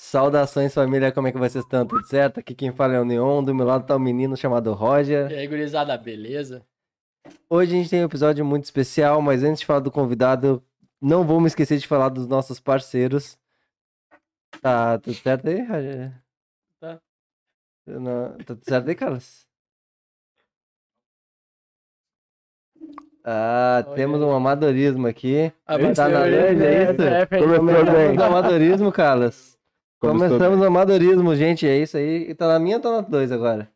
Saudações família, como é que vocês estão? Tudo certo? Aqui quem fala é o Neon, do meu lado tá um menino chamado Roger. E aí, gurizada, beleza? Hoje a gente tem um episódio muito especial, mas antes de falar do convidado, não vou me esquecer de falar dos nossos parceiros. Tá tudo certo aí, Roger? Tá. Não, tá tudo certo aí, Carlos? Ah, temos um amadorismo aqui. Ah, Tá na grande, é né? isso? É, fez- Começamos bem. o amadorismo, Carlos. Começamos o amadorismo, gente. É isso aí. E Tá na minha ou tá na 2 agora?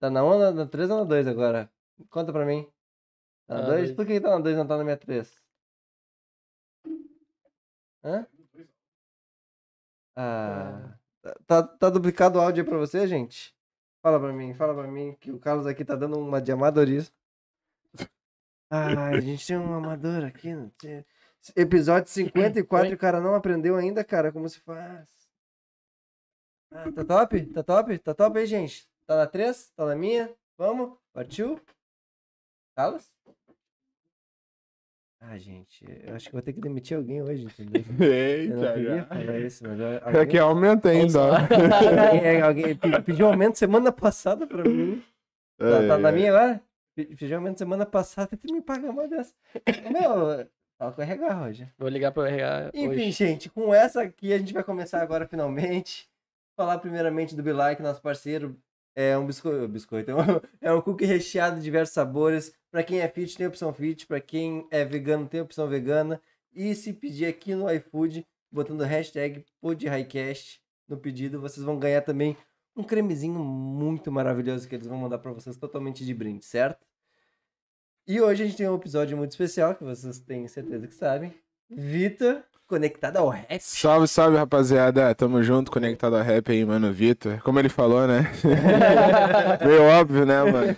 Tá na 1, na 3 ou na 2 agora? Conta pra mim. Tá na Tá na 2? dois. Por que tá na 2 e não tá na minha 3? Hã? Ah. Tá, tá duplicado o áudio aí pra você, gente? Fala pra mim, fala pra mim que o Carlos aqui tá dando uma de amadorismo. Ah, a gente tem um amador aqui. Episódio 54 e o cara não aprendeu ainda, cara, como se faz. Ah, tá top? Tá top? Tá top aí, gente? Tá na 3? Tá na minha? Vamos? Partiu? Carlos? Ah, gente, eu acho que vou ter que demitir alguém hoje, entendeu? Eu não Eita, queria já. falar isso, mas É alguém, que aumenta ainda, ó. alguém, é, alguém pe- pediu aumento semana passada pra mim. Tá, tá na É, minha agora? Pe- Pediu aumento semana passada, tem que me pagar uma dessa. Meu, fala com o RH, Roger. Vou ligar pro RH Enfim, hoje. gente, com essa aqui a gente vai começar agora finalmente. Falar primeiramente do Bilike, nosso parceiro. É um biscoito, biscoito é, um, é um cookie recheado de diversos sabores. Pra quem é fit, tem opção fit. Pra quem é vegano, tem opção vegana. E se pedir aqui no iFood, botando hashtag PodHighcast no pedido, vocês vão ganhar também um cremezinho muito maravilhoso que eles vão mandar pra vocês totalmente de brinde, certo? E hoje a gente tem um episódio muito especial, que vocês têm certeza que sabem. Vitor, conectado ao rap. Salve, salve, rapaziada. Tamo junto, conectado a rap aí, mano. Vitor. Como ele falou, né? Meio óbvio, né, mano?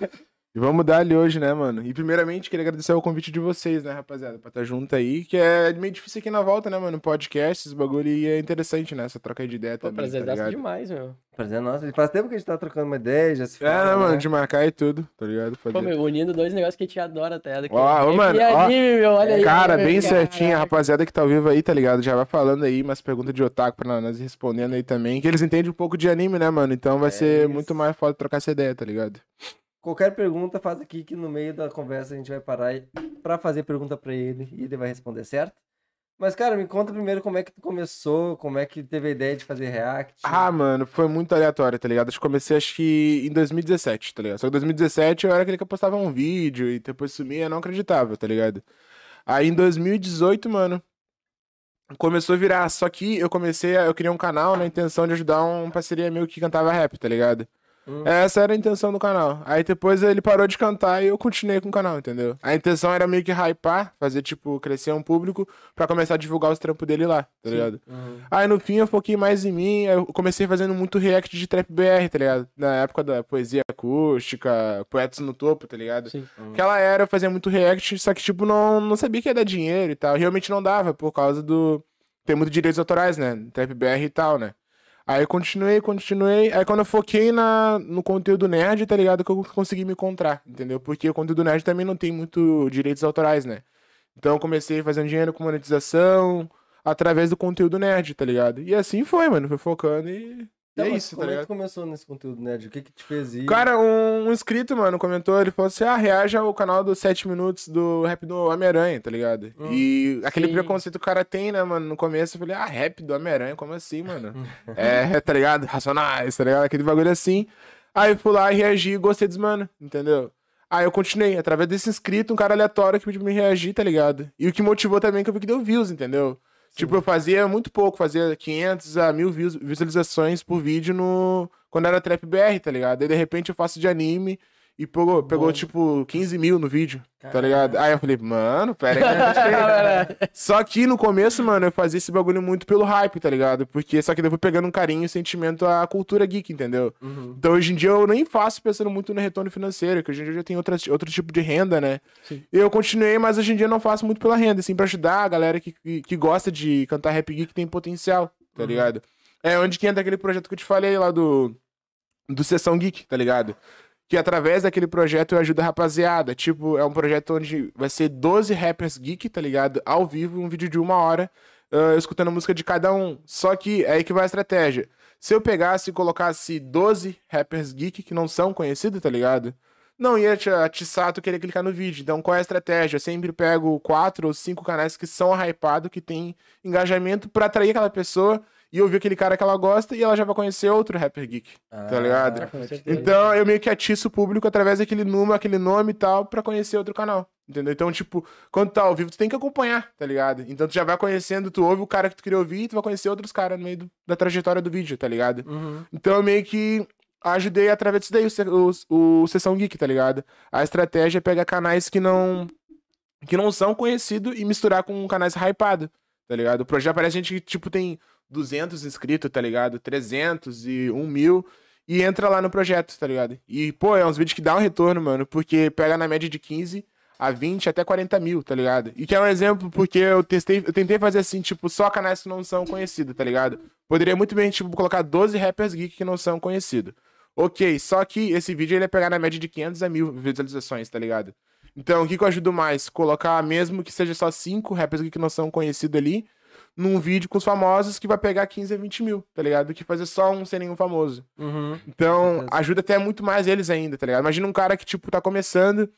E vamos dar ali hoje, né, mano? E primeiramente, queria agradecer o convite de vocês, né, rapaziada? Pra estar junto aí, que é meio difícil aqui na volta, né, mano? Podcast, esses bagulho e é interessante, né? Essa troca de ideia Pô, também, tá prazerzaço ligado? demais, meu. Prazer nosso. Faz tempo que a gente tá trocando uma ideia, já se É, fala, né, mano? De marcar e tudo, tá ligado? Pô, Fazer. meu, unindo dois negócios que a gente adora até. daqui. Ó, ô, mano, e ó. anime, meu, olha aí. Cara, meu, bem caraca. certinho, a rapaziada que tá ao vivo aí, tá ligado? Já vai falando aí umas perguntas de otaku pra nós respondendo aí também. Que eles entendem um pouco de anime, né, mano? Então vai É ser isso. muito mais foda trocar essa ideia, tá ligado? Qualquer pergunta, faz aqui que no meio da conversa a gente vai parar pra fazer pergunta pra ele e ele vai responder, certo? Mas, cara, me conta primeiro como é que tu começou, como é que teve a ideia de fazer react. Ah, mano, foi muito aleatório, tá ligado? Que comecei, acho que em 2017, tá ligado? Só que em 2017 eu era aquele que postava um vídeo e depois sumia, eu não acreditava, tá ligado? Aí em 2018, mano, começou a virar. Só que eu comecei, a, eu criei um canal na intenção de ajudar um parceria meu que cantava rap, tá ligado? Hum. Essa era a intenção do canal. Aí depois ele parou de cantar e eu continuei com o canal, entendeu? A intenção era meio que hypar, fazer, tipo, crescer um público pra começar a divulgar os trampos dele lá, tá ligado? Uhum. Aí no fim eu foquei mais em mim, aí eu comecei fazendo muito react de trap BR, tá ligado? Na época da poesia acústica, poetas no topo, tá ligado? Sim. Aquela era eu fazia muito react, só que tipo não, não sabia que ia dar dinheiro e tal. Realmente não dava, por causa do. Tem muito direitos autorais, né? Trap BR e tal, né? Aí continuei, continuei. Aí quando eu foquei na, no conteúdo nerd, tá ligado? Que eu consegui me encontrar, entendeu? Porque o conteúdo nerd também não tem muito direitos autorais, né? Então comecei fazendo dinheiro com monetização através do conteúdo nerd, tá ligado? E assim foi, mano. Foi focando e. e Tá, é isso, tá como é que ligado? tu começou nesse conteúdo nerd? O que que te fez ir? Cara, um, um inscrito, mano, comentou, ele falou assim, ah, reage ao canal dos 7 minutos do rap do Homem-Aranha, tá ligado? Hum, e aquele sim. preconceito que o cara tem, né, mano, no começo, eu falei, ah, rap do Homem-Aranha, como assim, mano? é, tá ligado? Racionais, tá ligado? Aquele bagulho assim. Aí eu fui lá e reagi e gostei dos mano, entendeu? Aí eu continuei, através desse inscrito, um cara aleatório que pediu pra me reagir, tá ligado? E o que motivou também que eu vi que deu views, entendeu? Tipo, eu fazia muito pouco, fazia 500 a 1000 views- visualizações por vídeo no... quando era Trap BR, tá ligado? Aí de repente eu faço de anime e pegou, pegou Bom. tipo 15 mil no vídeo, tá Caralho. ligado? Aí eu falei, mano, pera aí. só que no começo, mano, eu fazia esse bagulho muito pelo hype, tá ligado? Porque só que depois pegando um carinho e sentimento à cultura geek, entendeu? Uhum. Então hoje em dia eu nem faço pensando muito no retorno financeiro, que hoje em dia eu já tenho outras, outro tipo de renda, né? Sim. Eu continuei, mas hoje em dia eu não faço muito pela renda, assim, pra ajudar a galera que, que, que gosta de cantar rap geek que tem potencial, tá Uhum. ligado? É onde que entra aquele projeto que eu te falei lá do, do Sessão Geek, tá ligado? Que através daquele projeto eu ajudo a rapaziada. Tipo, é um projeto onde vai ser 12 rappers geek, tá ligado? Ao vivo, um vídeo de uma hora. eu escutando a música de cada um. Só que é aí que vai a estratégia. Se eu pegasse e colocasse 12 rappers geek que não são conhecidos, tá ligado? Não ia te atiçar tu querer clicar no vídeo. Então, qual é a estratégia? Eu sempre pego quatro ou cinco canais que são hypados, que tem engajamento pra atrair aquela pessoa e ouvir aquele cara que ela gosta e ela já vai conhecer outro rapper geek, tá ligado? Ah, com certeza. Então eu meio que atiço o público através daquele número, aquele nome e tal, pra conhecer outro canal. Entendeu? Então, tipo, quando tá ao vivo, tu tem que acompanhar, tá ligado? Então tu já vai conhecendo, tu ouve o cara que tu queria ouvir e tu vai conhecer outros caras no meio do- da trajetória do vídeo, tá ligado? Uhum. Então eu meio que ajudei através disso daí, o, o, o Sessão Geek, tá ligado? A estratégia é pegar canais que não que não são conhecidos e misturar com canais hypados, tá ligado? O projeto parece gente que, tipo, tem 200 inscritos, tá ligado? 300 e 1 mil e entra lá no projeto, tá ligado? E, pô, é uns vídeos que dá um retorno, mano, porque pega na média de 15 a 20 até 40 mil, tá ligado? E que é um exemplo porque eu testei, eu tentei fazer assim, tipo, só canais que não são conhecidos, tá ligado? Poderia muito bem, tipo, colocar 12 rappers geek que não são conhecidos. Ok, só que esse vídeo ele ia pegar na média de 500 a mil visualizações, tá ligado? Então, o que, que eu ajudo mais? Colocar, mesmo que seja só 5 rappers geek que não são conhecidos ali, num vídeo com os famosos que vai pegar 15 a 20 mil, tá ligado? Do que fazer só um sem nenhum famoso. Uhum. Então, ajuda até muito mais eles ainda, tá ligado? Imagina um cara que, tipo, tá começando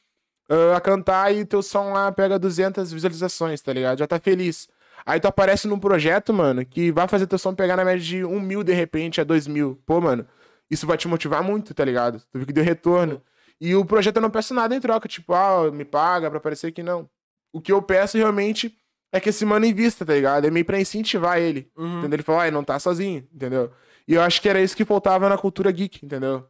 ah, a cantar e teu som lá pega 200 visualizações, tá ligado? Já tá feliz. Aí tu aparece num projeto, mano, que vai fazer teu som pegar na média de 1 mil de repente a 2 mil. Pô, mano, isso vai te motivar muito, tá ligado? Tu viu que deu retorno. E o projeto eu não peço nada em troca, tipo, ah, me paga pra aparecer aqui, não. O que eu peço realmente é que esse mano invista, tá ligado? É meio pra incentivar ele. Uhum. Entendeu? Ele falou, ah, não tá sozinho, entendeu? E eu acho que era isso que faltava na cultura geek, entendeu?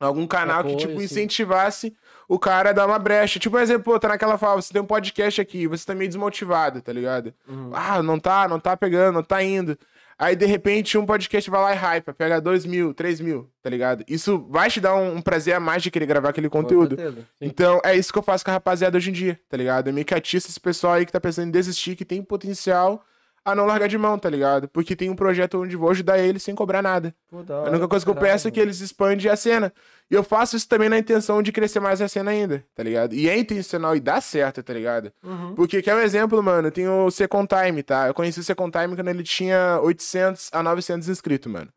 Algum canal que, tipo, sim. incentivasse o cara a dar uma brecha. Tipo, por exemplo, pô, tá naquela fala, você tem um podcast aqui, você tá meio desmotivado, tá ligado? Uhum. Ah, não tá, não tá pegando, não tá indo. Aí, de repente, um podcast vai lá e hype, pega 2 mil, 3 mil, tá ligado? Isso vai te dar um, um prazer a mais de querer gravar aquele Com conteúdo. certeza. Então, é isso que eu faço com a rapaziada hoje em dia, tá ligado? Eu meio que atiço esse pessoal aí que tá pensando em desistir, que tem potencial a não largar de mão, tá ligado? Porque tem um projeto onde vou ajudar eles sem cobrar nada. Pô, A única coisa que eu peço é que eles expandem a cena. E eu faço isso também na intenção de crescer mais a cena ainda, tá ligado? E é intencional e dá certo, tá ligado? Uhum. Porque, quer um exemplo, mano, tem o Second Time, tá? Eu conheci o Second Time quando ele tinha 800 a 900 inscritos, mano.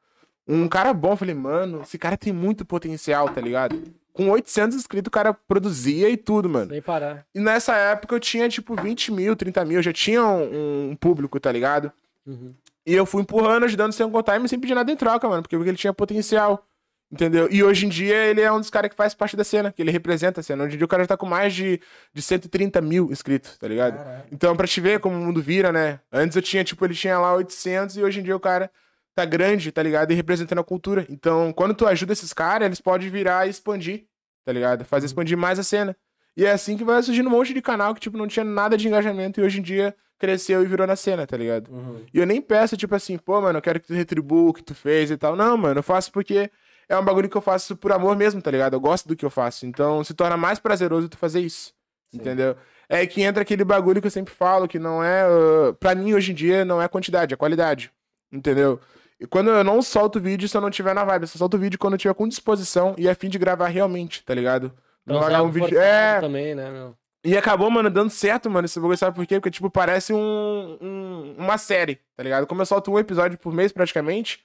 Um cara bom, eu falei, mano, esse cara tem muito potencial, tá ligado? Com 800 inscritos, o cara produzia e tudo, mano. Sem parar. E nessa época eu tinha, tipo, 20 mil, 30 mil, eu já tinha um, um público, tá ligado? Uhum. E eu fui empurrando, ajudando o Second Time sem pedir nada em troca, mano, porque eu vi que ele tinha potencial. Entendeu? E hoje em dia ele é um dos caras que faz parte da cena, que ele representa a cena. Hoje em dia o cara já tá com mais de, de 130 mil inscritos, tá ligado? Caralho. Então, pra te ver como o mundo vira, né? Antes eu tinha, tipo, ele tinha lá 800 e hoje em dia o cara tá grande, tá ligado? E representando a cultura. Então, quando tu ajuda esses caras, eles podem virar e expandir, tá ligado? Fazer expandir mais a cena. E é assim que vai surgindo um monte de canal que, tipo, não tinha nada de engajamento e hoje em dia cresceu e virou na cena, tá ligado? Uhum. E eu nem peço, tipo assim, pô, mano, eu quero que tu retribua o que tu fez e tal. Não, mano, eu faço porque é um bagulho que eu faço por amor mesmo, tá ligado? Eu gosto do que eu faço. Então se torna mais prazeroso tu fazer isso. Sim. Entendeu? É que entra aquele bagulho que eu sempre falo, que não é. Uh, pra mim, hoje em dia, não é quantidade, é qualidade. Entendeu? E quando eu não solto vídeo se eu não tiver na vibe, eu só solto vídeo quando eu tiver com disposição e a fim de gravar realmente, tá ligado? Então, Não largar algo um vídeo. É, também, né, meu? e acabou, mano, dando certo, mano, esse bagulho, sabe por quê? Porque, tipo, parece um, um- uma série, tá ligado? Como eu solto um episódio por mês, praticamente,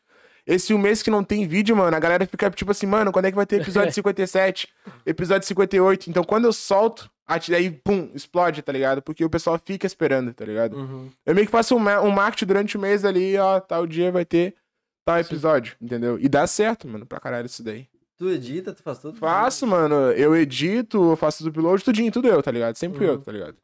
esse um mês que não tem vídeo, mano, a galera fica, tipo assim, mano, quando é que vai ter episódio 57? episódio 58? Então, quando eu solto, aí, pum, explode, tá ligado? Porque o pessoal fica esperando, tá ligado? Uhum. Eu meio que faço um, um marketing durante o mês ali, ó, tal dia vai ter tal episódio, entendeu? E dá certo, mano, pra caralho isso daí. Tu edita, tu faz tudo? Faço, mano, eu edito, eu faço do upload, tudinho, tudo eu, tá ligado? Sempre Uhum. eu, tá ligado?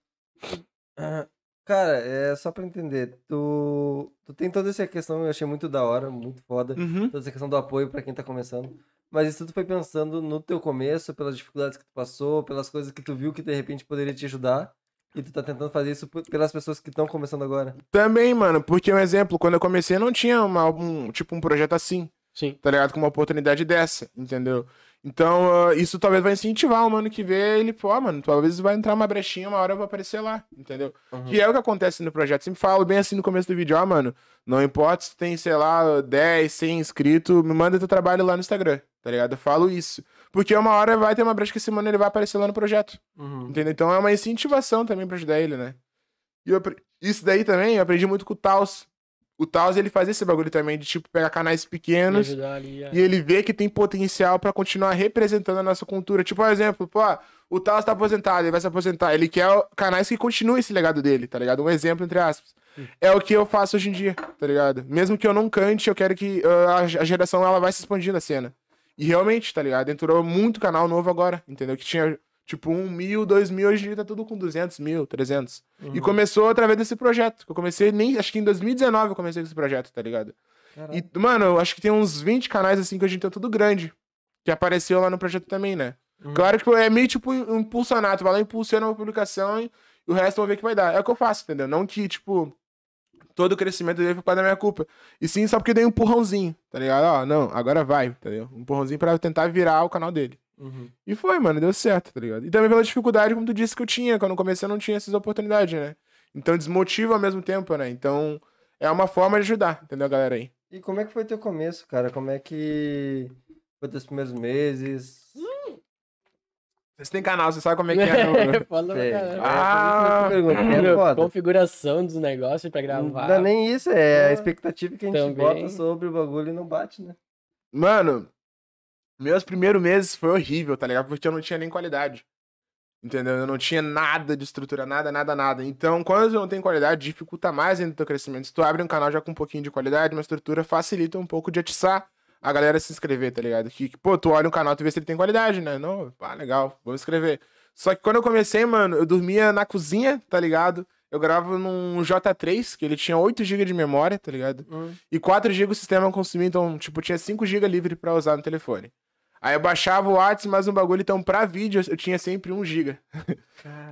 Ah, Cara, é só pra entender. Tu, tu tem toda essa questão, eu achei muito da hora, muito foda. Uhum. Toda essa questão do apoio pra quem tá começando. Mas isso tu foi pensando no teu começo, pelas dificuldades que tu passou, pelas coisas que tu viu que de repente poderia te ajudar. E tu tá tentando fazer isso p- pelas pessoas que estão começando agora. Também, mano, porque um exemplo, quando eu comecei não tinha uma, um, tipo um projeto assim, Sim. tá ligado? Com uma oportunidade dessa, entendeu? Então, ah, isso talvez vai incentivar o mano que vê ele, pô, mano, talvez vai entrar uma brechinha, uma hora eu vou aparecer lá, entendeu? Uhum. Que é o que acontece no projeto. Sempre falo bem assim no começo do vídeo, ó, mano, não importa se tem, sei lá, 10, 100 inscritos, me manda teu trabalho lá no Instagram, tá ligado? Eu falo isso. Porque uma hora vai ter uma brecha que esse mano ele vai aparecer lá no projeto, Uhum. entendeu? Então é uma incentivação também pra ajudar ele, né? E eu isso daí também eu aprendi muito com o Taos. O Taos, ele faz esse bagulho também de, tipo, pegar canais pequenos ali. é. e ele vê que tem potencial pra continuar representando a nossa cultura. Tipo, por exemplo, pô, o Taos tá aposentado, ele vai se aposentar. Ele quer canais que continuem esse legado dele, tá ligado? Um exemplo, entre aspas. É o que eu faço hoje em dia, tá ligado? Mesmo que eu não cante, eu quero que ah, a a geração ela vai se expandindo a cena. E realmente, tá ligado? Entrou muito canal novo agora, entendeu? Que tinha, tipo, um mil, dois mil, hoje em dia tá tudo com 200 mil, 300. E começou através desse projeto. que Eu comecei, nem, acho que em 2019 eu comecei com esse projeto, tá ligado? Caralho. E, mano, eu acho que tem uns 20 canais assim que a gente tem tudo grande. Que apareceu lá no projeto também, né? Uhum. Claro que é meio tipo um impulsionar. Tu vai lá, impulsiona uma publicação e, o resto vamos ver o que vai dar. É o que eu faço, entendeu? Não que, tipo, todo o crescimento dele foi por causa da minha culpa. E sim só porque dei um empurrãozinho, tá ligado? Ó, não, agora vai, entendeu? Um empurrãozinho pra tentar virar o canal dele. Uhum. E foi, mano, deu certo, tá ligado? E também pela dificuldade, como tu disse, que eu tinha. Quando eu comecei, eu não tinha essas oportunidades, né? Então desmotiva ao mesmo tempo, né? Então é uma forma de ajudar, entendeu, galera aí? E como é que foi teu começo, cara? Como é que foi teus primeiros meses? Vocês têm canal, você sabe como é que é. né? Pra. Ah, É, te pergunto, Meu, é foda. configuração dos negócios pra Não gravar. dá nem isso, é a Ah, expectativa que a gente também. bota sobre o bagulho e não bate, né? Mano, meus primeiros meses foi horrível, tá ligado? Porque eu não tinha nem qualidade. Entendeu? Eu não tinha nada de estrutura, nada, nada, nada. Então, quando eu não tenho qualidade, dificulta mais ainda o teu crescimento. Se tu abre um canal já com um pouquinho de qualidade, uma estrutura, facilita um pouco de atiçar a galera se inscrever, tá ligado? Que, que, pô, tu olha um canal, tu vê se ele tem qualidade, né? Não, pá, legal, vamos inscrever. Só que quando eu comecei, mano, eu dormia na cozinha, tá ligado? Eu gravo num J3, que ele tinha 8 GB de memória, tá ligado? Hum. E 4 GB o sistema consumia, então, tipo, tinha 5 GB livre pra usar no telefone. Aí eu baixava o WhatsApp mais um bagulho, então pra vídeo eu tinha sempre 1 GB,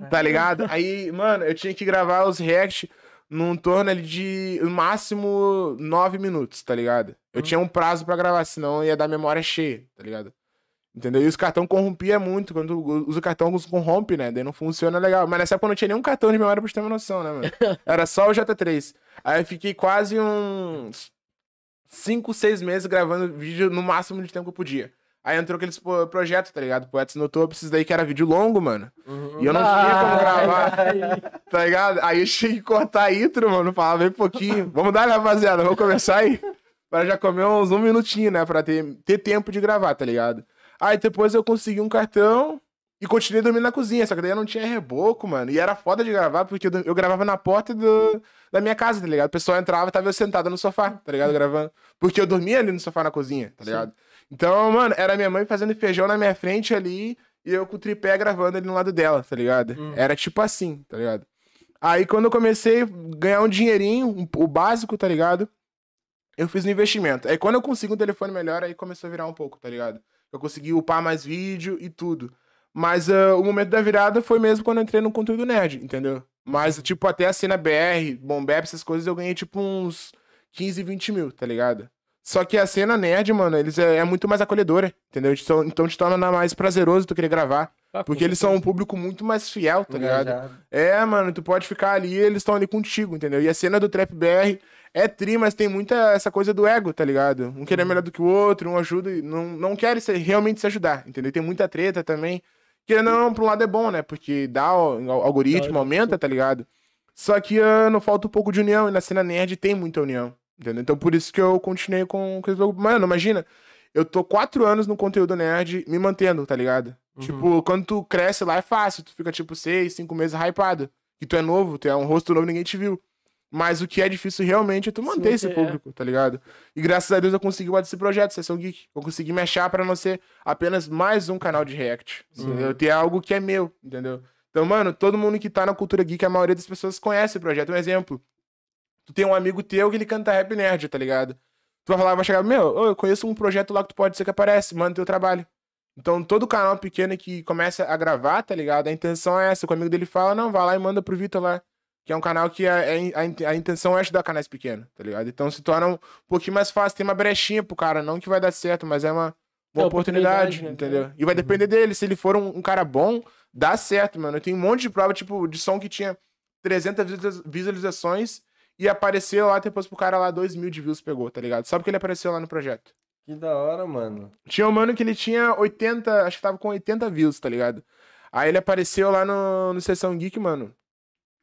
tá ligado? Aí, mano, eu tinha que gravar os react num torno ali de no máximo 9 minutos, tá ligado? Eu Hum. tinha um prazo pra gravar, senão ia dar memória cheia, tá ligado? Entendeu? E os cartão corrompia muito. Quando tu usa o cartão, corrompe, né? Daí não funciona legal. Mas nessa época eu não tinha nenhum cartão de memória pra você ter uma noção, né, mano? Era só o J3. Aí eu fiquei quase uns 5, 6 meses gravando vídeo no máximo de tempo que eu podia. Aí entrou aqueles pro- projetos, tá ligado? Poetas no topo, esses daí que era vídeo longo, mano. Uhum. E eu não tinha como gravar, tá ligado? Aí eu tinha que cortar a intro, mano, falava bem pouquinho. Vamos dar, rapaziada, vamos começar aí. Pra já comer uns um minutinho, né? Pra ter, ter tempo de gravar, tá ligado? Aí depois eu consegui um cartão e continuei dormindo na cozinha. Só que daí eu não tinha reboco, mano. E era foda de gravar, porque eu, eu gravava na porta do, da minha casa, tá ligado? O pessoal entrava e tava eu sentado no sofá, tá ligado? Gravando. Porque eu dormia ali no sofá na cozinha, tá ligado? Então, mano, era minha mãe fazendo feijão na minha frente ali e eu com o tripé gravando ali no lado dela, tá ligado? Hum. Era tipo assim, tá ligado? Aí quando eu comecei a ganhar um dinheirinho, um- o básico, tá ligado? Eu fiz um investimento. Aí quando eu consigo um telefone melhor, aí começou a virar um pouco, tá ligado? Eu consegui upar mais vídeo e tudo. Mas ah, o momento da virada foi mesmo quando eu entrei no conteúdo nerd, entendeu? Mas, tipo, até a cena BR, Bombep, essas coisas, eu ganhei, tipo, uns 15, 20 mil, tá ligado? Só que a cena nerd, mano, eles é, é muito mais acolhedora, entendeu? Então, então te torna mais prazeroso tu querer gravar. Ah, Porque eles são um público muito mais fiel, tá ligado? Engajado. É, mano, tu pode ficar ali eles estão ali contigo, entendeu? E a cena do Trap BR é tri, mas tem muita essa coisa do ego, tá ligado? Um querer melhor do que o outro, um ajuda e não, não quer se- realmente se ajudar, entendeu? Tem muita treta também. Que não, por um lado é bom, né? Porque dá o o algoritmo, aumenta, tá ligado? Só que ah, não falta um pouco de união, e na cena nerd tem muita união, entendeu? Então por isso que eu continuei com... com esse bagulho. Mano, imagina, eu tô quatro anos no conteúdo nerd me mantendo, tá ligado? Uhum. Tipo, quando tu cresce lá é fácil, tu fica tipo seis, cinco meses hypado. Que tu é novo, tu é um rosto novo, ninguém te viu. Mas o que é difícil realmente é tu manter esse manter, é. público, tá ligado? E graças a Deus eu consegui bater esse projeto, Sessão Geek. Eu consegui me achar pra não ser apenas mais um canal de react. Uhum. entendeu? Ter algo que é meu, entendeu? Então, mano, todo mundo que tá na cultura geek, a maioria das pessoas conhece o projeto. Um exemplo. Tu tem um amigo teu que ele canta rap nerd, tá ligado? Tu vai falar, vai chegar, meu, eu conheço um projeto lá que tu pode ser que aparece, manda teu trabalho. Então, todo canal pequeno que começa a gravar, tá ligado? A intenção é essa. O amigo dele fala, não, vai lá e manda pro Vitor lá. Que é um canal que a, a, a a intenção é ajudar canais pequenos, tá ligado? Então se torna um pouquinho mais fácil. Tem uma brechinha pro cara, não que vai dar certo, mas é uma, uma É, oportunidade, oportunidade, né? entendeu? E vai depender dele. Se ele for um, um cara bom, dá certo, mano. Eu tenho um monte de prova, tipo, de som que tinha 300 visualiza- visualizações e apareceu lá, depois pro cara lá, 2 mil de views pegou, tá ligado? Só porque ele apareceu lá no projeto. Que da hora, mano. Tinha um mano que ele tinha 80, acho que tava com 80 views, tá ligado? Aí ele apareceu lá no, no Sessão Geek, mano.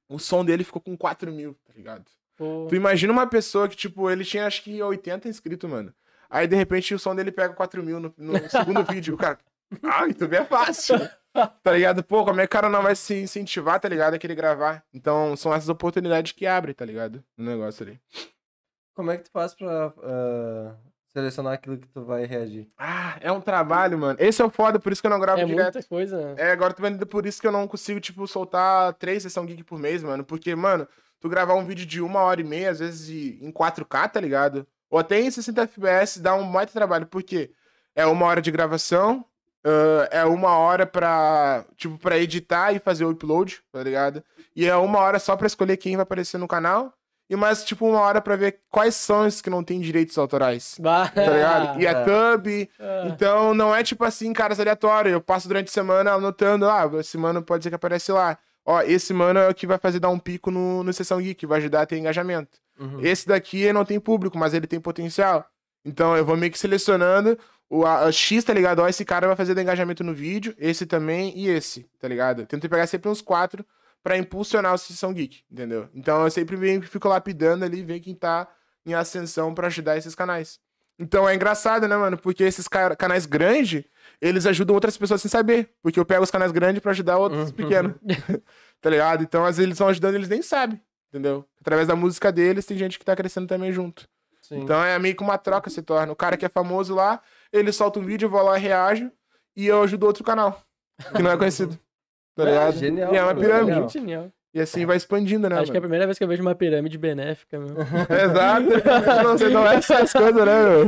o som dele ficou com 4 mil, tá ligado? Pô. Tu imagina uma pessoa que, tipo, ele tinha acho que 80 inscritos, mano. Aí, de repente, o som dele pega 4 mil no, no segundo vídeo. O cara, ah, YouTube é fácil. tá ligado? Pô, como é que o cara não vai se incentivar, tá ligado? A querer gravar. Então, são essas oportunidades que abrem, tá ligado? No negócio ali. Como é que tu faz pra ah, selecionar aquilo que tu vai reagir? Ah, é um trabalho, mano. Esse é o foda, por isso que eu não gravo É direto. muita coisa, né? É, agora tô vendo por isso que eu não consigo, tipo, soltar três sessão geek por mês, mano. Porque, mano, tu gravar um vídeo de uma hora e meia, às vezes e- em 4K, tá ligado? Ou até em 60 FPS dá um baita trabalho. Porque é uma hora de gravação, ah, é uma hora pra, tipo, pra editar e fazer o upload, tá ligado? E é uma hora só pra escolher quem vai aparecer no canal. E mais, tipo, uma hora pra ver quais são os que não têm direitos autorais. Bah. Tá ligado? E a É. thumb, Ah. então não é tipo assim, caras aleatórios. Eu passo durante a semana anotando, ah, esse mano pode ser que aparece lá. Ó, esse mano é o que vai fazer dar um pico no, no Sessão Geek, vai ajudar a ter engajamento. Uhum. Esse daqui não tem público, mas ele tem potencial. Então eu vou meio que selecionando o a, a X, tá ligado? Ó, esse cara vai fazer engajamento no vídeo, esse também e esse, tá ligado? Eu tento pegar sempre uns quatro pra impulsionar o Sessão Geek, entendeu? Então eu sempre venho, fico lapidando ali, ver quem tá em ascensão pra ajudar esses canais. Então é engraçado, né, mano? Porque esses ca- canais grandes, eles ajudam outras pessoas sem saber. Porque eu pego os canais grandes pra ajudar outros Uhum. pequenos. tá ligado? Então, às vezes, eles estão ajudando eles nem sabem. Entendeu? Através da música deles, tem gente que tá crescendo também junto. Sim. Então é meio que uma troca se torna. O cara que é famoso lá, ele solta um vídeo, eu vou lá e reajo. E eu ajudo outro canal. Que não é conhecido. Tá É, ligado? genial, E é uma pirâmide. genial. E assim vai expandindo, né? Acho que é a mano? primeira vez que eu vejo uma pirâmide benéfica, meu. Exato. não, você não é essas coisas, né, meu?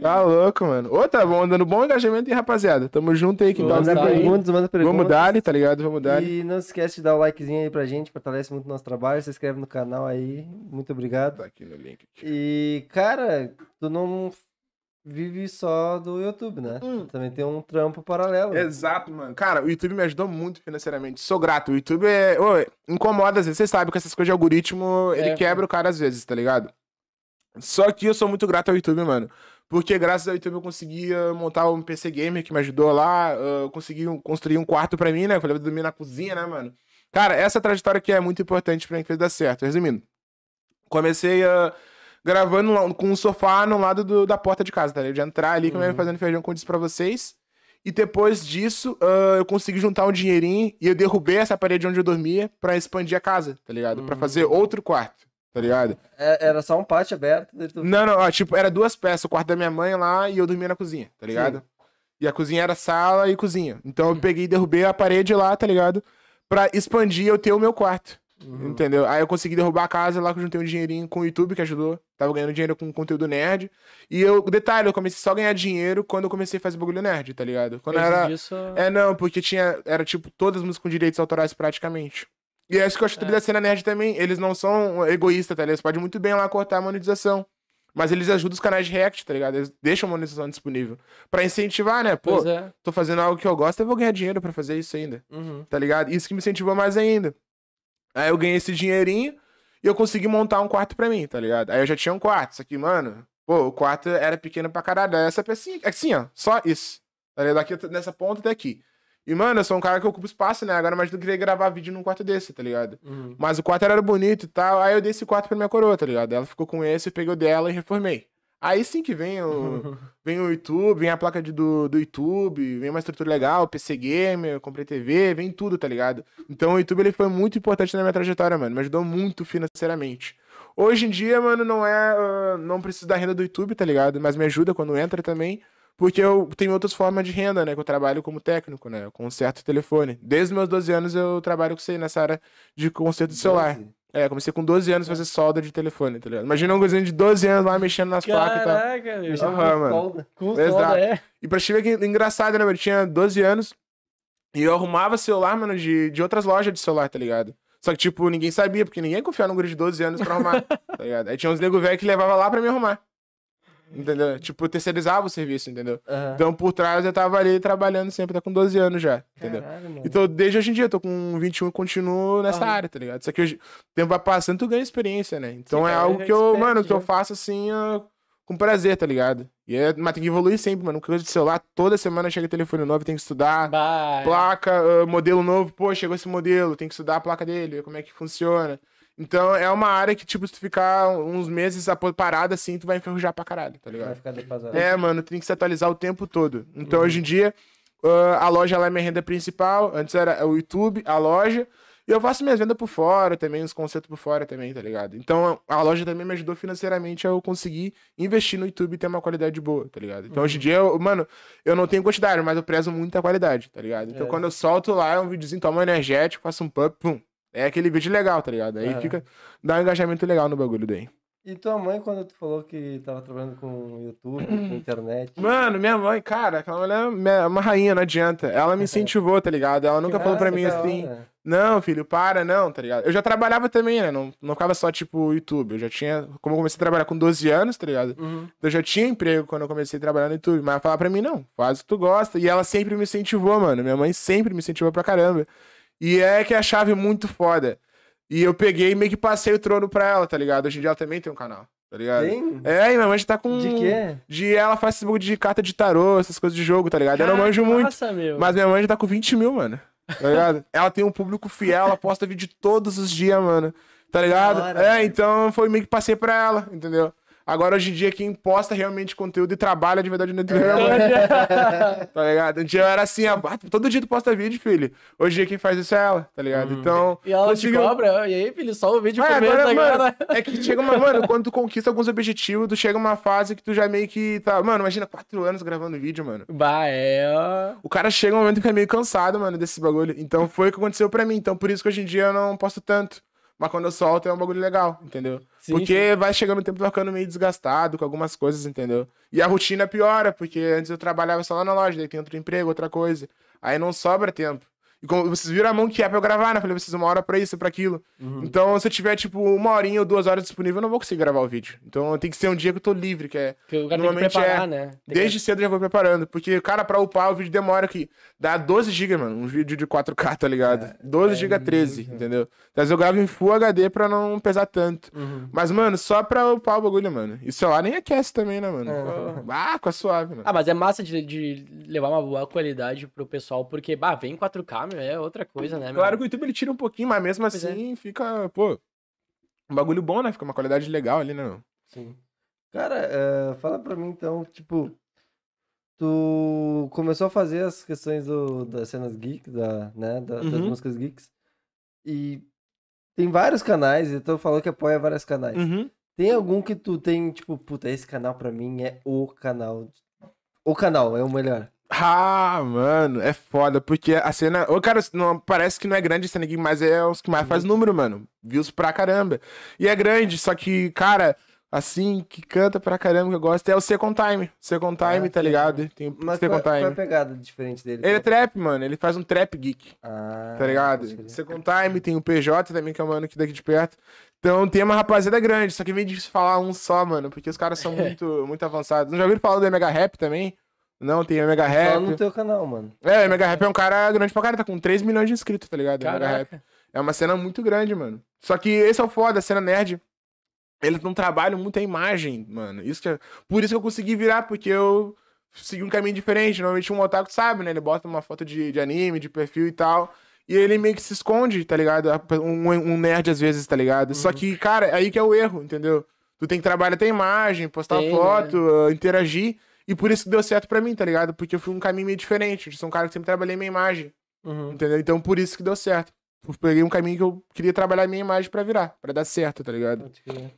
Tá louco, mano. Ô, tá bom, dando bom engajamento, hein, rapaziada? Tamo junto aí, que dá Manda aí. perguntas, manda perguntas. Vamos dar, tá ligado? Vamos dar. E não se esquece de dar o likezinho aí pra gente, fortalece muito o nosso trabalho, se inscreve no canal aí, muito obrigado. Tá aqui no link. aqui. E, cara, tu não vive só do YouTube, né? Hum. Também tem um trampo paralelo. Exato, mano. Cara, o YouTube me ajudou muito financeiramente. Sou grato. O YouTube é. Ô, incomoda às vezes. Você sabe que essas coisas de algoritmo, ele É, quebra o cara às vezes, tá ligado? Só que eu sou muito grato ao YouTube, mano. Porque graças ao YouTube eu conseguia montar um PC gamer que me ajudou lá. Eu consegui construir um quarto pra mim, né? Eu falei, dormir na cozinha, né, mano? Cara, essa trajetória aqui é muito importante pra mim que fez dar certo. Resumindo, comecei ah, gravando lá- com um sofá no lado do- da porta de casa, tá ligado? De entrar ali, como eu ia Uhum. fazendo feijão, como eu disse pra vocês. E depois disso, ah, eu consegui juntar um dinheirinho e eu derrubei essa parede onde eu dormia pra expandir a casa, tá ligado? Pra Uhum. fazer outro quarto, tá ligado? É- era só um pátio aberto. tu- Não, não, ó, tipo, era duas peças, o quarto da minha mãe lá e eu dormia na cozinha, tá ligado? E a cozinha era sala e cozinha. Então eu peguei e derrubei a parede lá, tá ligado? Pra expandir e eu ter o meu quarto. Uhum. Entendeu? Aí eu consegui derrubar a casa lá que eu juntei um dinheirinho com o YouTube que ajudou. Tava ganhando dinheiro com conteúdo nerd. E eu, detalhe, eu comecei só a ganhar dinheiro quando eu comecei a fazer bagulho nerd, tá ligado? Quando era. disso, É, não, porque tinha. Era tipo todas as músicas com direitos autorais praticamente. E é isso que eu acho que É. da cena nerd também. Eles não são egoístas, tá ligado? Eles podem muito bem lá cortar a monetização. Mas eles ajudam os canais de react, tá ligado? Eles deixam a monetização disponível. Pra incentivar, né? Pô, é. tô fazendo algo que eu gosto, eu vou ganhar dinheiro pra fazer isso ainda Uhum. tá ligado? Isso que me incentivou mais ainda. Aí eu ganhei esse dinheirinho e eu consegui montar um quarto pra mim, tá ligado? Aí eu já tinha um quarto. Isso aqui, mano, pô, o quarto era pequeno pra caralho. Essa pecinha, assim, ó, só isso. Tá ligado? Daqui nessa ponta até aqui. E, mano, eu sou um cara que ocupa espaço, né? Agora imagina eu queria gravar vídeo num quarto desse, tá ligado? Uhum. Mas o quarto era bonito e tal. Aí eu dei esse quarto pra minha coroa, tá ligado? Ela ficou com esse, eu peguei o dela e reformei. Aí sim que vem o, vem o YouTube, vem a placa de, do, do YouTube, vem uma estrutura legal, PC Gamer, eu comprei TV, vem tudo, tá ligado? Então o YouTube ele foi muito importante na minha trajetória, mano. Me ajudou muito financeiramente. Hoje em dia, mano, não é. ah, não preciso da renda do YouTube, tá ligado? Mas me ajuda quando entra também. Porque eu tenho outras formas de renda, né? Que eu trabalho como técnico, né? Eu conserto telefone. Desde os meus 12 anos eu trabalho com isso aí, nessa área de conserto de celular. É, comecei com 12 anos a fazer solda de telefone, tá ligado? Imagina um coisinho de 12 anos lá mexendo nas placas e tal. Caraca, meu. Mexendo com Aham, mano. solda. Com Exato. solda, é. E pra te ver que engraçado, né, mano? Eu tinha 12 anos e eu arrumava celular, mano, de, de outras lojas de celular, tá ligado? Só que, tipo, ninguém sabia, porque ninguém confiava num guri de 12 anos pra arrumar, tá ligado? Aí tinha uns nego velho que levava lá pra me arrumar. Entendeu? Tipo, eu terceirizava o serviço, entendeu? Aham. Então, por trás, eu tava ali trabalhando sempre, tá com 12 anos já, entendeu? Caralho. Então, desde hoje em dia, eu tô com 21 e continuo nessa Aham. área, tá ligado? Só que hoje, o tempo vai passando, tu ganha experiência, né? Então Sim, é cara, algo que eu, mano, que eu faço assim, com prazer, tá ligado? E é, mas tem que evoluir sempre, mano. Coisa de celular, toda semana chega telefone novo, tem que estudar. Bah, é. Placa, ah, modelo novo, pô, chegou esse modelo, tem que estudar a placa dele, como é que funciona. Então é uma área que, tipo, se tu ficar uns meses parado assim, tu vai enferrujar pra caralho, tá ligado? Vai ficar defasado. É, mano, tem que se atualizar o tempo todo. Então, hoje em dia, ah, a loja ela é minha renda principal. Antes era o YouTube, a loja. E eu faço minhas vendas por fora também, os concertos por fora também, tá ligado? Então, a loja também me ajudou financeiramente a eu conseguir investir no YouTube e ter uma qualidade boa, tá ligado? Então, hoje em dia, eu, mano, eu não tenho quantidade, mas eu prezo muita qualidade, tá ligado? Então, É. quando eu solto lá, é um videozinho, toma um energético, faço um pump, pum. É aquele vídeo legal, tá ligado? Aí Aham. fica, dá um engajamento legal no bagulho daí. E tua mãe, quando tu falou que tava trabalhando com YouTube, com internet. Mano, minha mãe, cara, aquela mulher é uma rainha, não adianta. Ela me incentivou, tá ligado? Ela nunca falou pra mim assim, hora. não, filho, para, não, tá ligado? Eu já trabalhava também, né? Não, não ficava só, tipo, YouTube. Eu já tinha, como eu comecei a trabalhar com 12 anos, tá ligado? Uhum. Eu já tinha emprego quando eu comecei a trabalhar no YouTube. Mas ela falava pra mim, não, faz o que tu gosta. E ela sempre me incentivou, mano. Minha mãe sempre me incentivou pra caramba. E é que a chave é muito foda. E eu peguei e meio que passei o trono pra ela, tá ligado? Hoje em dia ela também tem um canal, tá ligado? Tem? É, e minha mãe já tá com. De quê? De ela faz esse bagulho de carta de tarô, essas coisas de jogo, tá ligado? Eu não manjo muito. Nossa, meu. Mas minha mãe já tá com 20 mil, mano. Tá ligado? ela tem um público fiel, ela posta vídeo todos os dias, mano. Tá ligado? Hora, é, velho. então foi meio que passei pra ela, entendeu? Agora, hoje em dia, quem posta realmente conteúdo e trabalha de verdade no YouTube é mãe. Tá ligado? Um dia eu era assim, ah, todo dia tu posta vídeo, filho. Hoje em dia quem faz isso é ela, tá ligado? Então. E ela te conseguiu- cobra, e aí, filho, só o vídeo É, por mês agora, agora. mano, é que chega uma. Mano, quando tu conquista alguns objetivos, tu chega uma fase que tu já meio que tá. Mano, imagina quatro anos gravando vídeo, mano. Bah, é. O cara chega um momento que fica meio cansado, mano, desse bagulho. Então foi o que aconteceu pra mim. Então por isso que hoje em dia eu não posto tanto. Mas quando eu solto é um bagulho legal, entendeu? Sim, porque vai chegando o tempo, vai ficando meio desgastado com algumas coisas, entendeu? E a rotina piora, porque antes eu trabalhava só lá na loja, daí tem outro emprego, outra coisa. Aí não sobra tempo. E como vocês viram a mão que é pra eu gravar, né? Eu falei, vocês uma hora pra isso, pra aquilo. Uhum. Então, se eu tiver, tipo, uma horinha ou duas horas disponível, eu não vou conseguir gravar o vídeo. Então tem que ser um dia que eu tô livre, que é Que o cara tem que Normalmente preparar, é. né? Tem que- Desde cedo eu já vou preparando. Porque, cara, pra upar o vídeo demora aqui. Dá 12 GB, mano. Um vídeo de 4K, tá ligado? 12 GB é 13, muito. entendeu? Então eu gravo em Full HD pra não pesar tanto. Uhum. Mas, mano, só pra upar o bagulho, mano. E o celular nem aquece também, né, mano? É. Pô, Ah, fica suave, mano. Ah, mas é massa de, de levar uma boa qualidade pro pessoal, porque, bah, vem 4K, meu, é outra coisa, né, meu? Claro que o YouTube ele tira um pouquinho, mas mesmo Pois é. assim fica, pô, um bagulho bom, né? Fica uma qualidade legal ali, né, meu? Sim. Cara, eh, fala pra mim então, tipo, tu começou a fazer as questões do, das cenas geeks, da, né, da- das Uhum. músicas geeks, e tem vários canais, então falou que apoia vários canais. Uhum. Tem algum que tu tem, tipo, puta, esse canal pra mim é o canal. O canal, é o melhor. Ah, mano, é foda, porque a cena. Ô, cara, não, parece que não é grande a cena aqui, mas é os que mais faz número, mano. Views pra caramba. E é grande, só que, cara, assim, que canta pra caramba que eu gosto é o Second Time. Second Time, Ah, tá ligado? Tem o Mas Second qual, qual é a Time. pegada diferente dele? Ele é trap, mano. Ele faz um trap geek, Ah, tá ligado? Second Time, tem o PJ também, que é um mano aqui daqui de perto. Então tem uma rapaziada grande, só que é meio difícil falar um só, mano, porque os caras são muito, muito avançados. Não já ouviram falar do Mega Rap também? Não, tem o Mega Só Rap. no teu canal, mano. É, o Mega Rap é um cara grande pra caralho, tá com 3 milhões de inscritos, tá ligado? Mega Rap. É uma cena muito grande, mano. Só que esse é o foda, a cena nerd. Eles não trabalham muito a imagem, mano. Isso que é... Por isso que eu consegui virar, porque eu segui um caminho diferente. Normalmente um otaku sabe, né? Ele bota uma foto de, de anime, de perfil e tal. E ele meio que se esconde, tá ligado? Um, um nerd às vezes, tá ligado? Só que, cara, aí que é o erro, entendeu? Tu tem que trabalhar a tua imagem, postar Tem, foto, uh, interagir. E por isso que deu certo pra mim, tá ligado? Porque eu fui um caminho meio diferente. Eu sou um cara que sempre trabalhei minha imagem. Uhum. Entendeu? Então por isso que deu certo. Eu peguei um caminho que eu queria trabalhar minha imagem pra virar, pra dar certo, tá ligado? Pode crer.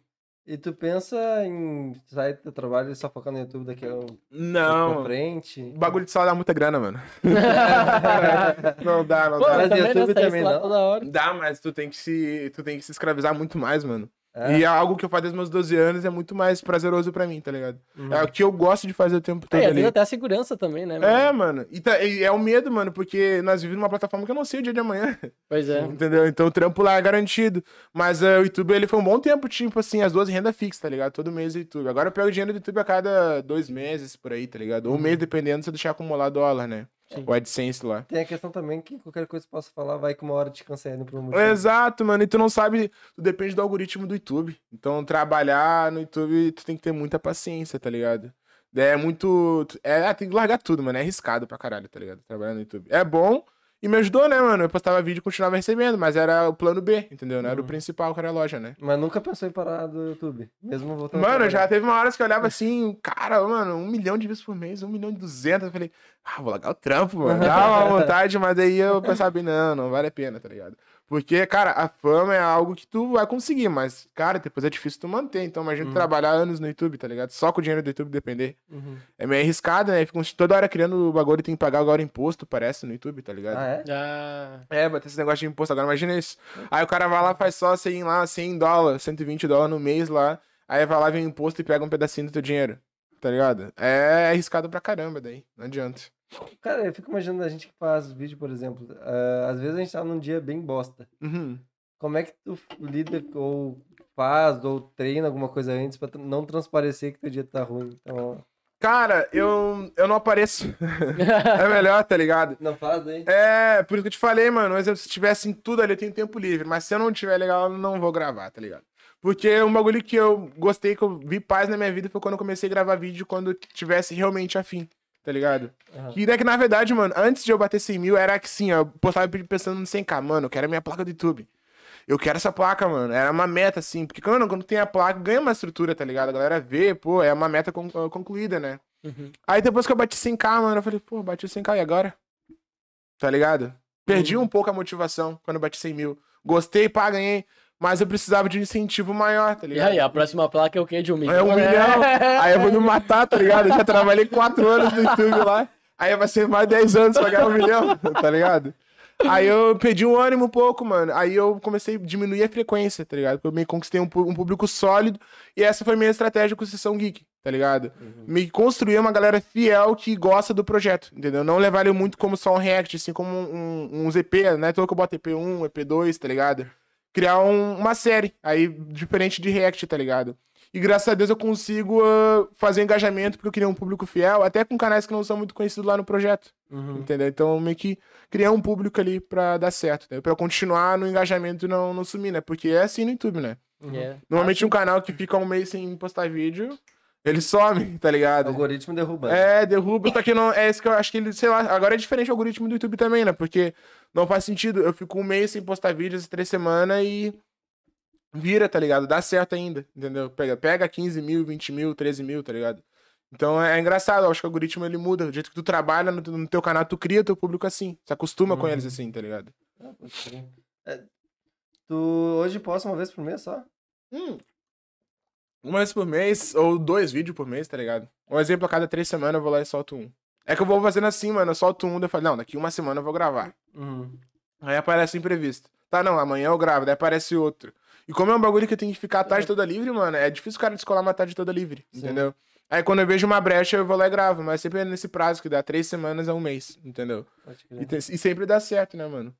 E tu pensa em sair do teu trabalho e só focar no YouTube daqui a um pra Não. frente? O bagulho de sala dá muita grana, mano. não dá, não Pô, dá. Mas também, YouTube também lá não? toda hora. Dá, mas tu tem que se. Tu tem que se escravizar muito mais, mano. É? E é algo que eu faço desde meus 12 anos é muito mais prazeroso pra mim, tá ligado? Uhum. É o que eu gosto de fazer o tempo todo É, e ali. até a segurança também, né? É, mano? mano. E, tá- e é o medo, mano, porque nós vivemos numa plataforma que eu não sei o dia de amanhã. Pois é. Entendeu? Então o trampo lá é garantido. Mas eh, o YouTube, ele foi um bom tempo, tipo assim, as duas rendas fixas, tá ligado? Todo mês o YouTube. Agora eu pego dinheiro do YouTube a cada dois meses, por aí, tá ligado? Ou um mês, dependendo se eu deixar acumular dólar, né? Sim. O AdSense lá. Tem a questão também que qualquer coisa que possa falar vai que uma hora te cancelem por um motivo. Exato, mano. E tu não sabe, tu depende do algoritmo do YouTube. Então, trabalhar no YouTube, tu tem que ter muita paciência, tá ligado? É muito. É, ah, tem que largar tudo, mano. É arriscado pra caralho, tá ligado? Trabalhar no YouTube. É bom e me ajudou, né, mano? Eu postava vídeo e continuava recebendo, mas era o plano B, entendeu? Não era o Uhum. principal, que era a loja, né? Mas nunca pensou em parar do YouTube. Mesmo voltando. Mano, já teve uma hora que eu olhava assim, cara, mano, um milhão de views por mês, um milhão e duzentos. Eu falei, ah, vou largar o trampo, mano. Dá uma vontade, mas daí eu pensava, não, não vale a pena, tá ligado? Porque, cara, a fama é algo que tu vai conseguir, mas, cara, depois é difícil tu manter. Então, imagina tu Uhum. trabalhar anos no YouTube, tá ligado? Só com o dinheiro do YouTube depender. Uhum. É meio arriscado, né? Ficam toda hora criando o bagulho e tem que pagar agora imposto, parece, no YouTube, tá ligado? Ah, é? Ah, É, vai ter esse negócio de imposto agora, imagina isso. Aí o cara vai lá, faz só 100 lá, 100 dólares, 120 dólares no mês lá, aí vai lá, vem o imposto e pega um pedacinho do teu dinheiro, tá ligado? É arriscado pra caramba daí, não adianta. Cara, eu fico imaginando a gente que faz vídeo, por exemplo. ah, às vezes a gente tá num dia bem bosta. Uhum. Como é que tu lida ou faz ou treina alguma coisa antes pra não transparecer que teu dia tá ruim? Então, Cara, eu, eu não apareço. é melhor, tá ligado? não faz daí? É, por isso que eu te falei, mano. Por exemplo, se tivesse em tudo ali, eu tenho tempo livre. Mas se eu não tiver legal, eu não vou gravar, tá ligado? Porque um bagulho que eu gostei, que eu vi paz na minha vida, foi quando eu comecei a gravar vídeo quando eu tivesse realmente afim, tá ligado? Aham. Que, né, que na verdade, mano, antes de eu bater 100 mil, era que sim, ó, eu postava pensando no 100k. Mano, eu quero a minha placa do YouTube. Eu quero essa placa, mano. Era uma meta, assim. Porque, quando, quando tem a placa, ganha uma estrutura, tá ligado? A galera vê, pô, é uma meta con- concluída, né? Uhum. Aí depois que eu bati 100k, mano, eu falei, pô, bati 100k e agora? Tá ligado? Perdi um pouco a motivação quando eu bati 100 mil. Gostei, pá, ganhei. Mas eu precisava de um incentivo maior, tá E ligado? aí, a próxima placa é o quê? De um milhão? É um né? milhão. Aí eu vou me matar, tá ligado? Eu já trabalhei 4 anos no YouTube lá. Aí vai ser mais 10 anos pra ganhar um milhão, tá ligado? Aí eu perdi o ânimo um pouco, mano. Aí eu comecei a diminuir a frequência, tá ligado? Porque eu me conquistei um, um público sólido. E essa foi minha estratégia com Sessão Geek, tá ligado? Me construir uma galera fiel que gosta do projeto, entendeu? Não levar ele muito como só um react, assim como um, um EP, né? Todo que eu boto EP1, EP2, tá ligado? Criar um- uma série, aí diferente de react, tá ligado? E graças a Deus eu consigo ah, fazer engajamento, porque eu queria um público fiel, até com canais que não são muito conhecidos lá no projeto. Uhum. Entendeu? Então, meio que criar um público ali pra dar certo, né? Pra eu continuar no engajamento e não, não sumir, né? Porque é assim no YouTube, né? É. Normalmente um canal que fica um mês sem postar vídeo, ele some, tá O ligado? algoritmo derruba. É, derruba, só que não. É isso que eu acho que ele, sei lá, agora é diferente o algoritmo do YouTube também, né? Porque não faz sentido. Eu fico um mês sem postar vídeos, três semanas e. Vira, tá ligado? Dá certo ainda, entendeu? Pega, pega 15 mil, 20 mil, 13 mil, tá ligado? Então é, é engraçado, eu acho que o algoritmo ele muda. Do jeito que tu trabalha no, no teu canal, tu cria teu público assim. Se acostuma com Uhum. eles assim, tá ligado? Ah. É, tu hoje posta uma vez por mês só? Hum. Uma vez por mês, ou dois vídeos por mês, tá ligado? Um exemplo, a cada três semanas eu vou lá e solto um. É que eu vou fazendo assim, mano. Eu solto um, daí eu falo, não, daqui uma semana eu vou gravar. Uhum. Aí aparece imprevisto. Tá, não, amanhã eu gravo, daí aparece outro. E como é um bagulho que eu tenho que ficar a tarde toda livre, mano, é difícil o cara descolar uma tarde toda livre, Sim. entendeu? Aí quando eu vejo uma brecha, eu vou lá e gravo, mas sempre é nesse prazo que dá três semanas a um mês, entendeu? E, e sempre dá certo, né, mano?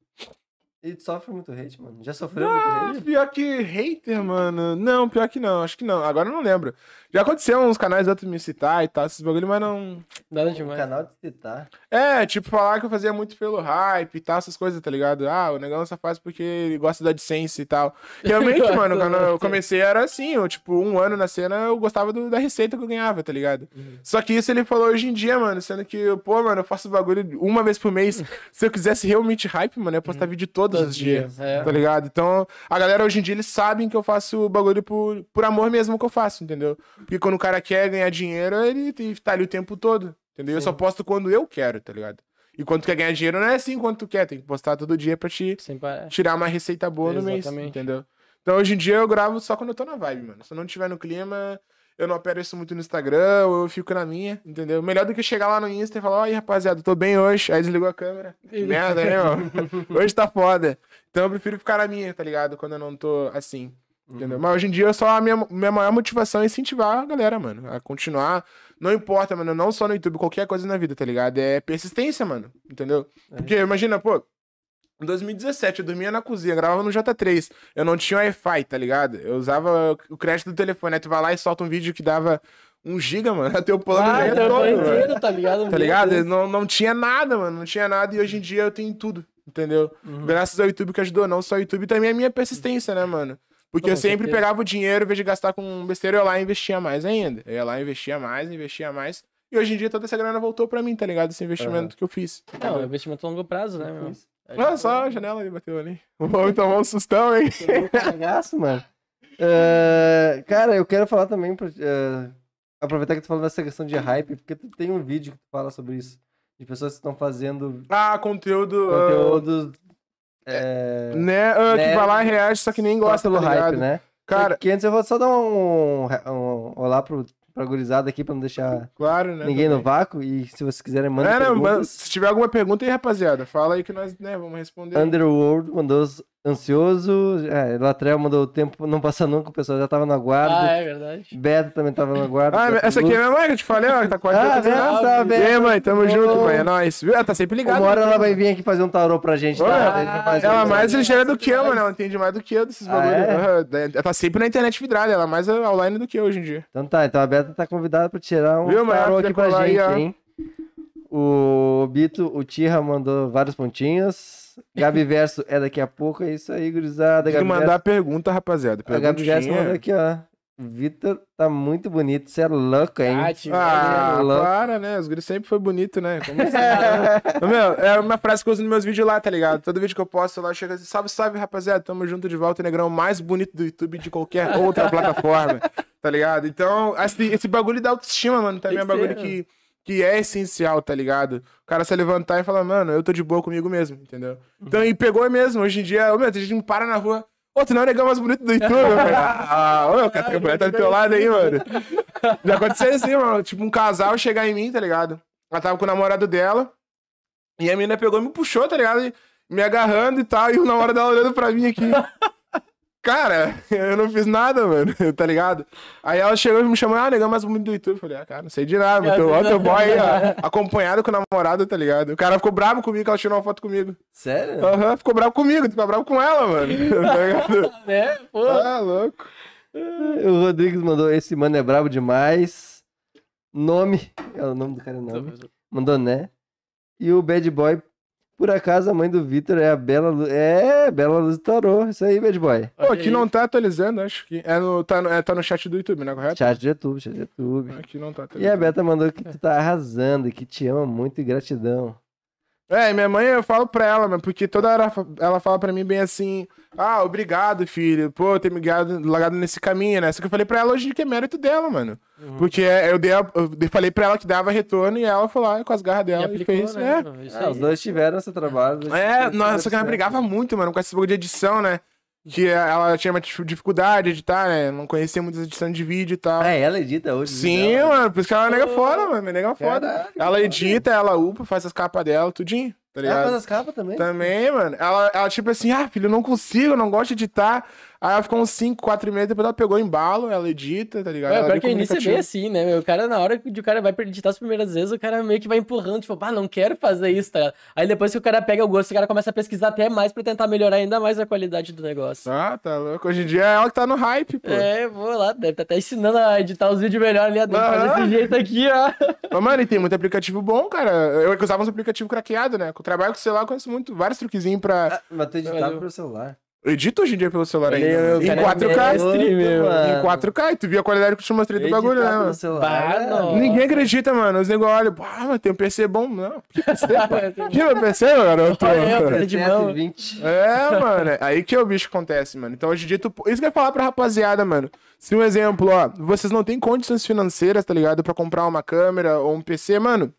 E tu sofre muito hate, mano? Já sofreu muito Ah, hate? pior que hater, mano. Não, pior que não, acho que não. Agora eu não lembro. Já aconteceu uns canais outros me citar e tal, esses bagulho, mas não. Nada demais. canal de citar. É, tipo, falar que eu fazia muito pelo hype e tal, essas coisas, tá ligado? Ah, o negão só faz porque ele gosta da AdSense e tal. Realmente, mano, quando eu comecei era assim, eu, tipo, um ano na cena eu gostava do- da receita que eu ganhava, tá ligado? Só que isso ele falou hoje em dia, mano, sendo que, pô, mano, eu faço bagulho uma vez por mês. Se eu quisesse realmente hype, mano, eu ia postar vídeo todos, Todos os dias. dias, é. Tá ligado? Então, a galera hoje em dia, eles sabem que eu faço o bagulho por, por amor mesmo que eu faço, entendeu? Porque quando o cara quer ganhar dinheiro, ele tá ali o tempo todo, entendeu? Eu só Sim. posto quando eu quero, tá ligado? E quando tu quer ganhar dinheiro, não é assim quando tu quer, tem que postar todo dia pra te tirar uma receita boa no mês, Exatamente. entendeu? Então, hoje em dia, eu gravo só quando eu tô na vibe, mano. Se eu não tiver no clima, eu não apareço muito no Instagram, eu fico na minha, entendeu? Melhor do que chegar lá no Insta e falar, oi, rapaziada, tô bem hoje. Aí desligou a câmera. Que merda, né, ó? Hoje tá foda. Então eu prefiro ficar na minha, tá ligado? Quando eu não tô assim. Entendeu? Mas hoje em dia, só a minha, minha maior motivação é incentivar a galera, mano, a continuar. Não importa, mano, não só no YouTube, qualquer coisa na vida, tá ligado? É persistência, mano, entendeu? Porque imagina, pô, em 2017 eu dormia na cozinha, gravava no J3. Eu não tinha Wi-Fi, tá ligado? Eu usava o crédito do telefone. Aí tu vai lá e solta um vídeo que dava um giga, mano. Até o plano Ah, já é todo, inteiro, tá ligado? Tá ligado? Não, não tinha nada, mano. Não tinha nada. E hoje em dia eu tenho tudo, entendeu? Uhum. Graças ao YouTube que ajudou, não só o YouTube, também a minha persistência, né, mano? Porque eu sempre certeza. pegava o dinheiro, em vez de gastar com besteira, eu ia lá e investia mais ainda. Eu ia lá e investia mais, investia mais. E hoje em dia toda essa grana voltou pra mim, tá ligado? Esse investimento que eu fiz. Não, é um investimento a longo prazo, né, meu? Olha só a janela ali, bateu ali. Vamos tomar um sustão, hein? Cagaço, mano. Eh, cara, eu quero falar também, pra, eh, aproveitar que tu falou dessa questão de hype, porque tu tem um vídeo que tu fala sobre isso. De pessoas que estão fazendo Ah, conteúdo. ah, conteúdo. eh, né, ah, né, que vai lá e reage, só que nem gosta, pelo tá hype, né? Cara, Que antes eu vou só dar um, um olá pro, pra gurizada aqui pra não deixar claro, né? ninguém no também. vácuo. E se vocês quiserem, mandem É, não, mas perguntas. se tiver alguma pergunta aí, rapaziada, fala aí que nós, né, vamos responder. Underworld mandou os- ansioso. É, Latrell mandou o tempo não passa nunca, o pessoal já tava no aguardo. Ah, é verdade. Beto também tava no aguardo. Ah, Beto essa aqui é minha mãe que eu te falei, ó, que tá com a Ah. Beto, tá, E Beto. aí, mãe, tamo junto, mãe, é nóis. Viu? Ela tá sempre ligada. Uma hora né? ela vai vir aqui fazer um tarô pra gente, tá? ela- A gente vai fazer Ela mais ligeira do que eu, mano. Ela entende mais do que eu desses Ah, bagulho. é? Ela tá sempre na internet vidrada. Ela é mais online do que eu hoje em dia. Então tá, então a Beta tá convidada pra tirar um Viu, tarô ela aqui pra aí, gente, ó. hein? O Bito, o Tira mandou vários pontinhos. Gabi Verso é daqui a pouco, é isso aí, gurizada. Tem que Gabi mandar pergunta, rapaziada. Verso, a Gabi Verso mandou Perguntinha. aqui, ó. Vitor tá muito bonito, você é louco, hein? Ah, Ah, É louco. para, né? Os guris sempre foi bonito, né? Como assim, né? Meu, é uma frase que eu uso nos meus vídeos lá, tá ligado? Todo vídeo que eu posto lá, chega assim, salve, salve, rapaziada, tamo junto de volta, negrão mais bonito do YouTube de qualquer outra plataforma, tá ligado? Então, assim, esse bagulho da autoestima, mano, também é um bagulho que, que é essencial, tá ligado? O cara se levantar e falar, mano, eu tô de boa comigo mesmo, entendeu? Então, e pegou mesmo, hoje em dia, ô, meu, tem gente me para na rua, Ô, tu não é o negão mais bonito do YouTube, velho. Ah, ô, o cara tá do teu lado aí, mano. Já aconteceu assim, mano. Tipo, um casal chegar em mim, tá ligado? Ela tava com o namorado dela. E a menina pegou e me puxou, tá ligado? E me agarrando e tal. E o namorado dela olhando pra mim aqui. Cara, eu não fiz nada, mano, tá ligado? Aí ela chegou e me chamou, ah, negão mais bonito do YouTube. Eu falei, ah, cara, não sei de nada, mas teu, ó, teu boy aí, ó, acompanhado com o namorado, tá ligado? O cara ficou bravo comigo, que ela tirou uma foto comigo. Sério? Aham, ficou bravo comigo, ficou bravo com ela, mano. Tá ligado? né? Pô. Ah, louco. O Rodrigues mandou, esse mano é brabo demais. Nome, é o nome do cara, é nome. Mandou né. E o Bad Boy, por acaso a mãe do Vitor é a Bela Luz. É, Bela Luz do Tarô. Isso aí, Bad Boy. Pô, aqui não tá atualizando, acho que. É no, tá, no, é, tá no chat do YouTube, né? Correto? Chat de YouTube, chat de YouTube. Aqui não tá E a atualizando. Beta mandou que tu tá arrasando e que te ama muito e gratidão. É, minha mãe, eu falo pra ela, mano, porque toda hora ela fala pra mim bem assim: Ah, obrigado, filho, pô, ter me guiado, largado nesse caminho, né? Só que eu falei pra ela hoje que é mérito dela, mano. Uhum. Porque eu, dei a- eu falei pra ela que dava retorno e ela foi lá com as garras E dela e, aplicou, fez. né? É. mano? Isso Ah, os dois tiveram esse trabalho. É, nossa, só que ela brigava muito, mano, com esse bagulho de edição, né? Que ela tinha uma dif- dificuldade de editar, né? Não conhecia muitas edições de vídeo e tal. Ah, ela edita hoje. Sim, dela. mano, por isso que ela é nega foda, mano. É nega foda. Ela edita, ela upa, faz as capas dela, tudinho, tá Ela faz as capas também. Também, mano. Ela, ela, tipo assim, ah, filho, eu não consigo, eu não gosto de editar. Aí ela ficou uns 5, 4 e meio, depois ela pegou embalo, ela edita, tá ligado? É, ela pior bem que o início é bem assim, né? meu? O cara, na hora que o cara vai editar as primeiras vezes, o cara meio que vai empurrando, tipo, ah, não quero fazer isso, tá? ligado? Aí depois que o cara pega o gosto, o cara começa a pesquisar até mais pra tentar melhorar ainda mais a qualidade do negócio. Ah, tá louco. Hoje em dia é ela que tá no hype, pô. É, vou lá, deve estar até ensinando a editar os vídeos melhor ali, que fazer desse jeito aqui, ó. Mas, mano, e tem muito aplicativo bom, cara. Eu que usava uns aplicativos craqueados, né? Com o trabalho com o celular, eu conheço muito, vários truquezinhos pra. Ah, mas tu editava pelo celular. Eu edito hoje em dia pelo celular Ele- ainda. o mano. Em cara é 4K. mestre, meu. Em 4K, e tu viu a qualidade que eu te mostrei do bagulho, né, mano? celular. Bah, é-. Ninguém acredita, mano. Os negócios olham, ah, mas tem um PC bom. Não, que PC, pô? Que meu PC, meu garoto? De mão. CS20. É, mano. Aí que é o bicho acontece, mano. Então hoje em dia, tu... isso que eu ia falar pra rapaziada, mano. Se um exemplo, ó, vocês não têm condições financeiras, tá ligado? Pra comprar uma câmera ou um PC, mano.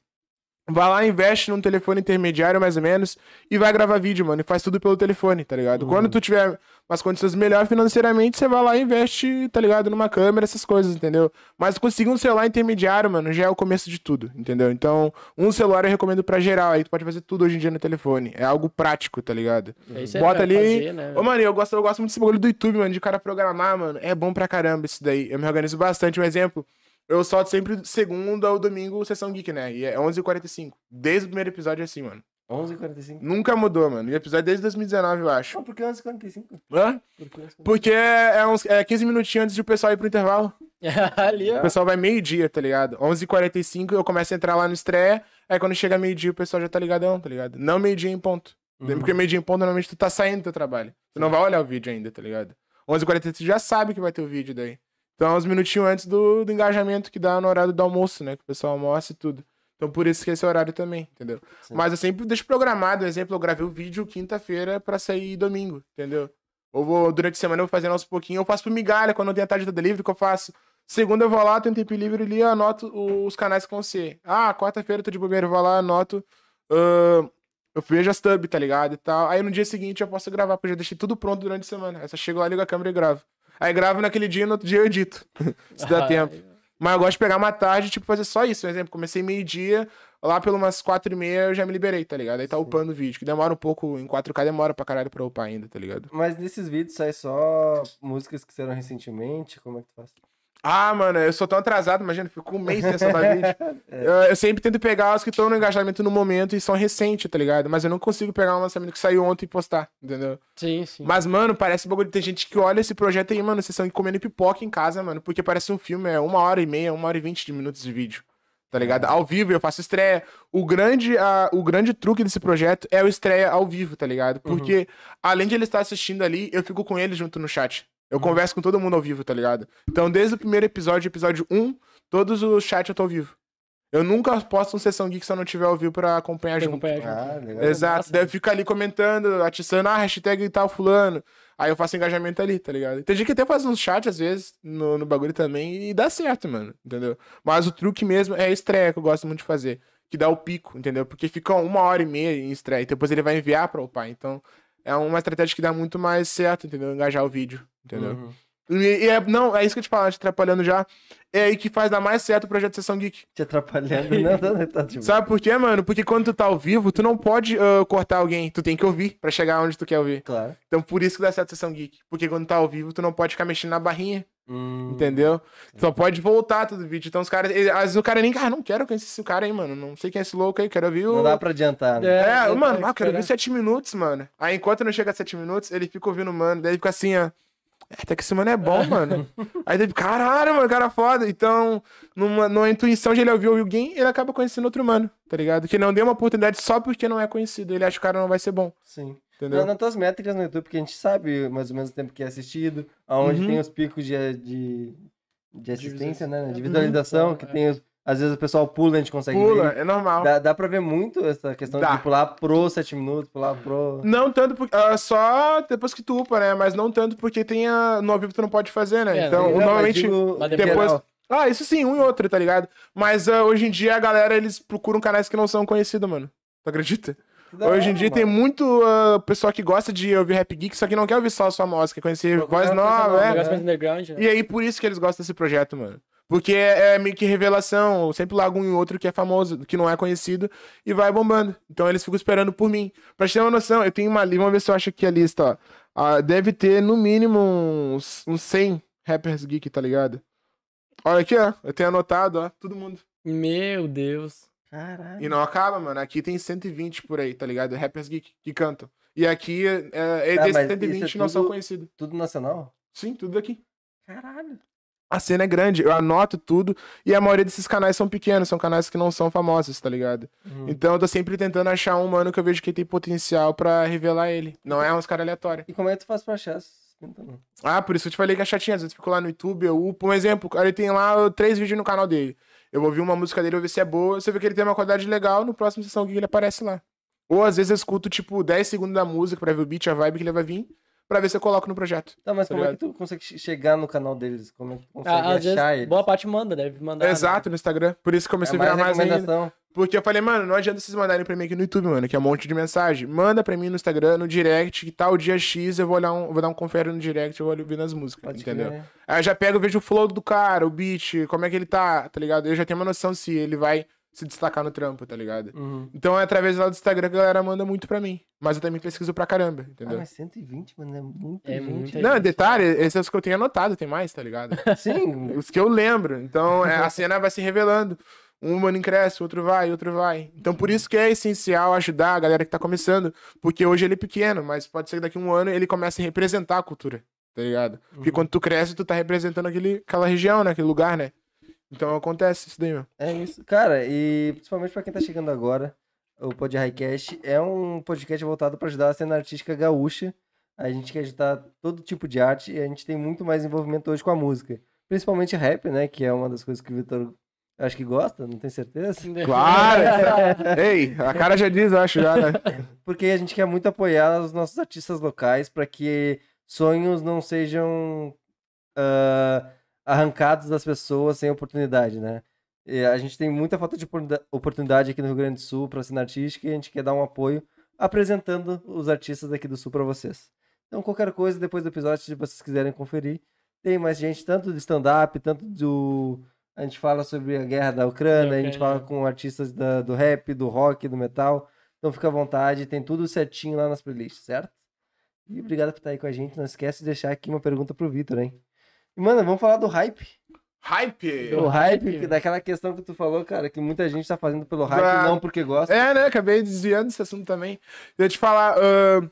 Vai lá, investe num telefone intermediário, mais ou menos, e vai gravar vídeo, mano. E faz tudo pelo telefone, tá ligado? Quando tu tiver umas condições melhores financeiramente, você vai lá e investe, tá ligado? Numa câmera, essas coisas, entendeu? Mas conseguir um celular intermediário, mano, já é o começo de tudo, entendeu? Então, um celular eu recomendo pra geral. Aí tu pode fazer tudo hoje em dia no telefone. É algo prático, tá ligado? Isso é Bota pra ali. fazer, né, Ô, mano, eu gosto, eu gosto muito desse bagulho do YouTube, mano, de cara programar, mano. É bom pra caramba isso daí. Eu me organizo bastante. Um exemplo, eu solto sempre segunda ou domingo sessão geek, né? E é 11h45. Desde o primeiro episódio é assim, mano. 11h45. Nunca mudou, mano. E o episódio é desde 2019, eu acho. Não, por que 11h45? Hã? Por que 11h45? Porque é, uns, é 15 minutinhos antes de o pessoal ir pro intervalo. ali, O ó. pessoal vai meio-dia, tá ligado? 11h45 eu começo a entrar lá no estreia. Aí quando chega meio-dia o pessoal já tá ligadão, tá ligado? Não meio-dia em ponto. Uhum. Porque meio-dia em ponto normalmente tu tá saindo do teu trabalho. Tu não vai olhar o vídeo ainda, tá ligado? 11h40 tu já sabe que vai ter o vídeo daí. Então é uns minutinhos antes do, do engajamento que dá no horário do almoço, né? Que o pessoal almoça e tudo. Então por isso que esse horário também, entendeu? Sim. Mas eu sempre deixo programado, exemplo, eu gravei o vídeo quinta-feira pra sair domingo, entendeu? Ou vou, durante a semana eu vou fazendo aos pouquinhos, eu faço por migalha, quando eu tenho a tarde do delivery, que eu faço. Segunda eu vou lá, tenho tempo livre ali, anoto os canais que vão ser. Ah, quarta-feira eu tô de bobeira, eu vou lá, anoto. ah, eu vejo as thumb, tá ligado? E tal. Aí no dia seguinte eu posso gravar, porque eu já deixei tudo pronto durante a semana. Aí só chego lá, ligo a câmera e gravo. Aí gravo naquele dia e no outro dia eu edito. Se dá tempo. Mas eu gosto de pegar uma tarde e, tipo, fazer só isso. Por exemplo, comecei meio-dia, lá pelo umas quatro e meia eu já me liberei, tá ligado? Aí tá Sim. upando o vídeo, que demora um pouco, em 4K demora pra caralho pra upar ainda, tá ligado? Mas nesses vídeos sai só músicas que saíram recentemente? Como é que tu faz? Ah, mano, eu sou tão atrasado, imagina, fico um mês sem soltar vídeo. Eu, eu sempre tento pegar os que estão no engajamento no momento e são recentes, tá ligado? Mas eu não consigo pegar um lançamento que saiu ontem e postar, entendeu? Sim, sim. Mas, mano, parece bagulho. Tem gente que olha esse projeto aí, mano, vocês estão comendo pipoca em casa, mano, porque parece um filme, é uma hora e meia, uma hora e vinte de minutos de vídeo. Tá ligado? Ao vivo eu faço estreia. O grande, a, o grande truque desse projeto é o estreia ao vivo, tá ligado? Porque além de ele estar assistindo ali, eu fico com ele junto no chat. Eu converso com todo mundo ao vivo, tá ligado? Então, desde o primeiro episódio, episódio 1, todos os chats eu tô ao vivo. Eu nunca posto um Sessão Geek se eu não tiver ao vivo pra acompanhar Pra junto. acompanhar junto. Ah, legal. Exato, massa, daí eu fico ali comentando, atiçando, ah, hashtag tal fulano. Aí eu faço engajamento ali, tá ligado? Tem gente que até faz uns chats às vezes no, no bagulho também e dá certo, mano, entendeu? Mas o truque mesmo é a estreia que eu gosto muito de fazer, que dá o pico, entendeu? Porque fica uma hora e meia em estreia e depois ele vai enviar pra upar. Então é uma estratégia que dá muito mais certo, entendeu? Engajar o vídeo, entendeu? Uhum. E, e é, não, é isso que eu te falo, te atrapalhando já. É aí que faz dar mais certo o projeto Sessão Geek. Te atrapalhando. Não, tá, tá de. Sabe por quê, mano? Porque quando tu tá ao vivo, tu não pode ah, cortar alguém. Tu tem que ouvir pra chegar onde tu quer ouvir. Claro. Então por isso que dá certo a sessão geek. Porque quando tá ao vivo, tu não pode ficar mexendo na barrinha, Hum, entendeu? Só pode voltar todo vídeo. Então os caras. Às vezes o cara nem, ah, não quero conhecer esse cara aí, mano. Não sei quem é esse louco aí, quero ouvir o. Não dá pra adiantar, né? É, eu mano, ah, que quero ouvir esperar. sete minutos, mano. Aí enquanto não chega a sete minutos, ele fica ouvindo o mano. Daí ele fica assim, ó. É, até que esse mano é bom, mano. Aí ele, caralho, mano, cara foda. Então, numa, numa intuição de ele ouvir alguém, ele acaba conhecendo outro mano, tá ligado? Que não deu uma oportunidade só porque não é conhecido. Ele acha que o cara não vai ser bom, Sim. Entendeu? Na, nas tuas métricas no YouTube, porque a gente sabe mais ou menos o tempo que é assistido, aonde Uhum. tem os picos de, de, de assistência, né? De Uhum. visualização, que É. tem os, Às vezes o pessoal pula, a gente consegue Pula, ver. é normal. Dá, dá pra ver muito essa questão Dá. de pular pro 7 minutos, pular pro. Não tanto porque. ah, só depois que tu upa, né? Mas não tanto porque tem a. No ao vivo tu não pode fazer, né? É, então, não, normalmente. digo, geral. depois- Ah, isso sim, um e outro, tá ligado? Mas ah, hoje em dia a galera, eles procuram canais que não são conhecidos, mano. Tu acredita? Da hoje em dia tem mano. muito ah, pessoal que gosta de ouvir rap geek, só que não quer ouvir só a sua música, quer conhecer Procurar voz nova, é. Né? E aí, por isso que eles gostam desse projeto, mano. Porque é, é meio que revelação. Eu sempre largo um e outro que é famoso, que não é conhecido, e vai bombando. Então eles ficam esperando por mim. Pra te ter uma noção, eu tenho uma lista, vamos ver se eu acho aqui a lista, ó. Ah, deve ter no mínimo uns, uns 100 rappers geek, tá ligado? Olha aqui, ó. Eu tenho anotado, ó. Todo mundo. Meu Deus. Caralho. E não acaba, mano. Aqui tem 120 por aí, tá ligado? Rappers geek que cantam. E aqui, é, é, Tá, desses mas 120 isso é não são tudo- conhecidos. Tudo nacional? Sim, tudo aqui. Caralho. A cena é grande, eu anoto tudo, e a maioria desses canais são pequenos, são canais que não são famosos, tá ligado? Uhum. Então eu tô sempre tentando achar um mano que eu vejo que tem potencial pra revelar ele. Não é uns caras aleatórios. E como é que tu faz pra achar? Ah, por isso eu te falei que é chatinho. Às vezes eu fico lá no YouTube, eu upo. Um exemplo, ele tem lá três vídeos no canal dele. Eu vou ouvir uma música dele, eu vou ver se é boa. Você vê que ele tem uma qualidade legal, no próximo sessão que ele aparece lá. Ou às vezes eu escuto, tipo, 10 segundos da música pra ver o beat, a vibe que ele vai vir, pra ver se eu coloco no projeto. Tá, mas Tá como é que ligado? tu consegue che- chegar no canal deles? Como é que tu consegue Ah, às vezes, achar eles? boa parte manda, deve mandar. né? Exato, no Instagram. Por isso que eu comecei é a virar mais mais ainda. recomendação. Porque eu falei, mano, não adianta vocês mandarem pra mim aqui no YouTube, mano, que é um monte de mensagem. Manda pra mim no Instagram, no direct, que tal dia X eu vou, olhar um, vou dar um confere no direct, eu vou ouvir nas músicas, Pode entendeu? crer. Aí eu já pego vejo o flow do cara, o beat, como é que ele tá, tá ligado? Eu já tenho uma noção se ele vai se destacar no trampo, tá ligado? Uhum. Então é através lá do Instagram que a galera manda muito pra mim. Mas eu também pesquiso pra caramba, Ah, entendeu? mas 120, mano, é muito É gente. muita Não, gente. detalhe, esses são os que eu tenho anotado, tem mais, tá ligado? Sim, Os que eu lembro. Então é, a cena vai se revelando. Um mano cresce, outro vai, outro vai. Então por isso que é essencial ajudar a galera que tá começando. Porque hoje ele é pequeno, mas pode ser que daqui a um ano ele comece a representar a cultura, tá ligado? Porque Uhum. quando tu cresce, tu tá representando aquele, aquela região, né? Aquele lugar, né? Então acontece isso daí, meu. é isso. Cara, e principalmente pra quem tá chegando agora, o Pod Highcast é um podcast voltado pra ajudar a cena artística gaúcha A gente quer editar todo tipo de arte e a gente tem muito mais envolvimento hoje com a música. Principalmente rap, né? Que é uma das coisas que o Vitor acho que gosta, não tenho certeza. Claro! Ei, a cara já diz, eu acho já, né? Porque a gente quer muito apoiar os nossos artistas locais para que sonhos não sejam ah, arrancados das pessoas sem oportunidade, né? E a gente tem muita falta de oportuni- oportunidade aqui no Rio Grande do Sul para cena artística e a gente quer dar um apoio apresentando os artistas daqui do Sul para vocês. Então, qualquer coisa, depois do episódio, se vocês quiserem conferir, tem mais gente, tanto do stand-up, tanto do. A gente fala sobre a guerra da Ucrânia, a gente fala com artistas da- do rap, do rock, do metal. Então fica à vontade, tem tudo certinho lá nas playlists, certo? E obrigado por estar aí com a gente. Não esquece de deixar aqui uma pergunta pro Vitor, hein? E, mano, vamos falar do hype. Hype! O hype, hype. que- daquela questão que tu falou, cara, que muita gente tá fazendo pelo hype, Ah, não porque gosta. É, né? Acabei desviando desse assunto também. Eu ia te falar. ah,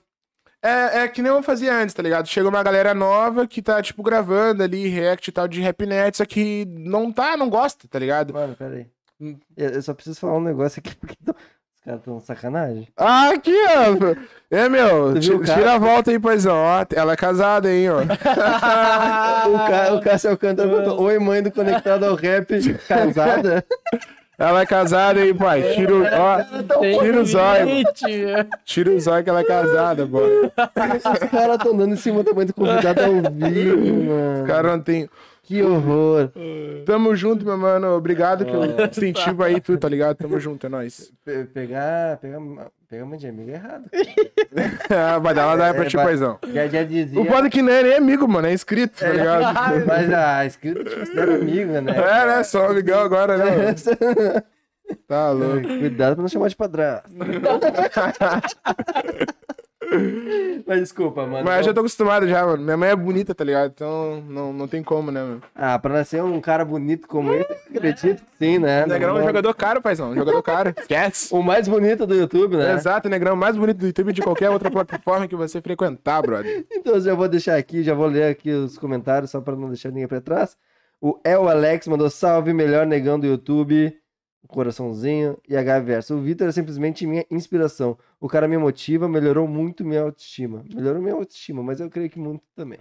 é, é que nem eu fazia antes, tá ligado? Chega uma galera nova que tá, tipo, gravando ali, react e tal de Rapnet, só que não tá, não gosta, tá ligado? Mano, pera aí. Hum. Eu, eu só preciso falar um negócio aqui, porque os caras tão sacanagem. Ah, aqui, ó. É, meu, Tu viu o ti- cara? tira a volta aí, poisão. Ó, ela é casada, hein, ó. o, Ca... o Cássio Alcântara botou, oi mãe do Conectado ao Rap, casada. Ela é casada, hein, pai. Tira o, ó, tira o zóio. Tira o zóio que ela é casada, bora. Os caras tão dando em cima mãe do convidado ao vivo, mano. Cara, não tem. Que horror. Tamo junto, meu mano. Obrigado pelo incentivo aí, tu, tá ligado? Tamo junto, é nóis. Pe- pegar, pegar, pegar mãe de amigo é errado. Ah, Vai dar uma daia pra É, ti, vai- paizão. Já, já dizia. O foda é que não é nem amigo, mano, é inscrito, tá ligado? Mas a escrita te considera amigo, né? É, né? Só amigão agora, né? mano? Tá louco. Cuidado pra não chamar de padrasto. Mas desculpa, mano. Mas eu já tô acostumado já, mano. Minha mãe é bonita, tá ligado? Então não, não tem como, né, mano? Ah, pra nascer um cara bonito como esse, eu acredito que sim, né? Negrão é um jogador caro, paizão. Um jogador caro. Esquece. O mais bonito do YouTube, né? Exato, o Negrão mais bonito do YouTube de qualquer outra plataforma que você frequentar, brother. Então eu já vou deixar aqui, já vou ler aqui os comentários, só pra não deixar ninguém pra trás. O El Alex mandou salve, melhor negão do YouTube. Coraçãozinho e H verso. O Vitor é simplesmente minha inspiração. O cara me motiva, melhorou muito minha autoestima. Melhorou minha autoestima, mas eu creio que muito também.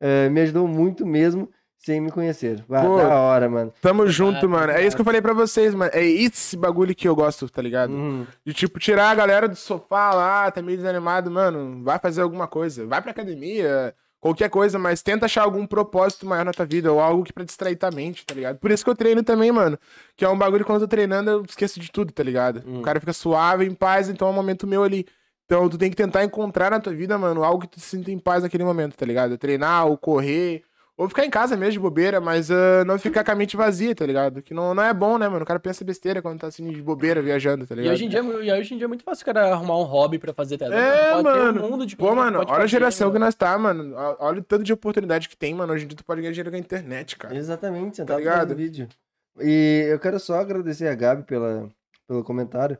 Eh, me ajudou muito mesmo sem me conhecer. Vai, Pô. da hora, mano. Tamo junto, mano. É isso que eu falei pra vocês, mano. É esse bagulho que eu gosto, tá ligado? Uhum. De, tipo, tirar a galera do sofá lá, tá meio desanimado, mano. Vai fazer alguma coisa. Vai pra academia, qualquer coisa, mas tenta achar algum propósito maior na tua vida, ou algo que pra distrair tua mente, tá ligado? Por isso que eu treino também, mano. Que é um bagulho que quando eu tô treinando, eu esqueço de tudo, tá ligado? Hum. O cara fica suave, em paz, então é um momento meu ali. Então tu tem que tentar encontrar na tua vida, mano, algo que tu se sinta em paz naquele momento, tá ligado? Treinar, ou correr, ou ficar em casa mesmo de bobeira, mas ah, não ficar com a mente vazia, tá ligado? Que não, não é bom, né, mano? O cara pensa besteira quando tá assim de bobeira viajando, tá E ligado? hoje, em dia, e hoje em dia é muito fácil o cara arrumar um hobby pra fazer, tá ligado? É, Pode ter mano. um mundo de Pô, que mano, olha a geração que mano. nós tá, mano. Olha o tanto de oportunidade que tem, mano. Hoje em dia tu pode ganhar dinheiro com a internet, cara. Exatamente, sentado Tá ligado? no vídeo. E eu quero só agradecer a Gabi pela, pelo comentário.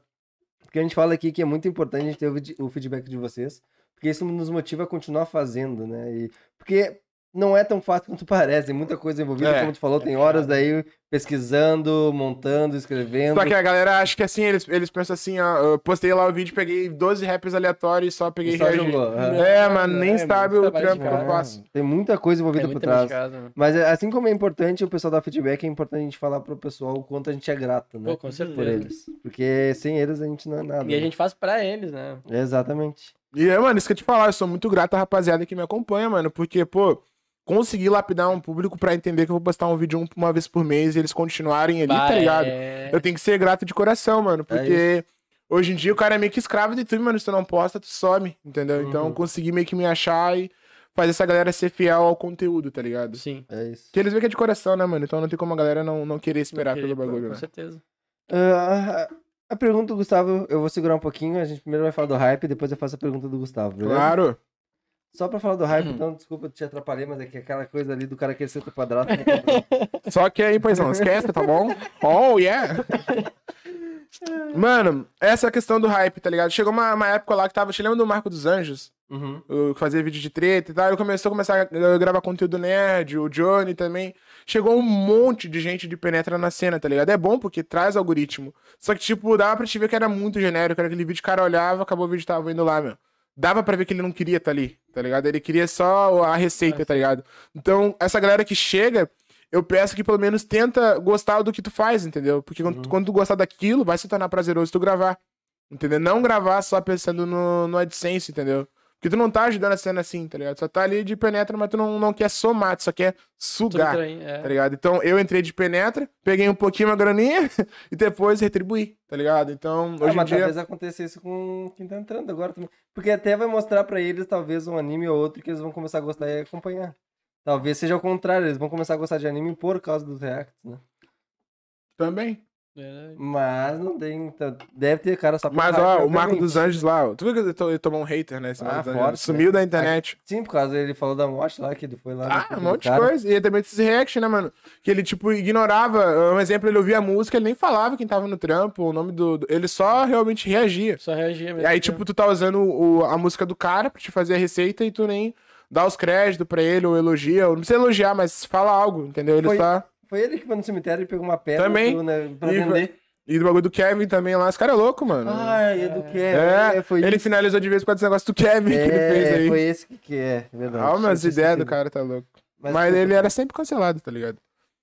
Porque a gente fala aqui que é muito importante a gente ter o, o feedback de vocês. Porque isso nos motiva a continuar fazendo, né? E, porque não é tão fácil quanto parece, tem muita coisa envolvida, É. como tu falou, tem horas daí pesquisando, montando, escrevendo. Só que a galera acha que assim, eles, eles pensam assim, ó, eu postei lá o vídeo, peguei 12 raps aleatórios e só peguei E só reagi. jogou. aham. É, mano, nem É, sabe o trampo que eu faço. Tem muita coisa envolvida É por tempo de trás. casa, mano. Mas é, assim como é importante o pessoal dar feedback, é importante a gente falar pro pessoal o quanto a gente é grato, né? Pô, com por certeza. eles. Porque sem eles a gente não é nada. E a né? gente faz pra eles, né? Exatamente. E é, mano, isso que eu te falar, eu sou muito grato à rapaziada que me acompanha, mano, porque, pô, consegui lapidar um público pra entender que eu vou postar um vídeo um- uma vez por mês e eles continuarem ali, Bah, tá ligado? é- Eu tenho que ser grato de coração, mano, porque hoje em dia o cara é meio que escravo de tudo, mano. Se tu não posta, tu some, entendeu? Então Uhum. eu consegui meio que me achar e fazer essa galera ser fiel ao conteúdo, tá ligado? Sim. É isso. Que eles veem que é de coração, né, mano? Então não tem como a galera não, não querer esperar Ok, pelo pô, bagulho, Com né? certeza. Ah, a pergunta do Gustavo, eu vou segurar um pouquinho. A gente primeiro vai falar do hype, depois eu faço a pergunta do Gustavo, beleza? Claro. Só pra falar do hype, Uhum. então, desculpa te atrapalhei, mas é que aquela coisa ali do cara querer ser teu padrasto. Só que aí, pois não, esquece, tá bom? Oh, yeah! Mano, essa é a questão do hype, tá ligado? Chegou uma, uma época lá que tava. Te lembra do Marco dos Anjos? uhum. que fazia vídeo de treta e tal. Ele começou a começar a gravar conteúdo nerd, o Johnny também. Chegou um monte de gente de penetra na cena, tá ligado? É bom porque traz algoritmo. Só que, tipo, dava pra te ver que era muito genérico. Era aquele vídeo que o cara olhava, acabou o vídeo tava indo lá, meu. Dava pra ver que ele não queria estar ali, tá ligado? Ele queria só a receita, tá ligado? Então, essa galera que chega, eu peço que pelo menos tenta gostar do que tu faz, entendeu? Porque quando, Uhum. quando tu gostar daquilo, vai se tornar prazeroso tu gravar. Entendeu? Não gravar só pensando no, no AdSense, entendeu? Porque tu não tá ajudando a cena assim, tá ligado? Só tá ali de penetra, mas tu não, não quer somar, tu só quer sugar, bem, é. tá ligado? Então eu entrei de penetra, peguei um pouquinho uma graninha e depois retribuí, tá ligado? Então, Ah, hoje em dia. talvez aconteça isso com quem tá entrando agora também. Porque até vai mostrar pra eles, talvez, um anime ou outro que eles vão começar a gostar e acompanhar. Talvez seja o contrário, eles vão começar a gostar de anime por causa dos reacts, né? Também. Verdade. Mas não tem. então, Deve ter cara só pra Mas, ó, o Marco dos Anjos lá, ó, tu viu que ele to- ele tomou um hater, né? esse Ah, forte? Sumiu né? da internet. Sim, por causa ele falou da morte lá, que ele foi lá. Ah, um monte de coisa. E também esses react, né, mano? Que ele, tipo, ignorava. Um exemplo, ele ouvia a música, ele nem falava quem tava no trampo, o nome do. do- Ele só realmente reagia. Só reagia mesmo. E aí, tipo, tu tá usando o- a música do cara pra te fazer a receita e tu nem dá os créditos pra ele, ou elogia, ou não precisa elogiar, mas fala algo, entendeu? Ele Foi- só. Foi ele que foi no cemitério e pegou uma pedra Também. pro, né, pra E- vender. E do bagulho do Kevin também lá, esse cara é louco, mano. Ai, é do que é, é, foi ele isso. finalizou de vez com esse negócio do Kevin que ele É, fez aí. Foi esse que, que é, é verdade. Ah, mas ideias do cara tá louco. Mas, Mas, ele era sempre cancelado, tá ligado?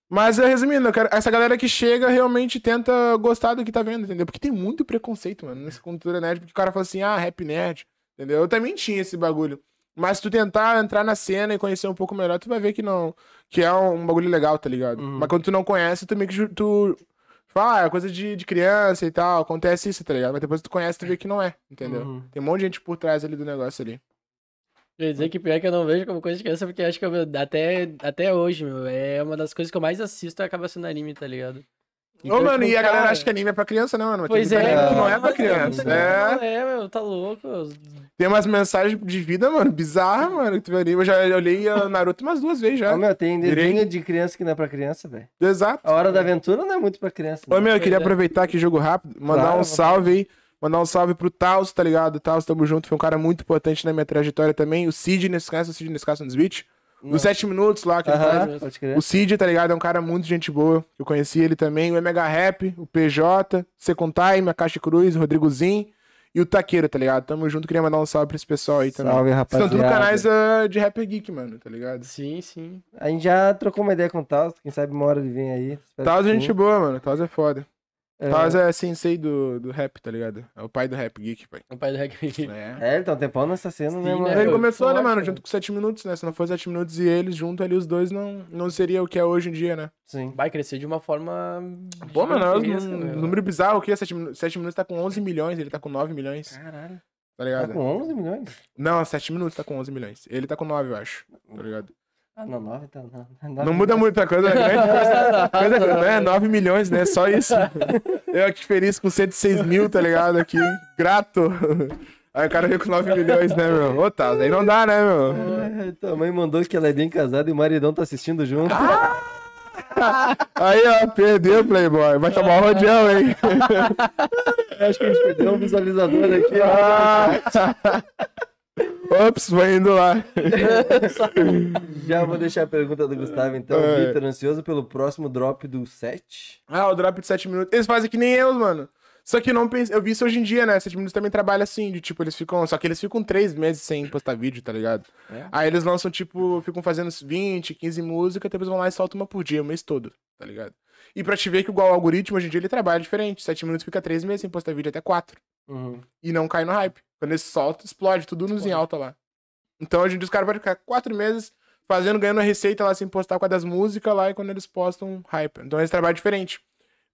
Mas, eh, resumindo, eu quero- essa galera que chega realmente tenta gostar do que tá vendo, entendeu? Porque tem muito preconceito, mano, nessa cultura nerd. Porque o cara fala assim, ah, rap nerd, entendeu? Eu também tinha esse bagulho. Mas se tu tentar entrar na cena e conhecer um pouco melhor, tu vai ver que não. Que é um bagulho legal, tá ligado? Uhum. Mas quando tu não conhece, tu meio que tu. Fala, ah, é coisa de, de criança e tal, acontece isso, tá ligado? Mas depois tu conhece, tu vê que não é, entendeu? Uhum. Tem um monte de gente por trás ali do negócio ali. Quer dizer que pior que eu não vejo como coisa de criança, porque acho que eu, até, até hoje, meu, é uma das coisas que eu mais assisto acaba sendo anime, tá ligado? Ô, Então, mano, tipo, e a galera acha que anime é pra criança, né, mano? Mas Pois é, que não cara. é pra criança. É. Não é, meu, tá louco. Tem umas mensagens de vida, mano, bizarra, mano, que tu ali. Eu já olhei a Naruto umas duas vezes já. Ô, meu, tem desenho de criança que não é pra criança, velho. Exato. A Hora da Aventura não é muito pra criança. Ô, né? meu, eu queria é. aproveitar aqui, jogo rápido, mandar Claro, um salve aí. Mandar um salve pro Taos, tá ligado? Taos, tamo junto. Foi um cara muito importante na minha trajetória também. O Sidney, você conhece o Sidney Scarson dos Beach? Dos 7 minutos lá que ele faz. Aham, pode crer. O Cid, tá ligado? É um cara muito gente boa. Eu conheci ele também. O MH Rap, o PJ, Second Time, a Caixa Cruz, o Rodrigozinho e o Taqueiro, tá ligado? Tamo junto. Queria mandar um salve pra esse pessoal aí também. Salve, São rapaziada. tudo canais ah, de Rapper Geek, mano, tá ligado? Sim, sim. A gente já trocou uma ideia com o Taos, quem sabe uma hora ele vem aí. Espero Taos que é sim. gente boa, mano. Taos é foda. É. Taos é sensei do, do rap, tá ligado? É o pai do Rap Geek, pai. O pai do Hack É. É, ele tá um tempão nessa cena, né, Sim, mano? né? Ele Pô, começou, né, mano, mano. junto com 7 minutos, né? Se não fosse 7 minutos e eles junto ali, os dois não, não seria o que é hoje em dia, né? Sim. Vai crescer de uma forma. Pô, mano, é um meu. número bizarro, o que? 7 minutos, 7 minutos tá com 11 milhões, ele tá com 9 milhões, Caralho. tá Tá ligado? com 11 milhões? Não, 7 minutos tá com 11 milhões. Ele tá com 9, eu acho. Tá ligado? Ah, não, 9 tá. Não, Não muda muita coisa, né? Grande coisa, coisa né? 9 milhões, né? Só isso. Eu aqui feliz com 106 mil, tá ligado? Aqui, grato. Aí o cara veio com 9 milhões, né, meu? Ô, tá, aí não dá, né, meu? É, Tua mãe mandou que ela é bem casada e o maridão tá assistindo junto. Aí, ó, perdeu, Playboy. Vai tomar um rodeão, hein? Acho que a gente perdeu um visualizador aqui. ó. Ah. Ops, vai indo lá. Já vou deixar a pergunta do Gustavo, então. É. Vitor, ansioso pelo próximo drop do 7? Ah, o drop de 7 minutos. Eles fazem que nem eu, mano. Só que não pensei. Eu vi isso hoje em dia, né? 7 minutos também trabalha assim, de tipo, eles ficam. Só que eles ficam 3 meses sem postar vídeo, tá ligado? É? Aí eles lançam, tipo, ficam fazendo 20, 15 músicas, depois vão lá e soltam uma por dia, o mês todo, tá ligado? E pra te ver que igual o algoritmo, hoje em dia ele trabalha diferente. 7 minutos fica 3 meses sem postar vídeo, até 4. Uhum. E não cai no hype. Quando eles soltam, explode, tudo nos em alta lá. Então hoje em dia os caras podem ficar 4 meses fazendo, ganhando a receita lá sem postar com a das músicas lá e quando eles postam, hype. Então eles trabalham diferente.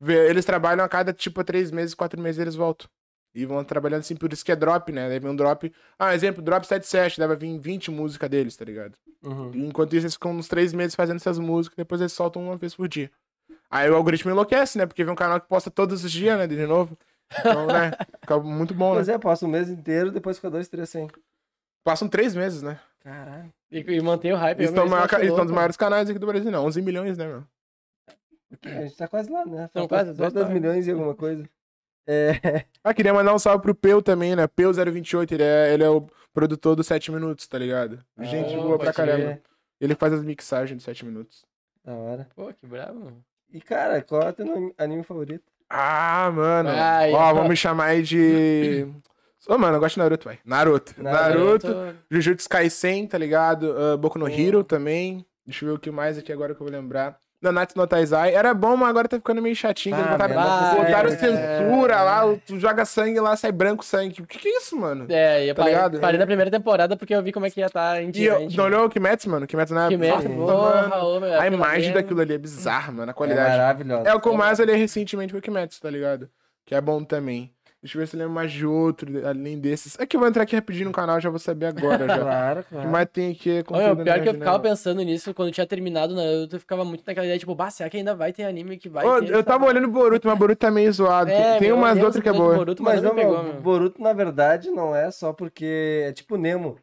Eles trabalham a cada, tipo, 3 meses, 4 meses eles voltam. E vão trabalhando assim, por isso que é drop, né? Daí vem um drop. Ah, exemplo, drop 77, deve vir 20 músicas deles, tá ligado? Uhum. Enquanto isso, eles ficam uns 3 meses fazendo essas músicas, depois eles soltam uma vez por dia. Aí o algoritmo enlouquece, né? Porque vem um canal que posta todos os dias, né? De novo. Então, né? Fica muito bom, Pois né? é, passa o mês inteiro, depois fica 2, 3 sem. Passam 3 meses, né? Caralho. E, e mantém o hype. Eles eles estão dos maiores canais aqui do Brasil, não. 11 milhões, né, meu? A gente tá quase lá, né? Falta quase, só dois 10 tá. milhões e alguma coisa. É, Ah, queria mandar um salve pro Peu também, né? Peu028, ele é, ele é o produtor do 7 minutos, tá ligado? Gente Ah, boa pra caramba. crer. Ele faz as mixagens de 7 minutos. da hora. Pô, que bravo. mano. E, cara, qual é o teu anime favorito? Ah, mano. Ai, Ó, vamos me chamar aí de. Ô, mano, eu gosto de Naruto, vai. Naruto. Naruto. Naruto. Jujutsu Kaisen, tá ligado? Uh, Boku no Hero também. Deixa eu ver o que mais aqui agora que eu vou lembrar. Nanatsu no Taizai. Era bom, mas agora tá ficando meio chatinho. Ah, botaram, botaram é. censura lá, tu joga sangue lá, sai branco sangue. O que que é isso, mano? É, ia Tá parei, ligado? parei na primeira temporada porque eu vi como é que ia estar em E eu, não olhou o Kimetsu, mano? Kimetsu na Kimetsu, Nossa, porra, mano. meu, A aquilo imagem ali é- daquilo ali é bizarra, mano. A É qualidade. maravilhosa. É, o que eu mais olhei recentemente foi o Kimetsu, tá ligado? Que é bom também. Deixa eu ver se eu lembro mais de outro, além desses. É que eu vou entrar aqui rapidinho no canal, já vou saber agora já. Claro, O que claro. mais tem aqui é meu, na pior que eu minha ficava janela. pensando nisso quando tinha terminado Naruto, eu ficava muito naquela ideia, tipo, bah, será que ainda vai ter anime que vai Ô, ter? eu tava olhando o Boruto, mas o Boruto tá meio zoado. É, tem meu, umas outras que é boa. Boruto, Mas mas não, não me pegou, meu, meu. Boruto, na verdade, não é só porque é tipo Nemo.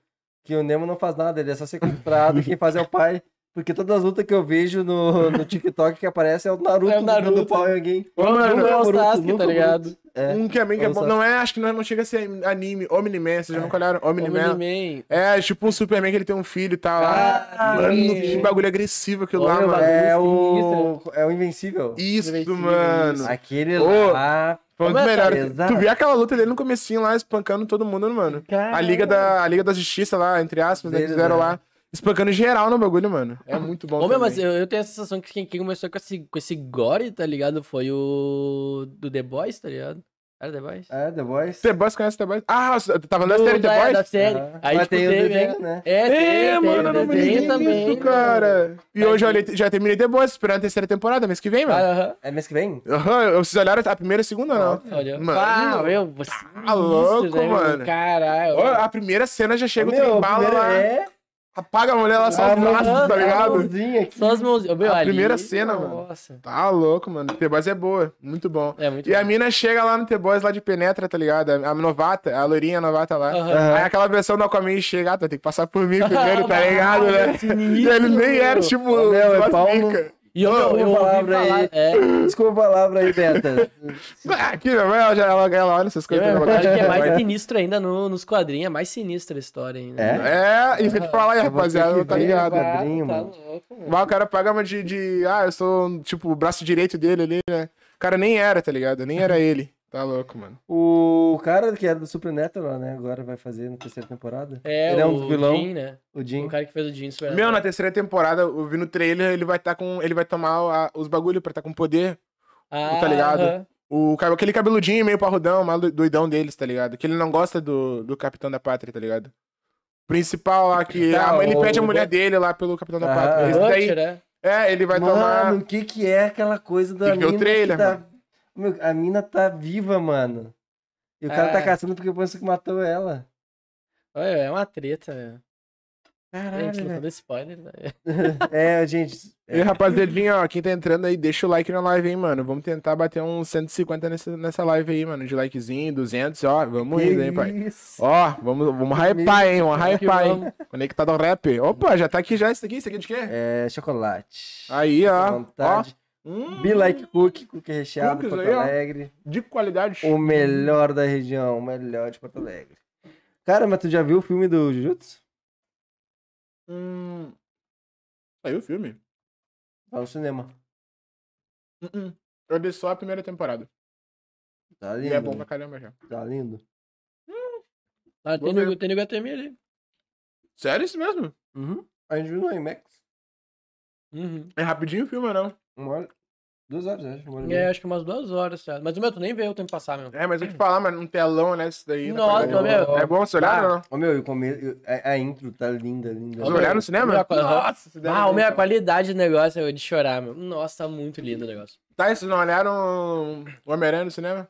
Que o Nemo não faz nada, ele é só ser comprado, quem faz é o pai. Porque todas as lutas que eu vejo no, no TikTok que aparece é o Naruto, É o Naruto. dando pau em alguém. Ô, mano, Nunca é o Sasuke, tá o ligado? É. Um que é bem que é bom. Não é, acho que não, não chega a ser anime, Omni-Man, vocês já nunca olharam? Omni-Man. Omni-Man. É, tipo um Superman que ele tem um filho e tal lá. Ah, mano, que bagulho agressivo aquilo lá, mano. É o, é o Invencível. Isso, Invencível, mano. isso. Aquele Ô, lá. Foi um dos é melhores. exato? Tu viu aquela luta dele no comecinho lá, espancando todo mundo, mano. A Liga da, a Liga da Justiça lá, entre aspas, né, que fizeram lá. Espancando geral no bagulho, mano. É muito bom Ô, meu, mas eu, eu tenho a sensação que quem, quem começou com esse, com esse gore, tá ligado? Foi o do The Boys, tá ligado? Era The Boys? É, The Boys. The Boys conhece The Boys? Ah, você tá falando da Do- série The Boys? da série. Aham. Aí, Mas tipo, tem o teve, desenho, né? É, tem, É, tem, mano, o não me liguei também. cara. E Tá hoje eu olhei- já terminei The Boys, esperando a terceira temporada, mês que vem, mano. Aham. É mês que vem? Aham, vocês olharam a primeira e a segunda, não? Olha. Mano, ah, meu, você. tá louco, né, mano. Caralho. A primeira cena já chega o trembala primeiro lá, É apaga a mulher lá só a os braços, tá a ligado? aqui. Só as mãozinhas. Meu, A ali- primeira cena, mano. Nossa. Tá louco, mano. The Boys é boa, muito bom. É muito E a bom. mina chega lá no The Boys lá de Penetra, tá ligado? A a novata, a loirinha novata lá. Aham. Aí aquela versão do Aquaman chega, ah, tu vai ter que passar por mim primeiro, tá ligado, né? E ele nem era, tipo, meu, é umas pau. E eu, eu, eu ouvi palavra falar. aí. É, Desculpa a palavra aí, Beta. Ah, Aqui, ela, já- ela, ela olha essas coisas. eu, ela eu acho que é mais sinistro ainda no- nos quadrinhos. É mais sinistra a história ainda. É? É, isso que eu te falar aí, Eu rapaziada, tá ligado. quadrinho, tá mano. louco. Mas o cara paga uma de, de. Ah, eu sou, tipo, o braço direito dele ali, né? O cara nem era, tá ligado? Nem era ele. Tá louco, mano. O cara que era do Supernatural, né? Agora vai fazer na terceira temporada. É, Ele é um o vilão. Jim, né? O Jim. O cara que fez o Jim Super Meu, na terceira temporada, eu vi no trailer, ele vai estar com. Ele vai tomar a- os bagulho pra estar com poder. ah, tá ligado? aham. O, cab- aquele cabeludinho meio parrudão, mal doidão deles, tá ligado? Que ele não gosta do, do Capitão da Pátria, tá ligado? Principal lá, que Tá, a- ele o- pede a mulher dele lá pelo Capitão da Ah, Pátria. é. Esse daí, Butcher, né? é, ele vai Mano, tomar. o que que é aquela coisa da Tem que ver o trailer, que tá... Meu, a mina tá viva, mano. E o cara Ah. tá caçando porque pensa que matou ela. Olha, é uma treta, velho. Caralho, Gente, não velho. spoiler, né? É, gente. E rapaziadinha, ó, quem tá entrando aí, deixa o like na live aí, mano. Vamos tentar bater uns 150 nessa, nessa live aí, mano. De likezinho, 200, ó. Vamos indo, hein, pai. Isso. Ó, vamos, vamos hypar, hein? Vamos que hypar, hein? Conectado ao rap. Opa, já tá aqui já isso aqui. Isso aqui é de quê? É Hum. Be Like Cook, cookie recheado Cookies Porto Alegre. De qualidade. O melhor da região, o melhor de Porto Alegre. Cara, mas tu já viu o filme do Jujutsu? Hum. Saiu o filme? Tá no cinema. Uh -uh. Eu vi só a primeira temporada. Tá lindo. E é bom né? pra caramba já. Tá lindo. Hum. Ah, tem no, tem HTML ali. Sério isso mesmo? Uhum. A gente viu no IMAX. Uhum. É rapidinho o filme, não? Uma hora e É, meia. acho que umas duas horas, Mas o meu, tu nem vê o tempo passar, meu. É, mas eu te falar, mano, um telão, né? Isso daí. Nossa, cara? meu. É bom você olhar, Ah, não? Ô, meu, eu come... eu- a, a intro tá linda, linda. Vocês olharam no cinema? Meu, aham. Nossa, se der Ah, o meu, a qualidade do negócio é de chorar, meu. Nossa, tá muito lindo o negócio. Tá, e vocês não olharam o Homem-Aranha no cinema?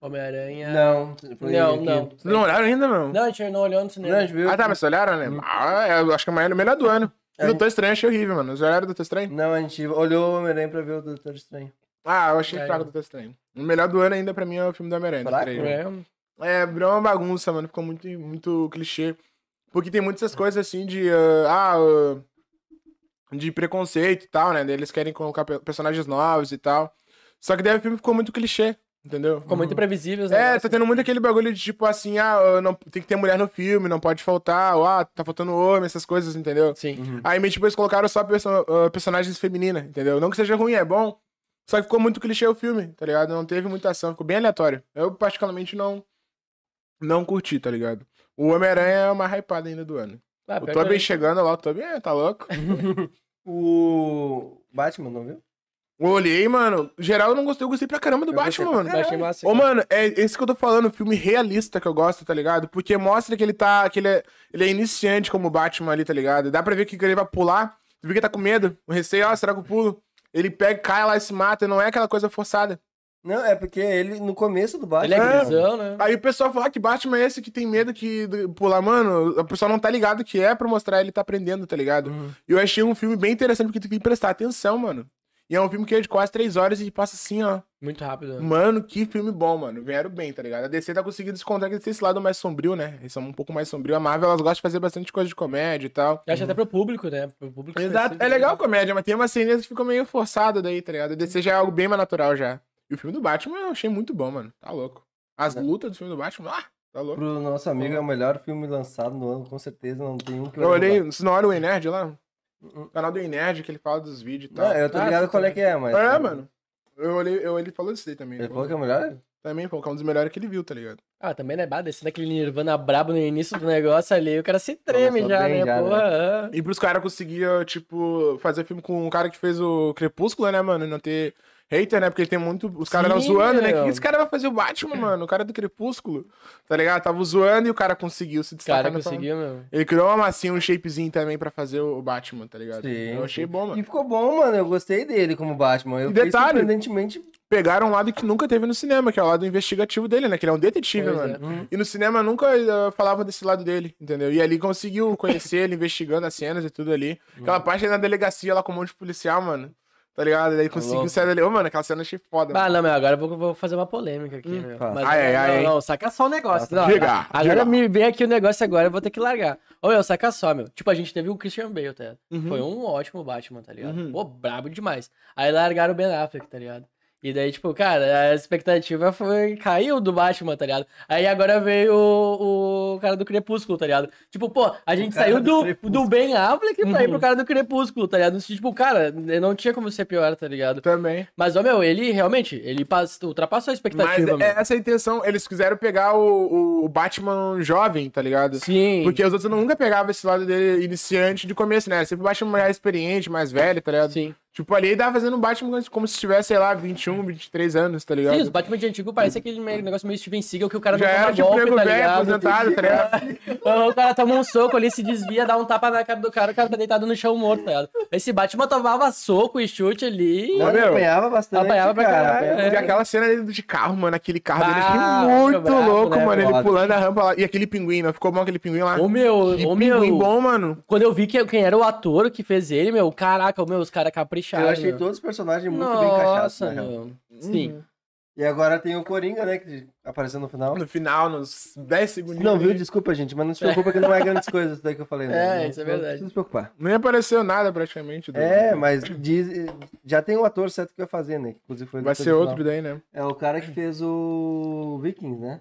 Homem-Aranha. Não, foi Não, aqui. não. Vocês não olharam ainda, meu? Não, a gente não olhou no Não, cinema. a gente viu. Ah, tá, mas vocês olharam, né? Ah, eu acho que amanhã é o melhor do ano. O Doutor Estranho achei horrível, mano. Vocês olharam o Doutor Estranho? Não, a gente olhou o Homem-Aranha pra ver o Doutor Estranho. Ah, eu achei É. fraco o Doutor Estranho. O melhor do ano ainda pra mim é o filme do Homem-Aranha. Fraco? né? É. É, virou uma bagunça, mano. Ficou muito, muito clichê. Porque tem muitas essas coisas assim de. ah, ah, ah, de preconceito e tal, né? Eles querem colocar pe- personagens novos e tal. Só que daí o filme ficou muito clichê, entendeu? Ficou muito imprevisível. os É, negócios. tá tendo muito aquele bagulho de tipo assim, ah, não, tem que ter mulher no filme, não pode faltar, ou ah, tá faltando homem, essas coisas, entendeu? Sim. Aí meio tipo eles colocaram só perso ah, personagens femininas, entendeu? Não que seja ruim, é bom. Só que ficou muito clichê o filme, tá ligado? Não teve muita ação, ficou bem aleatório. Eu particularmente não Não curti, tá ligado? O Homem-Aranha é uma hypada ainda do ano. Ah, o Tobey chegando lá, o Tobey, é, tá louco? O Batman, não viu? Olhei, mano. Geral, eu não gostei. Eu gostei pra caramba do Eu Batman, mano. Achei massa. Ô, mano, é esse que eu tô falando, filme realista que eu gosto, tá ligado? Porque mostra que ele tá. que ele é, ele é iniciante como Batman ali, tá ligado? Dá pra ver que ele vai pular. Tu vê que ele tá com medo. O receio, ó, será que eu pulo? Ele pega, cai lá e se mata, não é aquela coisa forçada. Não, é porque ele, no começo do Ele é Batman... grisão, né? Aí o pessoal fala que Batman é esse que tem medo que de pular, mano. O pessoal não tá ligado que é pra mostrar ele tá aprendendo, tá ligado? Uhum. E eu achei um filme bem interessante porque tu tem que prestar atenção, mano. E é um filme que é de quase três horas e passa assim, ó. Muito rápido. né? Mano, que filme bom, mano. Vieram bem, tá ligado? A DC tá conseguindo descontar que esse lado mais sombrio, né? Eles são um pouco mais sombrio. A Marvel, elas gostam de fazer bastante coisa de comédia e tal. Eu acho até pro público, né? Pro público Exato. É legal a comédia, mas tem umas cenas que ficam meio forçadas daí, tá ligado? A DC já é algo bem mais natural já. E o filme do Batman eu achei muito bom, mano. Tá louco. As lutas do filme do Batman, ah, tá louco. Pro nosso amigo é o melhor filme lançado no ano, com certeza. Não tem um que Eu vai olhei, roubar. se não olha o Nerd lá, O canal do Nerd que ele fala dos vídeos e tal. Não, eu tô Ah, ligado qual é que é, mas... É, mano. Eu olhei, eu, ele falou disso aí também. Ele falou que é o melhor? Também, falou que é um dos melhores que ele viu, tá ligado? Ah, também, né? Bah, descendo aquele Nirvana brabo no início do negócio ali, o cara se treme Começou já, né? já, Porra. ah. E pros caras conseguir, tipo, fazer filme com um cara que fez o Crepúsculo, né, mano? E não ter hater, né? Porque ele tem muito. Os caras eram Sim, zoando, né? O que esse cara vai fazer o Batman, mano? O cara do Crepúsculo. Tá ligado? Tava zoando e o cara conseguiu se O destacar. cara no- conseguiu, meu. Ele criou uma massinha, um shapezinho também pra fazer o Batman, tá ligado? Sim, Eu achei bom, mano. E ficou bom, mano. Eu gostei dele como Batman. Eu E detalhe- surpreendentemente... Pegaram um lado que nunca teve no cinema, que é o lado investigativo dele, né? Que ele é um detetive, Pois mano. é. Uhum. E no cinema nunca uh, falavam desse lado dele, entendeu? E ali conseguiu conhecer ele investigando as cenas e tudo ali. Aquela parte aí na delegacia lá com um monte de policial, mano. Tá ligado? Daí conseguiu louco. sair dali. Ô, mano, aquela cena eu achei foda. Ah, não, meu, agora eu vou, vou fazer uma polêmica aqui, meu. faz. Mas, Ai, ai, ai, não, não, saca só o negócio. Não, Diga, a- agora diga. me vem aqui o negócio agora, eu vou ter que largar. Ô, meu, saca só, meu. Tipo, a gente teve o Christian Bale, tá ligado? Uhum. Foi um ótimo Batman, tá ligado? Uhum. Pô, brabo demais. Aí largaram o Ben Affleck, tá ligado? E daí, tipo, cara, a expectativa foi. caiu do Batman, tá ligado? Aí agora veio o, o cara do Crepúsculo, tá ligado? Tipo, pô, a gente saiu do do, do Ben Affleck pra ir Uhum. pro cara do Crepúsculo, tá ligado? Tipo, cara, não tinha como ser pior, tá ligado? Também. Mas, ó, meu, ele realmente, ele pass... ultrapassou a Mas expectativa, é essa a intenção. Eles quiseram pegar o, o Batman jovem, tá ligado? Sim. Porque os outros nunca pegavam esse lado dele iniciante de começo, né? Sempre o Batman mais experiente, mais velho, tá ligado? Sim. Tipo, ali ele tava fazendo um Batman como se tivesse, sei lá, 21, 23 anos, tá ligado? Sim, os Batman de antigo parece aquele meio- negócio meio Steven Seagal que o cara Já não era toma tipo golpe, tá velho, ligado? aposentado, tá ligado? O cara toma um soco ali, se desvia, dá um tapa na cara do cara, o cara tá deitado no chão morto, tá ligado? Esse Batman tomava soco e chute ali. Não, meu. apanhava bastante, Apanhava pra cara. caralho, E aquela cena dele de carro, mano, aquele carro dele, Ah, muito brabo, louco, né, mano. Ele pulando a rampa lá. E aquele pinguim, não ficou bom aquele pinguim lá? Ô meu, que ô pinguim meu. bom, mano. Quando eu vi que, quem era o ator que fez ele, meu, caraca, meu, os caras capricharam. Eu achei meu. todos os personagens muito bem encaixados, Nossa, na real. Sim. E agora tem o Coringa, né, que apareceu no final. No final, nos 10 segundos. Não viu? Desculpa, gente, mas não se preocupa que não é grandes coisas daí que eu falei. né? É, Não- isso é não verdade. precisa se preocupar. Nem apareceu nada praticamente. do- É, mas diz, já tem o ator certo que vai fazer, né? que Inclusive foi Vai ser outro final. daí, né? É o cara que fez o Vikings, né?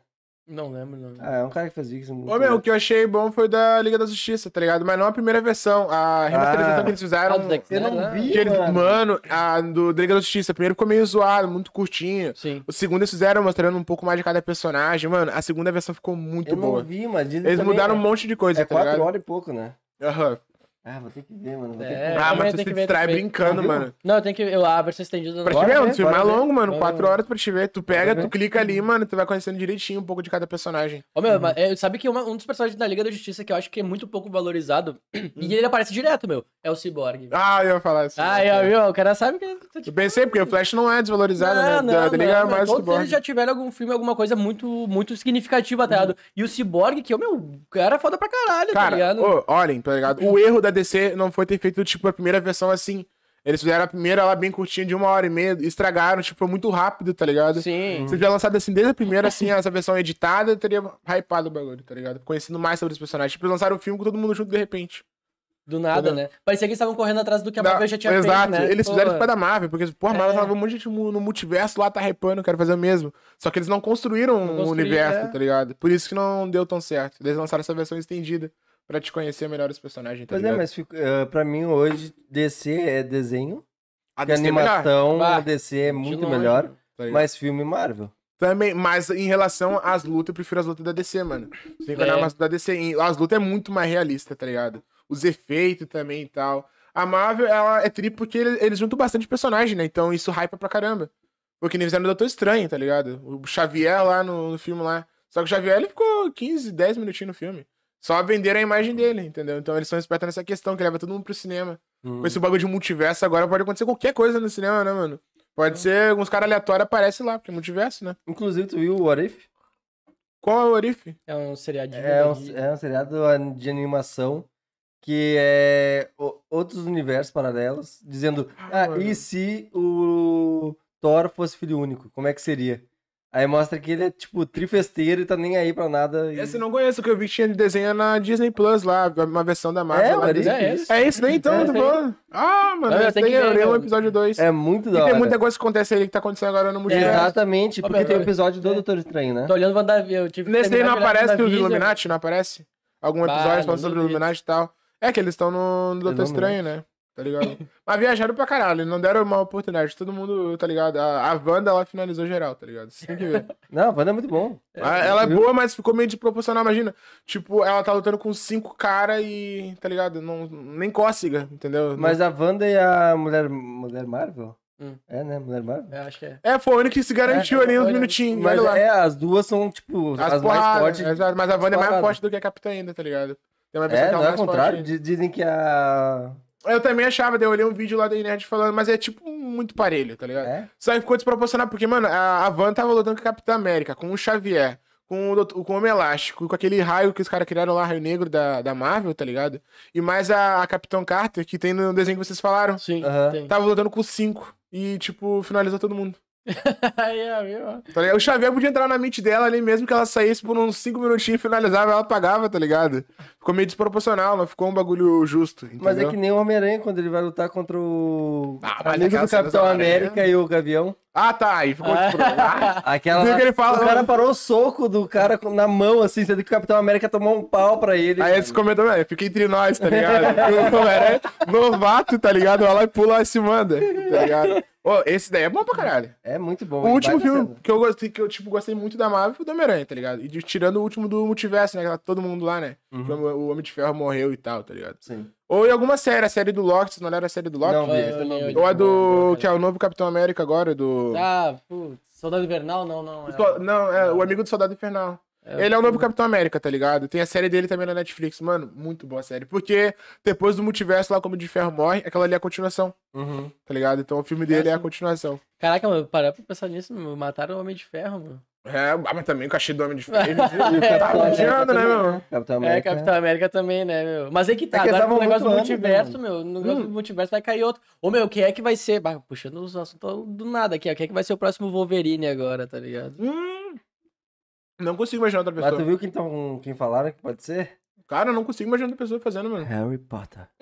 Não lembro, não. Ah, é um cara que fez Vikings. muito Ô, meu, o que eu achei bom foi da Liga da Justiça, tá ligado? Mas não a primeira versão. A remasterização Ah. que eles fizeram. Ah, Eu não Snyder, vi, que eles- mano. mano, a do da Liga da Justiça. Primeiro ficou meio zoado, muito curtinho. Sim. O segundo eles fizeram mostrando um pouco mais de cada personagem. Mano, a segunda versão ficou muito Eu não boa. vi, mas Eles também mudaram é- um monte de coisa, É tá quatro ligado? horas e pouco, né? Aham. Ah, vou ter que ver, mano. Vou É, eu Ah, mas tu tenho se distrai brincando, mano. Não, eu tenho que ver a versão estendida. eu Pra não te gosto. ver, é um bora ver. longo, mano. Bora Quatro ver. horas pra te ver. Tu pega, tu clica ali, mano, tu vai conhecendo direitinho um pouco de cada personagem. Ô, meu, mas, é, sabe que uma- um dos personagens da Liga da Justiça que eu acho que é muito pouco valorizado, e ele aparece direto, meu, é o Cyborg. Ah, eu ia falar isso. Ah, eu, viu? O cara sabe que... Eu pensei, porque o Flash não é desvalorizado, Não, né? não, da, Liga é não, mais Todos eles Cyborg. já tiveram algum filme, alguma coisa muito, muito significativa, tá ligado? E o Cyborg, que é o meu, cara é foda pra caralho, tá ligado? ô, olhem, tá ligado? O erro da DC não foi ter feito, tipo, a primeira versão assim. Eles fizeram a primeira lá bem curtinha, de uma hora e meia, estragaram, tipo, foi muito rápido, tá ligado? Sim. Se tivesse lançado assim desde a primeira, assim, essa versão editada, teria hypado o bagulho, tá ligado? Conhecendo mais sobre os personagens. Tipo, eles lançaram o filme com todo mundo junto de repente. Do nada, Entendeu? né? Parecia que eles estavam correndo atrás do que a Da- Marvel já tinha Exato, feito, né? eles Pô, fizeram isso da Marvel, porque, porra, a Marvel É. tava um monte de gente no multiverso lá, tá hypando, quero fazer o mesmo. Só que eles não construíram Não um universo, é. tá ligado? Por isso que não deu tão certo. Eles lançaram essa versão estendida pra te conhecer melhor os personagens, tá Pois é, ligado? mas fico, eh, pra mim hoje DC é desenho, A DC é animação Bah, a DC é muito melhor, tá mas filme Marvel. Também, mas em relação às lutas, eu prefiro as lutas da DC, mano. Você tem que olhar É. mais da DC. As lutas é muito mais realista, tá ligado? Os efeitos também e tal. A Marvel, ela é tri porque eles, eles juntam bastante personagem, né? Então isso hypa pra caramba. Porque nem fizeram o Doutor Estranho, tá ligado? O Xavier lá no, no filme lá. Só que o Xavier, ele ficou 15, 10 minutinhos no filme. Só venderam a imagem dele, entendeu? Então eles são espertos nessa questão, que leva todo mundo pro cinema. Hum. Com esse bagulho de multiverso agora pode acontecer qualquer coisa no cinema, né, mano? Pode ser alguns caras aleatórios aparecem lá, porque é multiverso, né? Inclusive, tu viu o What If? Qual é o Orife? É um seriadinho. É um, é um seriado de animação que é o- outros universos paralelos, dizendo, ah, mano. e se o Thor fosse filho único? Como é que seria? Aí mostra que ele é, tipo, trifesteiro e tá nem aí pra nada. e- Esse eu não conheço, que eu vi que tinha de desenho na Disney Plus lá, uma versão da Marvel. É, lá o é isso. É esse daí então, É bom. Ah, mano, Não, eu tenho que ver, o meu. episódio 2. É muito da E tem hora. muita coisa que acontece aí que tá acontecendo agora no multiverso. Exatamente, porque tem o episódio do é. Doutor Estranho, né? Tô olhando WandaVision. Eu tive que Nesse daí não aparece os WandaVision. Illuminati, não aparece? Algum episódio não falando sobre o. Illuminati e tal. É que eles estão no, no Doutor Illuminati. Estranho, né? Tá ligado? Mas viajaram pra caralho, não deram uma oportunidade. Todo mundo, tá ligado? A, a Wanda, ela finalizou geral, tá ligado? Você tem que ver. Não, a Wanda é muito bom. Ela é viu? boa, mas ficou meio desproporcional, imagina. Tipo, ela tá lutando com cinco caras e, tá ligado? Não, nem cócega, entendeu? Mas a Wanda e a Mulher, Mulher Marvel? Hum. É, né? Mulher Marvel? Eu acho que é. É, foi a única que se garantiu É, ali uns olha, minutinhos. Mas é, as duas são, tipo, as, As, mais porradas, fortes. exato, mas a Wanda é mais forte do que a Capitã ainda, tá ligado? Tem uma É, que ela não é mais o contrário. forte Dizem que a. Eu também achava, daí eu olhei um vídeo lá da Nerd falando, mas é tipo muito parelho, tá ligado? É? Só que ficou desproporcional, porque, mano, a, a Van tava lutando com a Capitã América, com o Xavier, com o, Doutor- com o Homem Elástico, com aquele raio que os caras criaram lá, raio negro da, da Marvel, tá ligado? E mais a, a Capitã Carter, que tem no desenho que vocês falaram. Sim, tem. Tava lutando com cinco. E, tipo, finalizou todo mundo. Aí, é? Tá? O Xavier podia entrar na mente dela ali mesmo que ela saísse por uns cinco minutinhos e finalizava, ela pagava, tá ligado? Ficou meio desproporcional, não ficou um bagulho justo. Entendeu? Mas é que nem o Homem-Aranha quando ele vai lutar contra o. Ah, mas amigo do Capitão América e o Gavião. Ah, tá. Aí ficou despro... ah, Aquela. Que ele fala- O cara parou o soco do cara na mão, assim, sendo que o Capitão América tomou um pau pra ele. Aí eles comentam, velho, fica entre nós, tá ligado? o Homem-Aranha, novato, tá ligado? Vai lá e pula e se manda, tá ligado? Ô, esse daí é bom pra caralho. É muito bom. O último filme crescendo. que eu gostei, que eu, tipo, gostei muito da Marvel foi o do Homem-Aranha, tá ligado? E de- tirando o último do multiverso, né? que tá Todo mundo lá, né? Uhum. O o Homem de Ferro morreu e tal, tá ligado? Sim. Ou em alguma série, a série do Loki, vocês não olharam a série do Loki? Não, É, eu eu não Ou a do. que é o novo Capitão América agora, do. Ah, putz. Soldado Invernal? Não, não. é- Não, é o amigo do Soldado Infernal. É- Ele é o novo Capitão América, tá ligado? Tem a série dele também na Netflix. Mano, muito boa a série. Porque depois do multiverso lá, como o de Ferro morre, aquela ali é a continuação, Uhum. tá ligado? Então o filme dele é a continuação. Caraca, mano, parar pra pensar nisso, mataram o Homem de Ferro, mano. É, ah, mas também o cachê do Homem de Ferro. O Tá Capitão América rodeando, né, também, meu? Capitão É, América. Capitão América também, né, meu? Mas é que tá, É que agora com o negócio do né, multiverso, meu, no negócio Hum. do multiverso vai cair outro. Ô, meu, quem é que vai ser, bah, puxando os assuntos do nada aqui, ó, quem é que vai ser o próximo Wolverine agora, tá ligado? Hum, não consigo imaginar outra Mas tu pessoa. viu quem, tão, quem falaram que pode ser? Cara, eu não consigo imaginar outra pessoa fazendo, mano. Harry Potter.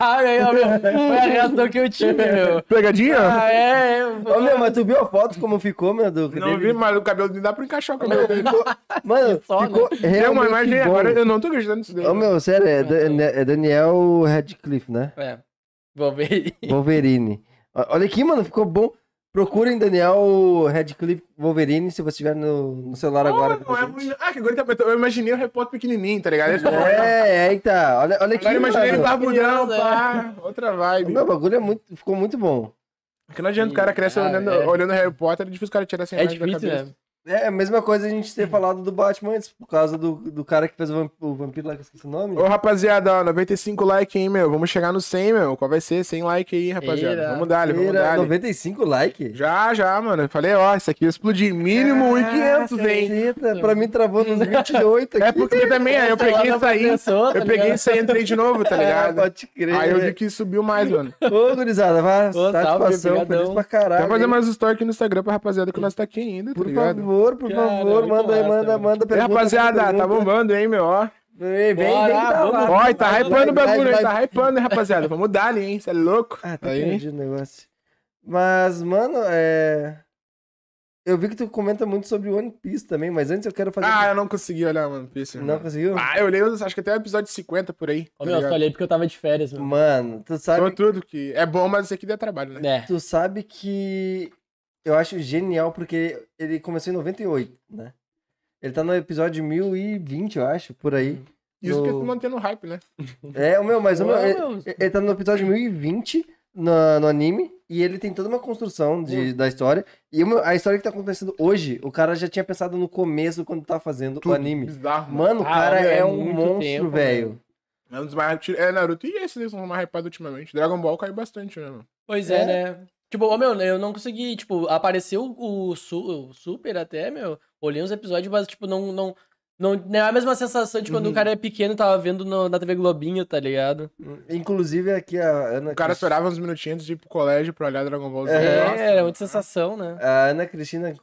Aí, ó, meu, foi a reação que eu tive, meu. Pegadinha? Ah, é, eu... Ô, meu, mas tu viu a foto como ficou, meu? Do, não vi, mas o cabelo não dá pra encaixar o cabelo dele. Mano, Só, ficou Tem realmente uma imagem bom. agora, eu não tô acreditando nisso daí. Ô, meu, sério, é, Da- é Daniel Radcliffe, né? É, Wolverine. Wolverine. Olha aqui, mano, ficou bom. Procurem Daniel Radcliffe Wolverine se você estiver no, no celular agora. Não, é muito- Ah, que agora ele tá... eu imaginei o Harry Potter pequenininho, tá ligado? Ficou- É, é, tá. Olha, olha aqui, Agora eu imaginei ele barbudão, pá. Outra O vibe. meu bagulho é muito, ficou muito bom. Porque não adianta o cara crescer olhando, é. olhando Harry Potter, é difícil o cara tirar essa É imagem da difícil, cabeça. né? É a mesma coisa a gente ter falado do Batman antes, por causa do, do cara que fez o, vamp- o vampiro lá, que eu esqueci o nome. Ô, rapaziada, ó, 95 likes, hein, meu. Vamos chegar no 100, meu. Qual vai ser? 100 likes aí, rapaziada. Eira. Vamos dar, vamos dar. 95 likes? Já, já, mano. Eu falei, ó, isso aqui eu explodi. Mínimo 1,500, hein. Pra mim travou nos 28 aqui. É porque também, aí eu peguei isso aí. pessoa, tá Eu peguei isso aí e entrei de novo, tá É, ligado? pode crer. Aí eu vi que subiu mais, mano. Ô, gurizada, vai, Ô, salve, satisfação, brigadão. feliz pra caralho. Vamos fazer mais story aqui no Instagram pra rapaziada que nós tá aqui ainda, tá Por ligado? favor, por Cara, favor, manda aí, manda, mano. manda E pergunta. rapaziada, tá bombando, hein, meu, ó. Vem, vem, vem, Bora, que tá vamos. lá. Ó, tá hypando o bagulho, vai? Tá hypando, hein, rapaziada? Vamos dar ali, hein? Você é louco? Ah, tá Aí. perdido o negócio. Mas, mano, é... Eu vi que tu comenta muito sobre One Piece também, mas antes eu quero fazer... Ah, eu não consegui olhar, mano. Piece, não mano. conseguiu? Ah, eu olhei, acho que até o episódio 50 por aí. Ô, tá meu, eu ligado? só olhei porque eu tava de férias, meu. Mano, tu sabe, tudo que é bom, mas isso aqui dá trabalho, né? É. tu sabe que eu acho genial porque ele começou em 98, né? Ele tá no episódio 1020, eu acho, por aí. Isso No- que tá mantendo o hype, né? É, o meu, mas o meu, ele, ele tá no episódio 1020 no, no anime e ele tem toda uma construção de, da história. E o meu- a história que tá acontecendo hoje, o cara já tinha pensado no começo quando tava fazendo o anime. Bizarro, mano. Mano, o Ah, cara é é um monstro, tempo, velho. É um dos mais. É Naruto e esses aí são mais hypados ultimamente. Dragon Ball caiu bastante, né, mano? Pois é, É. né? Tipo, ô, meu, eu não consegui, tipo, apareceu o, Su- o Super até, meu. Olhei uns episódios, mas, tipo, não. Não, não, não é a mesma sensação de quando Uhum. o cara é pequeno e tava vendo no- na TV Globinho, tá ligado? Inclusive aqui a Ana O cara Cristina- esperava uns minutinhos de ir pro colégio pra olhar Dragon Ball Z. É, Nossa, É, era muita sensação, né? A Ana Cristina,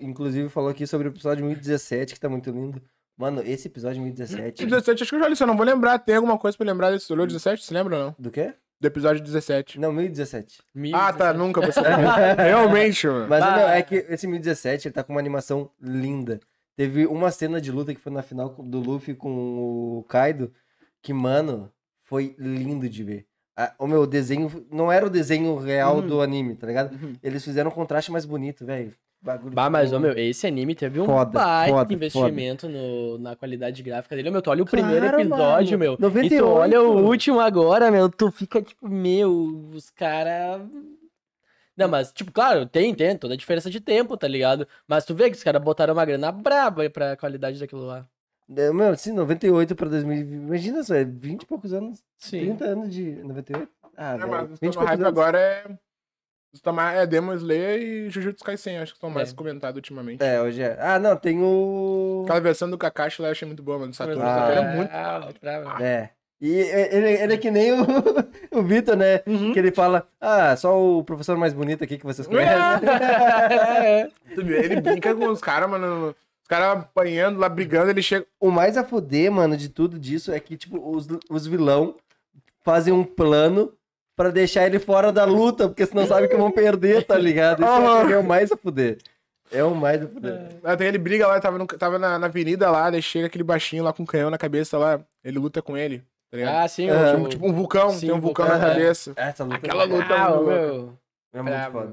inclusive, falou aqui sobre o episódio 1017, que tá muito lindo. Mano, esse episódio 1017. 17, acho que eu já li, só não vou lembrar. Tem alguma coisa pra lembrar desse olhou 17? Você lembra ou não? Do quê? Do episódio 17. Não, 1017. Ah, tá, nunca você Realmente, mano. Mas Ah, meu, é é. que esse 1017 ele tá com uma animação linda. Teve uma cena de luta que foi na final do Luffy com o Kaido, que, mano, foi lindo de ver. Ah, o meu desenho não era o desenho real Uhum. do anime, tá ligado? Uhum. Eles fizeram um contraste mais bonito, velho. Bagulho Bah, mas, ô, meu, esse anime teve um Foda, baita foda, investimento no, na qualidade gráfica dele. Ô, meu, tu olha o primeiro Claro, episódio, mano. meu. E 98. tu olha o último agora, meu, tu fica tipo, meu, os caras. Não, mas, tipo, claro, tem, tem toda a diferença de tempo, tá ligado? Mas tu vê que os caras botaram uma grana braba aí pra qualidade daquilo lá. É, Meu, sim, 98 pra 2020. Imagina só, é 20 e poucos anos. Sim. 30 anos de 98? Ah, É, velho. mas 20 o e poucos hype anos. agora é. Os toma- É Demon Slayer e Jujutsu Kaisen, acho que estão mais É. comentados ultimamente. É, hoje é. Ah, não, tem o. Aquela versão do Kakashi lá eu achei muito boa, mano. Saturno. Ah, é é muito. bravo. É. E ele, ele é que nem o, o Vitor, né? Uhum. Que ele fala, ah, só o professor mais bonito aqui que vocês conhecem. É. Tu vê, Ele brinca com os caras, mano. Os caras apanhando lá, brigando, ele chega. o mais a fuder, mano, de tudo disso é que, tipo, os, os vilão fazem um plano pra deixar ele fora da luta, porque senão sabe que vão perder, tá ligado? Isso é, é o mais a fuder. É o mais a fuder. Até ele briga lá, tava, no- tava na, na avenida lá, daí chega aquele baixinho lá com um canhão na cabeça lá. Ele luta com ele, tá ligado? Ah, sim, o- Tipo, tipo um vulcão, Sim, tem um vulcão vulcão. na cabeça. Essa luta Aquela é, luta Ah, muito louca. meu. é muito foda.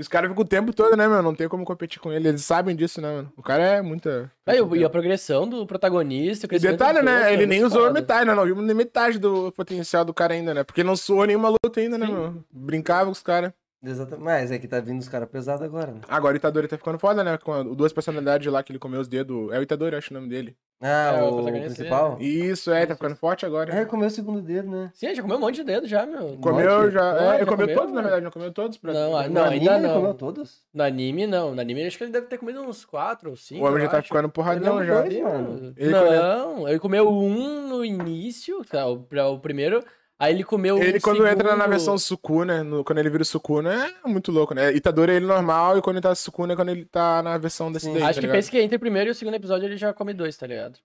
Os caras ficam o tempo todo, né, mano? Não tem como competir com ele. Eles sabem disso, né, mano? O cara é muita. Ah, e a progressão do protagonista, o E detalhe, né? é Ele nem muito usou a foda. metade, né? Não vimos nem metade do potencial do cara ainda, né? Porque não suou nenhuma luta ainda, né, Sim. mano? Brincava com os caras. Exatamente. Mas é que tá vindo os caras pesados agora, né? Agora o Itadori tá ficando foda, né? Com a- duas personalidades lá que ele comeu os dedos. É o Itadori, acho o nome dele. Ah, É, o o principal? Isso, é, tá ficando forte agora. É, comeu o segundo dedo, né? Sim, já comeu um monte de dedo já, meu. Comeu Monte? já. É, já eu comeu comeu, todos, na mano? verdade, não comeu todos. Pra... Não, ah, No não, anime ainda ele não. comeu todos? No anime, não. No anime, acho que ele deve ter comido uns quatro ou cinco. O homem já tá acho. ficando porradão Ele já. não dois, mano. Ele não, ele comeu um no início, tá, o, pra- o primeiro. Aí ele comeu Ele, quando entra na segundo- versão Sukuna, no, quando ele vira o Sukuna, é muito louco, né? Itadori é ele normal e quando ele tá Sukuna é quando ele tá na versão desse daí, Acho tá que ligado? pensa que entre o primeiro e o segundo episódio ele já come dois, tá ligado?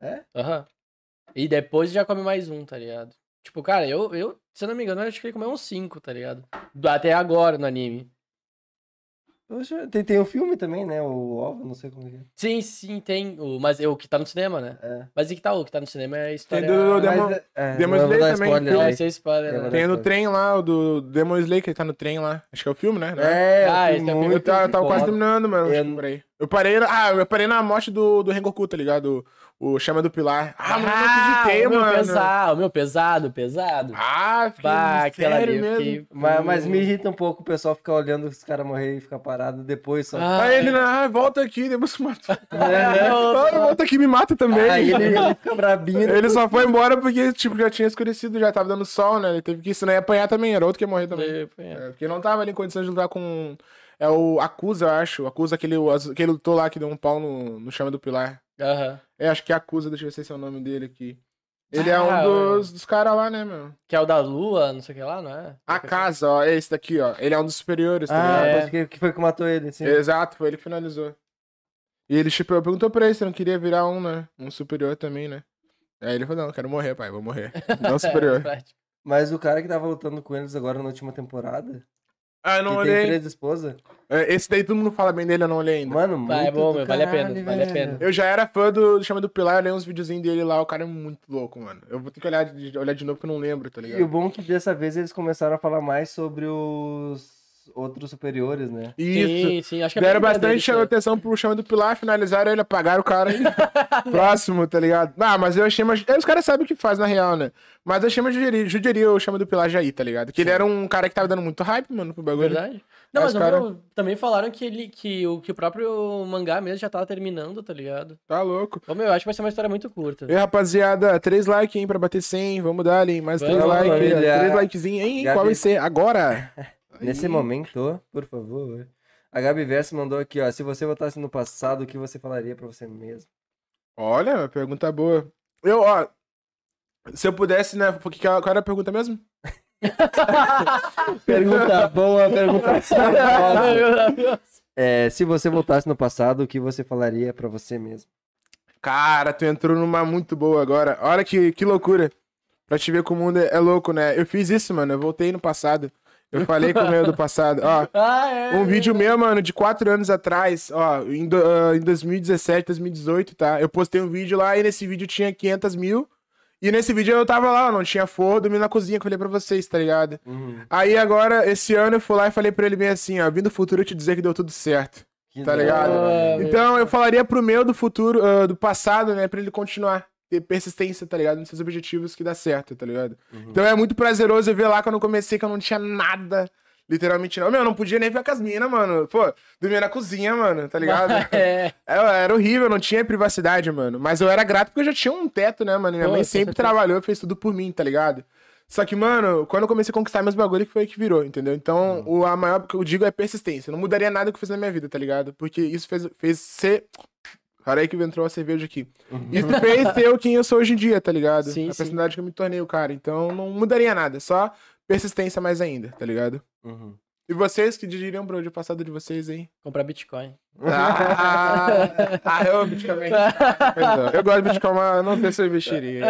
É? Aham. E depois já come mais um, tá ligado? Tipo, cara, eu, eu, se eu não me engano, acho que ele comeu uns cinco, tá ligado? Do- Até agora no anime. Poxa, tem, tem o filme também, né? O Ovo, não sei como é que é. Sim, sim, tem. O, mas é o que tá no cinema, né? É. Mas e que tá? O que tá no cinema é a história. do Demon- Mas, é, Demon Slayer também, spoiler. É, aí. esse é spoiler, É né? Tem no trem lá, o do Demon Slayer, que ele tá no trem lá. Acho que é o filme, né? Não É, Ah, eu esse é o Eu, filme. eu tava quase terminando, mano. Eu- Eu... Parei. na- Ah, eu parei na morte do, do Rengoku, tá ligado? O, o Chama do Pilar. Ah, mano, eu não acreditei, o meu mano. pesado, o meu pesado, pesado. Ah, fiquei Bah, aquela ali, eu mesmo. fiquei... Mas, mas me irrita um pouco o pessoal ficar olhando os caras morrer e ficar parado depois só. Ah, Aí ele, ah, volta aqui, depois mata. É. Ah, volta aqui, me mata também. Aí ele, ele fica brabinho. Ele só foi embora porque, tipo, já tinha escurecido, já tava dando sol, né? Ele teve que senão ia apanhar também, era outro que ia morrer também. É. É, porque não tava ali em condições de lutar com. É o Acusa, eu acho. Acusa, aquele, aquele lutou lá que deu um pau no, no chama do pilar. Aham. É, acho que é Acusa, deixa eu ver se esse é o nome dele aqui. Ele é Ah, um dos, dos caras lá, né, meu? Que é o da lua, não sei o que lá, não é? A casa, ó, é esse daqui, ó. Ele é um dos superiores, tá Ah, ligado? É. pode que, que foi que matou ele, sim. Exato, foi ele que finalizou. E ele, tipo, perguntou pra ele se não queria virar um, né? Um superior também, né? Aí ele falou, não, quero morrer, pai, vou morrer. Não superior. Mas o cara que tava lutando com eles agora na última temporada, ah, eu não que tem olhei. três esposas, É, Esse daí todo mundo fala bem dele, eu não olhei ainda. mano, muito Ah, é bom, do meu, vale a pena, caralho, vale a velho. pena. Eu já era fã do, Chama do Pilar, eu olhei uns videozinhos dele lá, o cara é muito louco, mano. Eu vou ter que olhar de, olhar de novo porque eu não lembro, tá E o ligado? bom é que dessa vez eles começaram a falar mais sobre os outros superiores, né? Isso. Sim, sim, acho que é Deram bastante aí. atenção pro chama do Pilar, finalizaram ele, apagaram o cara aí. Próximo, tá ligado? Ah, mas eu achei. Mas... Os caras sabem o que faz na real, né? Mas eu achei uma judiaria, judiaria o chama do Pilar Jair, tá ligado? Que ele era um cara que tava dando muito hype, mano, pro bagulho. Verdade. Não, mas o cara- meu, também falaram que, ele, que, o, que o próprio mangá mesmo já tava terminando, tá ligado? Tá louco. Ô, meu, eu acho que vai ser uma história muito curta. E aí, rapaziada, três likes, hein, pra bater 100. Vamos dar ali, mais três Vamos, likes. família. Três likezinhos, hein? Qual vai ser? Agora! Nesse Aí. momento, por favor. A Gabi Verso mandou aqui, ó. Se você voltasse no passado, o que você falaria pra você mesmo? Olha, uma pergunta boa. Eu, ó. Se eu pudesse, né? Porque qual era a pergunta mesmo? Pergunta boa, pergunta. É, se você voltasse no passado, o que você falaria pra você mesmo? Cara, tu entrou numa muito boa agora. Olha que, que loucura. Pra te ver como o mundo é, é louco, né? Eu fiz isso, mano. Eu voltei no passado. Eu falei com o meu do passado. Ó, Ah, é. um vídeo meu, mano, de quatro anos atrás. Ó, em, do- ah, em 2017, 2018, tá? Eu postei um vídeo lá e nesse vídeo tinha 500 mil. E nesse vídeo eu tava lá, não tinha forro, dormindo na cozinha, que eu falei pra vocês, tá ligado? Uhum. Aí agora, esse ano eu fui lá e falei pra ele bem assim, ó. Vim do futuro te dizer que deu tudo certo. Que Tá ligado? hora. Então eu falaria pro meu do futuro, ah, do passado, né, pra ele continuar. Ter persistência, tá ligado? Nos seus objetivos que dá certo, tá ligado? Uhum. Então é muito prazeroso eu ver lá quando eu comecei que eu não tinha nada. Literalmente não. Meu, eu não podia nem ver com as minas, mano. Pô, dormia na cozinha, mano, tá ligado? É. É, era horrível, não tinha privacidade, mano. Mas eu era grato porque eu já tinha um teto, né, mano? Minha Pô, mãe sempre trabalhou, fez tudo por mim, tá ligado? Só que, mano, quando eu comecei a conquistar meus bagulho, que foi aí que virou, entendeu? Então, Uhum. o, a maior que eu digo é persistência. Eu não mudaria nada que eu fiz na minha vida, tá ligado? Porque isso fez, fez ser. Cara aí que entrou a cerveja aqui. Isso fez eu quem eu sou hoje em dia, tá ligado? Sim, a sim. personalidade que eu me tornei o cara. Então, não mudaria nada. Só persistência mais ainda, tá ligado? Uhum. E vocês que diriam pra onde o passado de vocês aí? Comprar Bitcoin. Ah, ah eu Bitcoin. Perdão, Eu gosto de Bitcoin, mas não sei se eu investiria.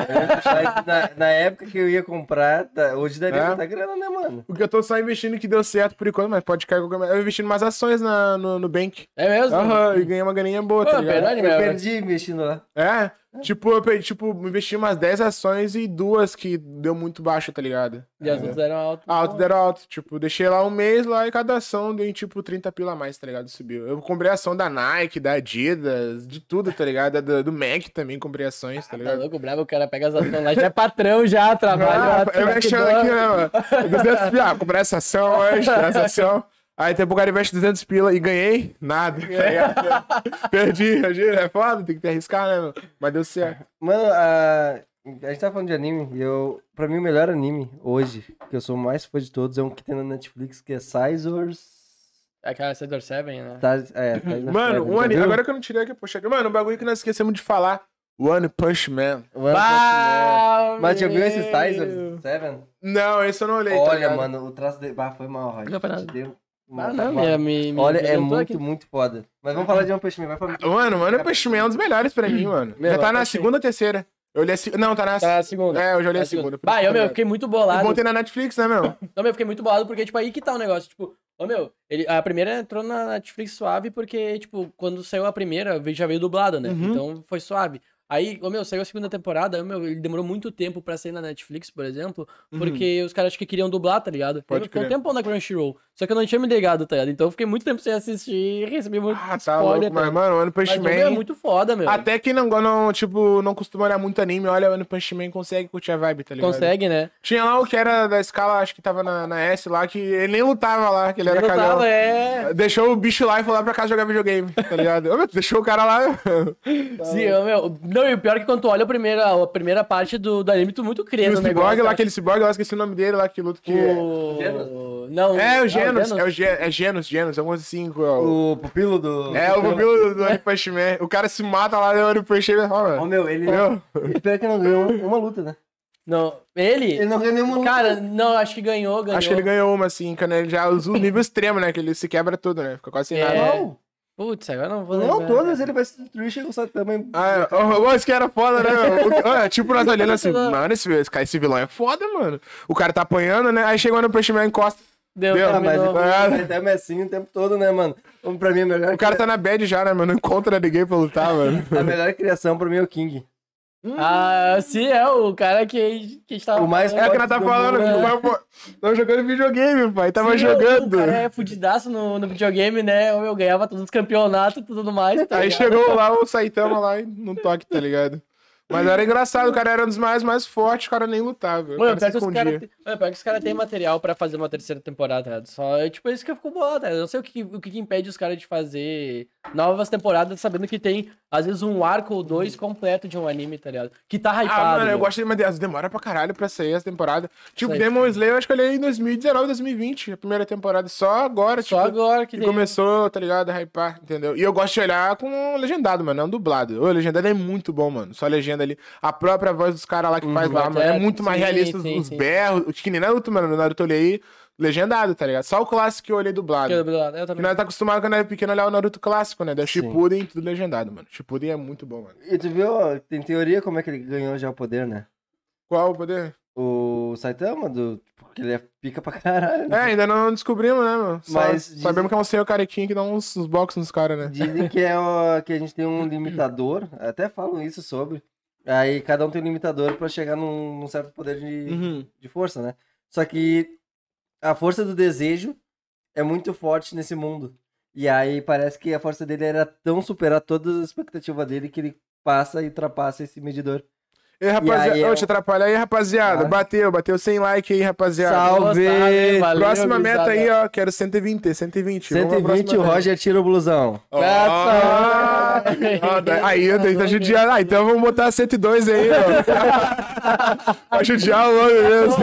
Na, na época que eu ia comprar, tá- hoje daria É? muita grana, né, mano? Porque eu tô só investindo que deu certo por enquanto, mas pode cair qualquer Eu investi em umas ações na, no, no Bank. É mesmo? Aham, e ganhei uma graninha boa, Pô, tá ligado? verdade, Eu perdi investindo lá. É, tipo, eu perdi, tipo, investi umas 10 ações e duas que deu muito baixo, tá ligado? E as outras eram alto. Alto deram alto. Tipo, deixei lá um mês lá e cada ação deu tipo 30 pila a mais, tá ligado? Subiu. Eu comprei ação da Nike, da Adidas, de tudo, tá ligado? Do, do Mac também comprei ações, tá Tá ligado? louco, bravo, o cara pega as ações lá, já é patrão já, trabalha. Ah, eu mexendo aqui, né, mano? 200 pila, ah, comprei essa ação hoje, essa ação. Aí tem o cara investe 200 pila e ganhei nada. tá ligado? perdi, é foda, tem que te arriscar, né, meu? Mas deu certo. Mano, a... a gente tá falando de anime e eu. Pra mim, o melhor anime hoje, que eu sou o mais fã de todos, é um que tem na Netflix, que é Sizors. Aquela Cedar Seven, né? Tá, é, tá Mano, um anime, agora que eu não tirei aqui, poxa, mano, um bagulho que nós esquecemos de falar. One Punch Man. Bah, Mas já viu esse. Sizors Seven? Não, esse eu não olhei, tá Olha, ligado? mano, o traço dele. Ah, foi mal, Roger. Não foi nada. Deu uma- Ah, não, me, me Olha, é adiantou muito, aqui. muito foda. Mas vamos falar de One Punch Man, vai pra Mano, One Punch Man é um dos melhores pra mim, mano. Meu, Já tá na achei. segunda ou terceira? Eu olhei a se... Não, tá na... Tá na segunda. É, eu já olhei Tá a segunda. Bah, eu, meu, eu fiquei muito bolado. bom ter na Netflix, né, meu? Não, meu, eu fiquei muito bolado porque, tipo, aí que tá o negócio. Tipo, ô, meu, ele, a primeira entrou na Netflix suave porque, tipo, quando saiu a primeira, veio- já veio dublada, né? Uhum. Então foi suave. Aí, ô, meu, saiu a segunda temporada, meu, ele demorou muito tempo pra sair na Netflix, por exemplo, porque os caras acho que queriam dublar, tá ligado? Uhum. Pode Ficou um crer. tempão na Crunchyroll. Só que eu não tinha me ligado, tá ligado? Então eu fiquei muito tempo sem assistir e recebi muito Ah, tá spoiler, louco. Mas, tá mano, One Punch Mas, meu, é Man... muito foda, meu. Até quem não, não, tipo, não costuma olhar muito anime, olha One Punch Man consegue curtir a vibe, tá ligado? Consegue, né? Tinha lá o que era da escala, acho que tava na, na S lá, que ele nem lutava lá, que ele era Eu cagão. tava, é. Deixou o bicho lá e foi lá pra casa jogar videogame, tá ligado? Ô, meu, Deixou o cara lá. Sim, meu. Não, e o pior é que quando tu olha a primeira, a primeira parte do, do anime, tu muito crê o no Cyborg negócio. lá, tá? aquele Cyborg lá, esqueci o nome dele lá, que luta que... O... Genos? Não, É, o Genos, é o Ge- é Genos, Genos, é um assim, o... O pupilo do. É, o pupilo do, do One Punch Man. O cara se mata lá no One Punch Man. Ó, Ô, meu, ele. E pior que não ganhou uma, uma luta, né? Não, ele? Ele não ganhou nenhuma luta. Cara, não, acho que ganhou, ganhou. acho que ele ganhou uma, assim, quando ele já usa o nível extremo, né? Que ele se quebra todo, né? Fica quase sem É. nada. Não, Putz, agora não vou não lembrar. todas ele vai se destruir, chega o Satama e. Ah, oh, esse cara era foda, né? meu? Olha, tipo, nós olhando assim, mano, esse, esse, vilão é foda, mano. O cara tá apanhando, né? Aí chegou no Punch Man encosta. Deu, Deu, Ah, mas É. vai até Messinho o tempo todo, né, mano? Pra mim, a melhor, O cara tá na bad já, né, mano? Não encontra ninguém pra lutar, mano. a melhor criação pra mim é o King. Ah, sim, é o cara que, que a gente tava O mais É o que ela tá do falando, pô, tava jogando videogame, pai. Tava Sim, jogando. O cara é fudidaço no, no videogame, né? Eu ganhava todos os campeonatos e tudo mais. tá Aí ligado? chegou lá o Saitama lá e no toque, tá ligado? Mas era engraçado, o cara era um dos mais, mais fortes, o cara nem lutava. Mano, cara pior que os mano, pior que os caras têm material pra fazer uma terceira temporada, tá ligado? Só é tipo isso que eu fico bolado, tá? Eu não sei o que, o que impede os caras de fazer novas temporadas sabendo que tem, às vezes, um arco ou dois completo de um anime, tá ligado? Que tá hypado. Ah, mano, eu gosto de mas demora pra caralho pra sair essa temporada. Tipo. Demon Slayer, eu acho que eu olhei em 2019, 2020, a primeira temporada. Só agora, Só tipo, agora que que começou, tá ligado, a hypar, entendeu? E eu gosto de olhar com legendado, mano, não dublado. O legendado é muito bom, mano. Só a legenda ali. A própria voz dos caras lá que faz lá, mano, é é, muito mais sim, realista. sim, os sim. berros. O que nem Naruto, mano, no Naruto eu olhei legendado, tá ligado? Só o clássico que eu olhei dublado. Que eu- Eu Que também. nós tá acostumado quando era pequeno a olhar o Naruto clássico, né? Da. Shippuden, tudo legendado, mano. Shippuden é muito bom, mano. E tu viu, ó, tem teoria como é que ele ganhou já o poder, né? Qual o poder? O Saitama, do, porque ele é pica pra caralho. É, né? ainda não descobrimos, né, mano? Só Mas sabemos dizem- que é um senhor carequinho que dá uns, uns boxes nos caras, né? Dizem que, é o, que a gente tem um limitador, até falam isso sobre. Aí cada um tem um limitador pra chegar num, num certo poder de, Uhum. de força, né? Só que a força do desejo é muito forte nesse mundo. E aí parece que a força dele era tão superar todas as expectativas dele que ele passa e ultrapassa esse medidor. Ei, rapaziada, aí é um- te atrapalha aí, rapaziada. Ah. Bateu, bateu 100 like aí, rapaziada. Salve! Valeu, Próxima meta gurizada. aí, ó. Quero 120, 120. Vamos pra 120, o próxima meta. Roger tira o blusão. Tá. ó, da- Aí, eu tenho que judiar. Ah, então vamos botar 102 aí, ó. pra judiar o homem mesmo.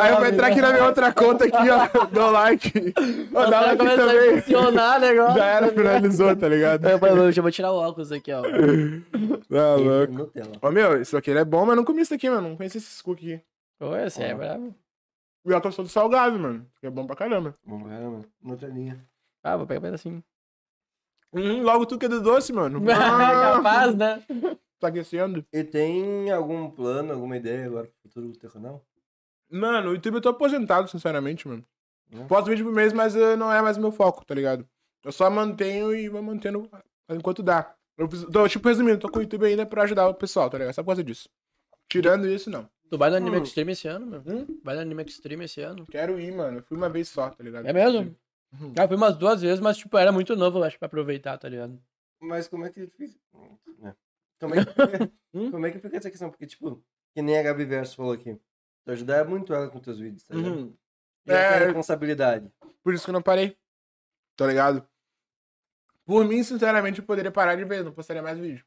Aí eu vou entrar aqui na minha outra conta aqui, ó. Dou like. Ó, dá like também. funcionar negócio. Já era, finalizou, tá ligado? Eu, eu, eu vou tirar o óculos aqui, ó. Tá louco. Ô, meu, isso aqui é bom, mas não comi isso aqui, mano. Não conheci esses cookies aqui. Oi, você é bravo. E eu tô todo salgado, mano. Que é bom pra caramba. Vamos ver, mano. Nutelinha. Ah, vou pegar um pedacinho. Hum, logo tu que é do doce, mano. Ah, Capaz, né? tá aquecendo. E tem algum plano, alguma ideia agora pro futuro do teu canal? Mano, o YouTube eu tô aposentado, sinceramente, mano. Né? Posto vídeo por mês, mas eh, não é mais meu foco, tá ligado? Eu só mantenho e vou mantendo enquanto dá. Eu preciso- tô, tipo, resumindo, tô com o YouTube ainda pra ajudar o pessoal, tá ligado? Só por causa disso. Tirando isso, não. Tu vai no Anime Hum. Extreme esse ano, meu? Hum? Vai no Anime Extreme esse ano. Quero ir, mano. Eu fui uma vez só, tá ligado? É mesmo? Uhum. Ah, fui umas duas vezes, mas, tipo, era muito novo, eu acho, pra aproveitar, tá ligado? Mas como é que fica? né? Como é que fica? Hum? como é que fica essa questão? Porque, tipo, que nem a Gabi Verso falou aqui. Tu ajudar muito ela com teus vídeos, tá ligado? Uhum. E essa É. responsabilidade. Por isso que eu não parei. Tá ligado? Por mim, sinceramente, eu poderia parar de vez, não postaria mais vídeo.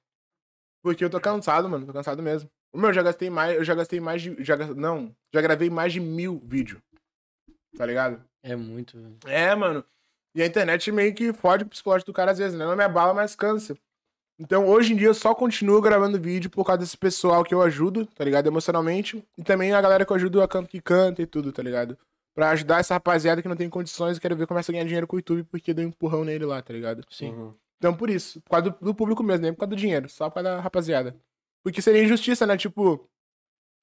Porque eu tô cansado, mano. Tô cansado mesmo. O meu, eu já gastei mais. Eu já gastei mais de. Já, não, já gravei mais de mil vídeos. Tá ligado? É muito. É, mano. E a internet meio que fode o psicológico do cara às vezes, né? Não me abala, mas cansa. Então, hoje em dia, eu só continuo gravando vídeo por causa desse pessoal que eu ajudo, tá ligado? Emocionalmente. E também a galera que eu ajudo a canto que canta e tudo, tá ligado? Pra ajudar essa rapaziada que não tem condições e quero ver começa a ganhar dinheiro com o YouTube porque deu um empurrão nele lá, tá ligado? Sim. Uhum. Então, por isso. Por causa do, do público mesmo, nem por causa do dinheiro. Só por causa da rapaziada. Porque seria injustiça, né? Tipo,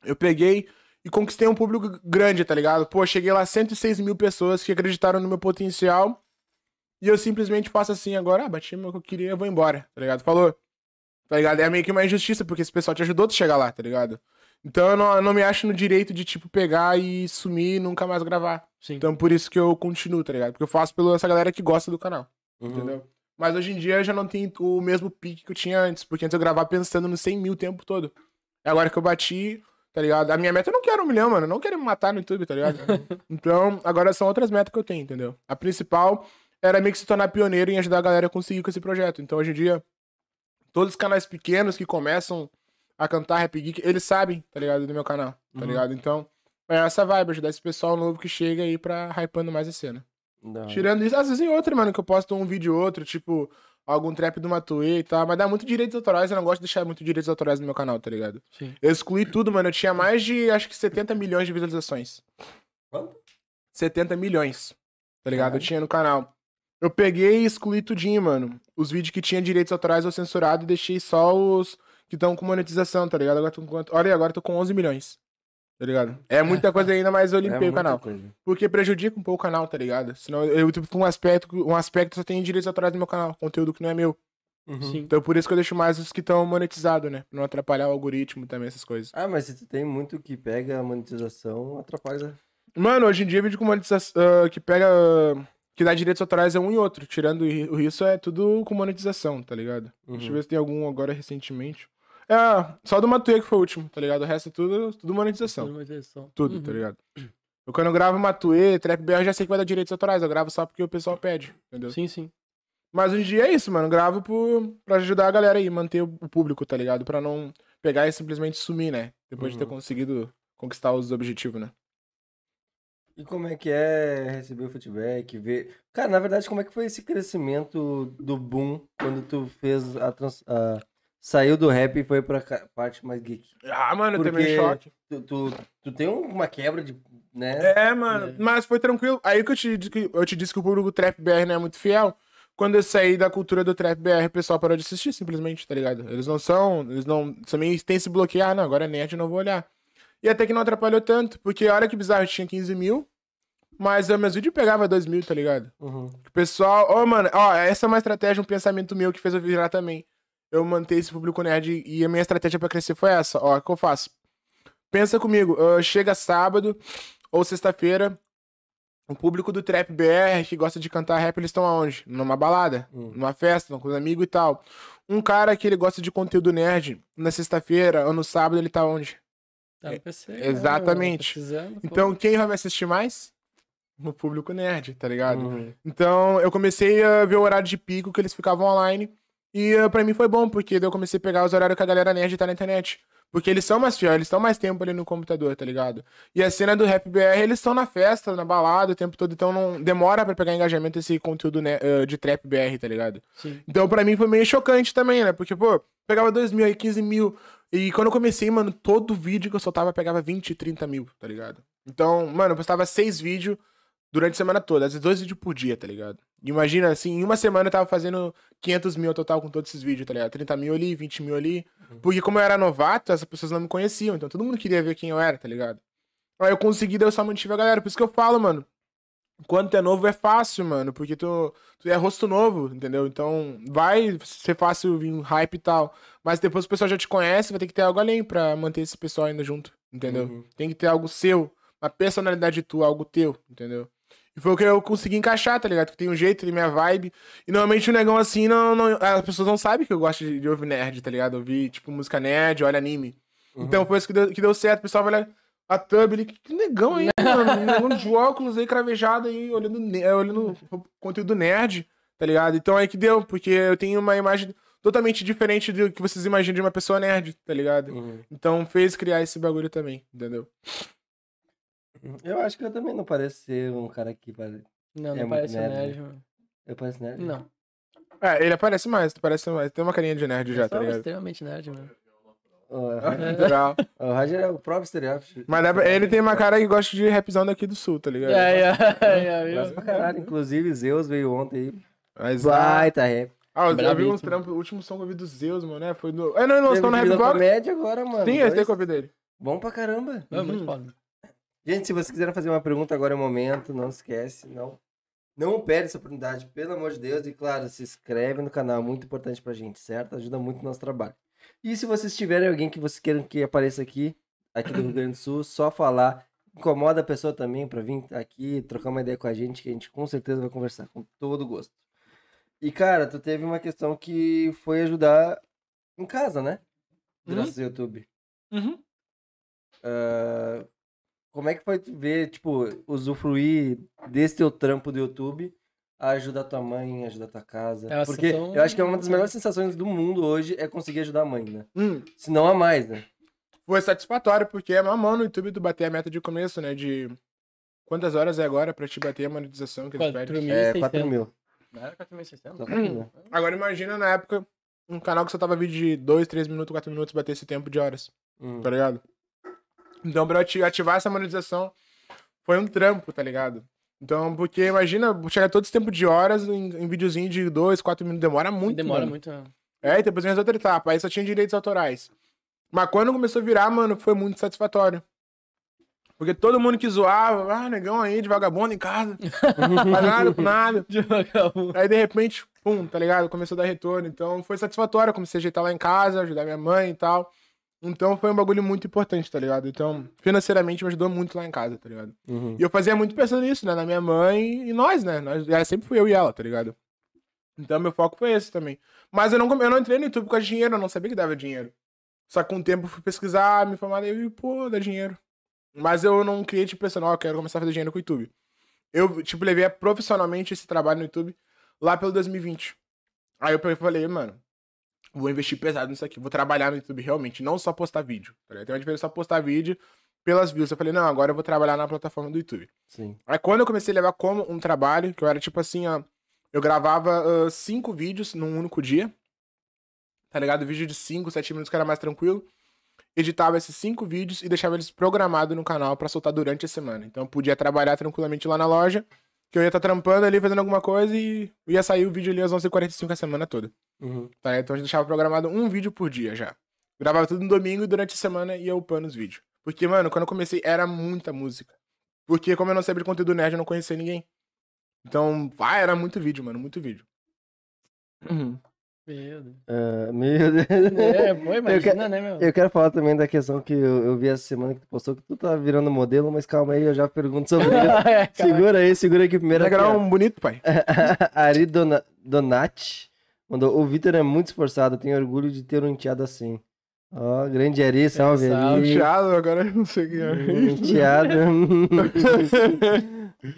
eu peguei e conquistei um público grande, tá ligado? Pô, cheguei lá 106 mil pessoas que acreditaram no meu potencial. E eu simplesmente faço assim agora, ah, bati o que eu queria, eu vou embora, tá ligado? Falou. Tá ligado? É meio que uma injustiça, porque esse pessoal te ajudou a chegar lá, tá ligado? Então eu não, eu não me acho no direito de, tipo, pegar e sumir e nunca mais gravar. Sim. Então por isso que eu continuo, tá ligado? Porque eu faço pela essa galera que gosta do canal. Uhum. Entendeu? Mas hoje em dia eu já não tenho o mesmo pique que eu tinha antes, porque antes eu gravava pensando nos 100 mil o tempo todo. Agora que eu bati, tá ligado? A minha meta eu não quero um milhão, mano. Eu não quero me matar no YouTube, tá ligado? então, agora são outras metas que eu tenho, entendeu? A principal era meio que se tornar pioneiro em ajudar a galera a conseguir com esse projeto. Então, hoje em dia, todos os canais pequenos que começam a cantar Rap Geek, eles sabem, tá ligado? Do meu canal, tá Uhum. ligado? Então, é essa vibe, ajudar esse pessoal novo que chega aí pra hypando mais a cena. Hora. Tirando isso, às vezes em outra, mano, que eu posto um vídeo ou outro, tipo, algum trap do Matuê e tal, mas dá muito direitos autorais, eu não gosto de deixar muito direitos autorais no meu canal, tá ligado? Sim. Eu excluí tudo, mano, eu tinha mais de, acho que 70 milhões de visualizações. Quanto? 70 milhões, tá ligado? Eu Caralho. tinha no canal. Eu peguei e excluí tudinho, mano. Os vídeos que tinha direitos autorais eu censurado e deixei só os que estão com monetização, tá ligado? Agora tô com quanto? Olha aí, agora eu tô com 11 milhões. Tá ligado? É muita coisa ainda, mas eu É limpei o muita canal. coisa. Porque prejudica um pouco o canal, tá ligado? Senão eu, tipo, com um aspecto, um aspecto só tem direitos autorais no meu canal, conteúdo que não é meu. Uhum. Sim. Então por isso que eu deixo mais os que estão monetizados, né? Pra não atrapalhar o algoritmo também, essas coisas. Ah, mas se tu tem muito que pega a monetização, atrapalha. Mano, hoje em dia vídeo com monetização ah, que pega. ah, que dá direitos autorais é um e outro. Tirando o isso, é tudo com monetização, tá ligado? Deixa eu Uhum. ver se tem algum agora recentemente. É, só do Matuê que foi o último, tá ligado? O resto é tudo, tudo monetização. Tudo monetização. Tudo, Uhum. tá ligado? Eu quando eu gravo Matuê, Trap BR, eu já sei que vai dar direitos autorais. Eu gravo só porque o pessoal pede, entendeu? Sim, sim. Mas hoje em dia é isso, mano. Eu gravo por, pra ajudar a galera aí, manter o público, tá ligado? Pra não pegar e simplesmente sumir, né? Depois de ter Uhum. conseguido conquistar os objetivos, né? E como é que é receber o feedback, ver... Cara, na verdade, como é que foi esse crescimento do boom quando tu fez a... Trans... a- Saiu do rap e foi pra parte mais geek? Ah, mano, eu tomei choque. Tu, tu, tu tem uma quebra de... né? É, mano. É. Mas foi tranquilo. Aí que eu te, que eu te disse que o público Trap BR não é muito fiel. Quando eu saí da cultura do Trap BR, o pessoal parou de assistir, simplesmente, tá ligado? Eles não são. Eles não. Também tem esse bloqueio. Ah, não, agora é nerd, eu não vou olhar. E até que não atrapalhou tanto, porque a hora que bizarro tinha 15 mil, mas o meus vídeos pegava 2 mil, tá ligado? Uhum. O pessoal, ó, mano, ó, essa é uma estratégia, um pensamento meu que fez eu virar também. Eu manter esse público nerd e a minha estratégia pra crescer foi essa, ó, o que eu faço. Pensa comigo, chega sábado ou sexta-feira, o público do Trap BR que gosta de cantar rap, eles estão aonde? Numa balada, Hum. numa festa, com os amigos e tal. Um cara que ele gosta de conteúdo nerd, na sexta-feira ou no sábado, ele tá onde? Tá no PC. É, exatamente. Tá. Então, quem vai me assistir mais? O público nerd, tá ligado? Uhum. Então, eu comecei a ver o horário de pico que eles ficavam online. E uh, pra mim foi bom, porque daí eu comecei a pegar os horários que a galera nerd tá na internet. Porque eles são mais fiéis, eles estão mais tempo ali no computador, tá ligado? E a cena do Rap BR, eles estão na festa, na balada o tempo todo, então não demora pra pegar engajamento esse conteúdo né, uh, de Trap BR, tá ligado? Sim. Então, pra mim, foi meio chocante também, né? Porque, pô, pegava 2 mil aí, 15 mil. E quando eu comecei, mano, todo vídeo que eu soltava pegava 20, 30 mil, tá ligado? Então, mano, eu postava seis vídeos durante a semana toda, às vezes dois vídeos por dia, tá ligado? Imagina, assim, em uma semana eu tava fazendo 500 mil total com todos esses vídeos, tá ligado? 30 mil ali, 20 mil ali. Porque como eu era novato, as pessoas não me conheciam, então todo mundo queria ver quem eu era, tá ligado? Aí eu consegui, daí eu só mantive a galera. Por isso que eu falo, mano, quando tu é novo é fácil, mano, porque tu, tu é rosto novo, entendeu? Então vai ser fácil vir um hype e tal. Mas depois o pessoal já te conhece, vai ter que ter algo além pra manter esse pessoal ainda junto, entendeu? Uhum. Tem que ter algo seu, uma personalidade tua, algo teu, entendeu? E foi o que eu consegui encaixar, tá ligado? Que tem um jeito, tem minha vibe. E normalmente o negão assim, não, não, as pessoas não sabem que eu gosto de, de ouvir nerd, tá ligado? Ouvir, tipo, música nerd, olha anime. Uhum. Então foi isso que deu, que deu certo. O pessoal vai olhar a thumb ali, que, negão aí, mano. Um negão de óculos aí, cravejado aí, olhando, é, olhando o conteúdo nerd, tá ligado? Então aí que deu, porque eu tenho uma imagem totalmente diferente do que vocês imaginam de uma pessoa nerd, tá ligado? Uhum. Então fez criar esse bagulho também, entendeu? Eu acho que eu também não pareço ser um cara que pare... Não, É não muito parece nerd, nerd, mano. Eu pareço nerd? Não. É, ele aparece mais, parece mais. Tem uma carinha de nerd já, Eu tá sou ligado? extremamente nerd, mano. O, Roger é o próprio estereótipo. Mas ele tem uma cara que gosta de rapzão daqui do sul, tá ligado? É, é, é, Gosto pra caralho. Inclusive, Zeus veio ontem aí. Mas, ah, Baita rap. ah, eu vi Brabíssimo. uns trampos, o último som que eu vi dos Zeus, mano, né? Foi no... É, não, não, mano. Sim, esse Dois. tem que eu vi dele. Bom pra caramba. É muito Uhum. foda. Gente, se vocês quiserem fazer uma pergunta agora é o momento, não esquece, não. Não perde essa oportunidade, pelo amor de Deus. E claro, se inscreve no canal, é muito importante pra gente, certo? Ajuda muito o nosso trabalho. E se vocês tiverem alguém que vocês queiram que apareça aqui, aqui do Rio Grande do Sul, só falar. Incomoda a pessoa também pra vir aqui trocar uma ideia com a gente, que a gente com certeza vai conversar com todo gosto. E cara, tu teve uma questão que foi ajudar em casa, né? Graças ao YouTube. Uhum. Ah, como é que foi tu ver, tipo, usufruir desse teu trampo do YouTube a ajudar tua mãe, ajudar tua casa? É uma Porque sensação- eu acho que é uma das melhores sensações do mundo hoje é conseguir ajudar a mãe, né? Hum, Se não a mais, né? foi satisfatório, porque é mamão no YouTube tu bater a meta de começo, né? De quantas horas é agora pra te bater a monetização que eles pedem. 4.600. É, 4 mil. Não era 4.600? Só 4 mil. Agora imagina na época um canal que só tava vídeo de 2, 3 minutos, 4 minutos bater esse tempo de horas, Hum. tá ligado? Então pra eu ati- ativar essa monetização foi um trampo, tá ligado? Então, porque imagina, chegar todo esse tempo de horas em, em videozinho de 2, 4 minutos, demora muito, Demora mano. muito. né? É, e depois vem as outra etapa, aí só tinha direitos autorais. Mas quando começou a virar, mano, foi muito satisfatório. Porque todo mundo que zoava, ah, negão aí de vagabundo em casa, faz nada com nada. De vagabundo. Aí de repente, pum, tá ligado? Começou a dar retorno. Então foi satisfatório. Comecei a ajeitar lá em casa, ajudar minha mãe e tal. Então foi um bagulho muito importante, tá ligado? Então, financeiramente me ajudou muito lá em casa, tá ligado? Uhum. E eu fazia muito pensando nisso, né? Na minha mãe e nós, né? Nós, sempre fui eu e ela, tá ligado? Então meu foco foi esse também. Mas eu não, eu não entrei no YouTube de dinheiro, eu não sabia que dava dinheiro. Só que com o tempo eu fui pesquisar, me informar, e pô, dá dinheiro. Mas eu não criei, tipo, pensando, ó, eu quero começar a fazer dinheiro com o YouTube. Eu, tipo, levei profissionalmente esse trabalho no YouTube lá pelo 2020. Aí eu falei, mano, vou investir pesado nisso aqui, vou trabalhar no YouTube realmente, não só postar vídeo. Tá? Tem uma diferença só postar vídeo pelas views. Eu falei, não, agora eu vou trabalhar na plataforma do YouTube. Sim. Aí quando eu comecei a levar como um trabalho, que eu era tipo assim, ó, eu gravava ah, cinco vídeos num único dia. Tá ligado? Vídeo de 5, 7 minutos que era mais tranquilo. Editava esses cinco vídeos e deixava eles programados no canal pra soltar durante a semana. Então eu podia trabalhar tranquilamente lá na loja, que eu ia estar trampando ali, fazendo alguma coisa e ia sair o vídeo ali às 11h45 a semana toda. Uhum. Tá? Então a gente deixava programado um vídeo por dia já. Gravava tudo no domingo e durante a semana ia upando os vídeos. Porque, mano, quando eu comecei era muita música. Porque como eu não sabia de conteúdo nerd, eu não conhecia ninguém. Então, ah, era muito vídeo, mano, muito vídeo. Meu Deus. Ah, meu Deus. É, pô, imagina, quero- né, meu? Eu quero falar também da questão que eu, eu vi essa semana que tu postou que tu tá virando modelo, mas calma aí, eu já pergunto sobre isso. É. Segura aí, segura aqui primeiro. Ó. um bonito, pai. Ari Dona- Donati mandou: O Vitor é muito esforçado, tenho orgulho de ter um enteado assim. Ó, grande Ari, salve, salve. Ari. Thiago, agora eu não sei quem é. Enteado.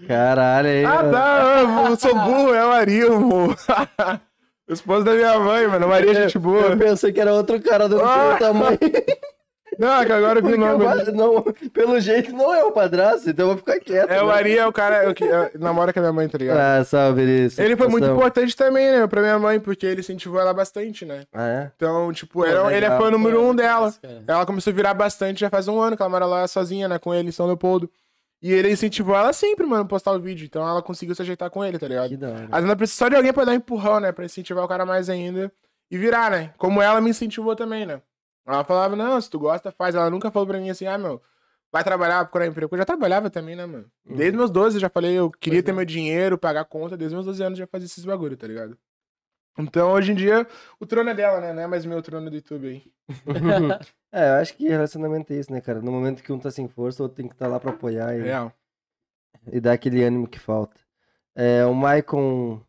Caralho, aí. ah, tá, eu sou burro, é o Maria, amor. Esposa da minha mãe, mano. Maria é gente boa. Eu pensei que era outro cara do Ah! tamanho. Não, é que agora eu vi o nome. pa- não, pelo jeito não é o padrasto, então eu vou ficar quieto. É o né? Ari, é o cara que é, namora com a minha mãe, tá ligado? Ah, salve, Ari. Ele foi muito importante também, né, pra minha mãe, porque ele incentivou ela bastante, né? Ah, é? Então, tipo, era- ele é legal. fã número um dela. Cara. Ela começou a virar bastante já faz um ano que ela mora lá sozinha, né, com ele em São Leopoldo. E ele incentivou ela sempre, mano, a postar o vídeo. Então ela conseguiu se ajeitar com ele, tá ligado? Que da hora. Às vezes ela precisa só de alguém pra dar um empurrão, né? Pra incentivar o cara mais ainda e virar, né? Como ela me incentivou também, né? Ela falava, não, se tu gosta, faz. Ela nunca falou pra mim assim, ah, meu, vai trabalhar, procurar emprego. Eu já trabalhava também, né, mano? Uhum. Desde meus 12 eu já falei, eu queria Pois ter é. meu dinheiro, pagar conta. Desde meus 12 anos eu já fazia esses bagulho, tá ligado? Então, hoje em dia, o trono é dela, né? Não é mais meu trono do YouTube aí. é, eu acho que relacionamento é isso, né, cara? No momento que um tá sem força, o outro tem que estar lá pra apoiar e, Real. e dar aquele ânimo que falta. É, o Maicon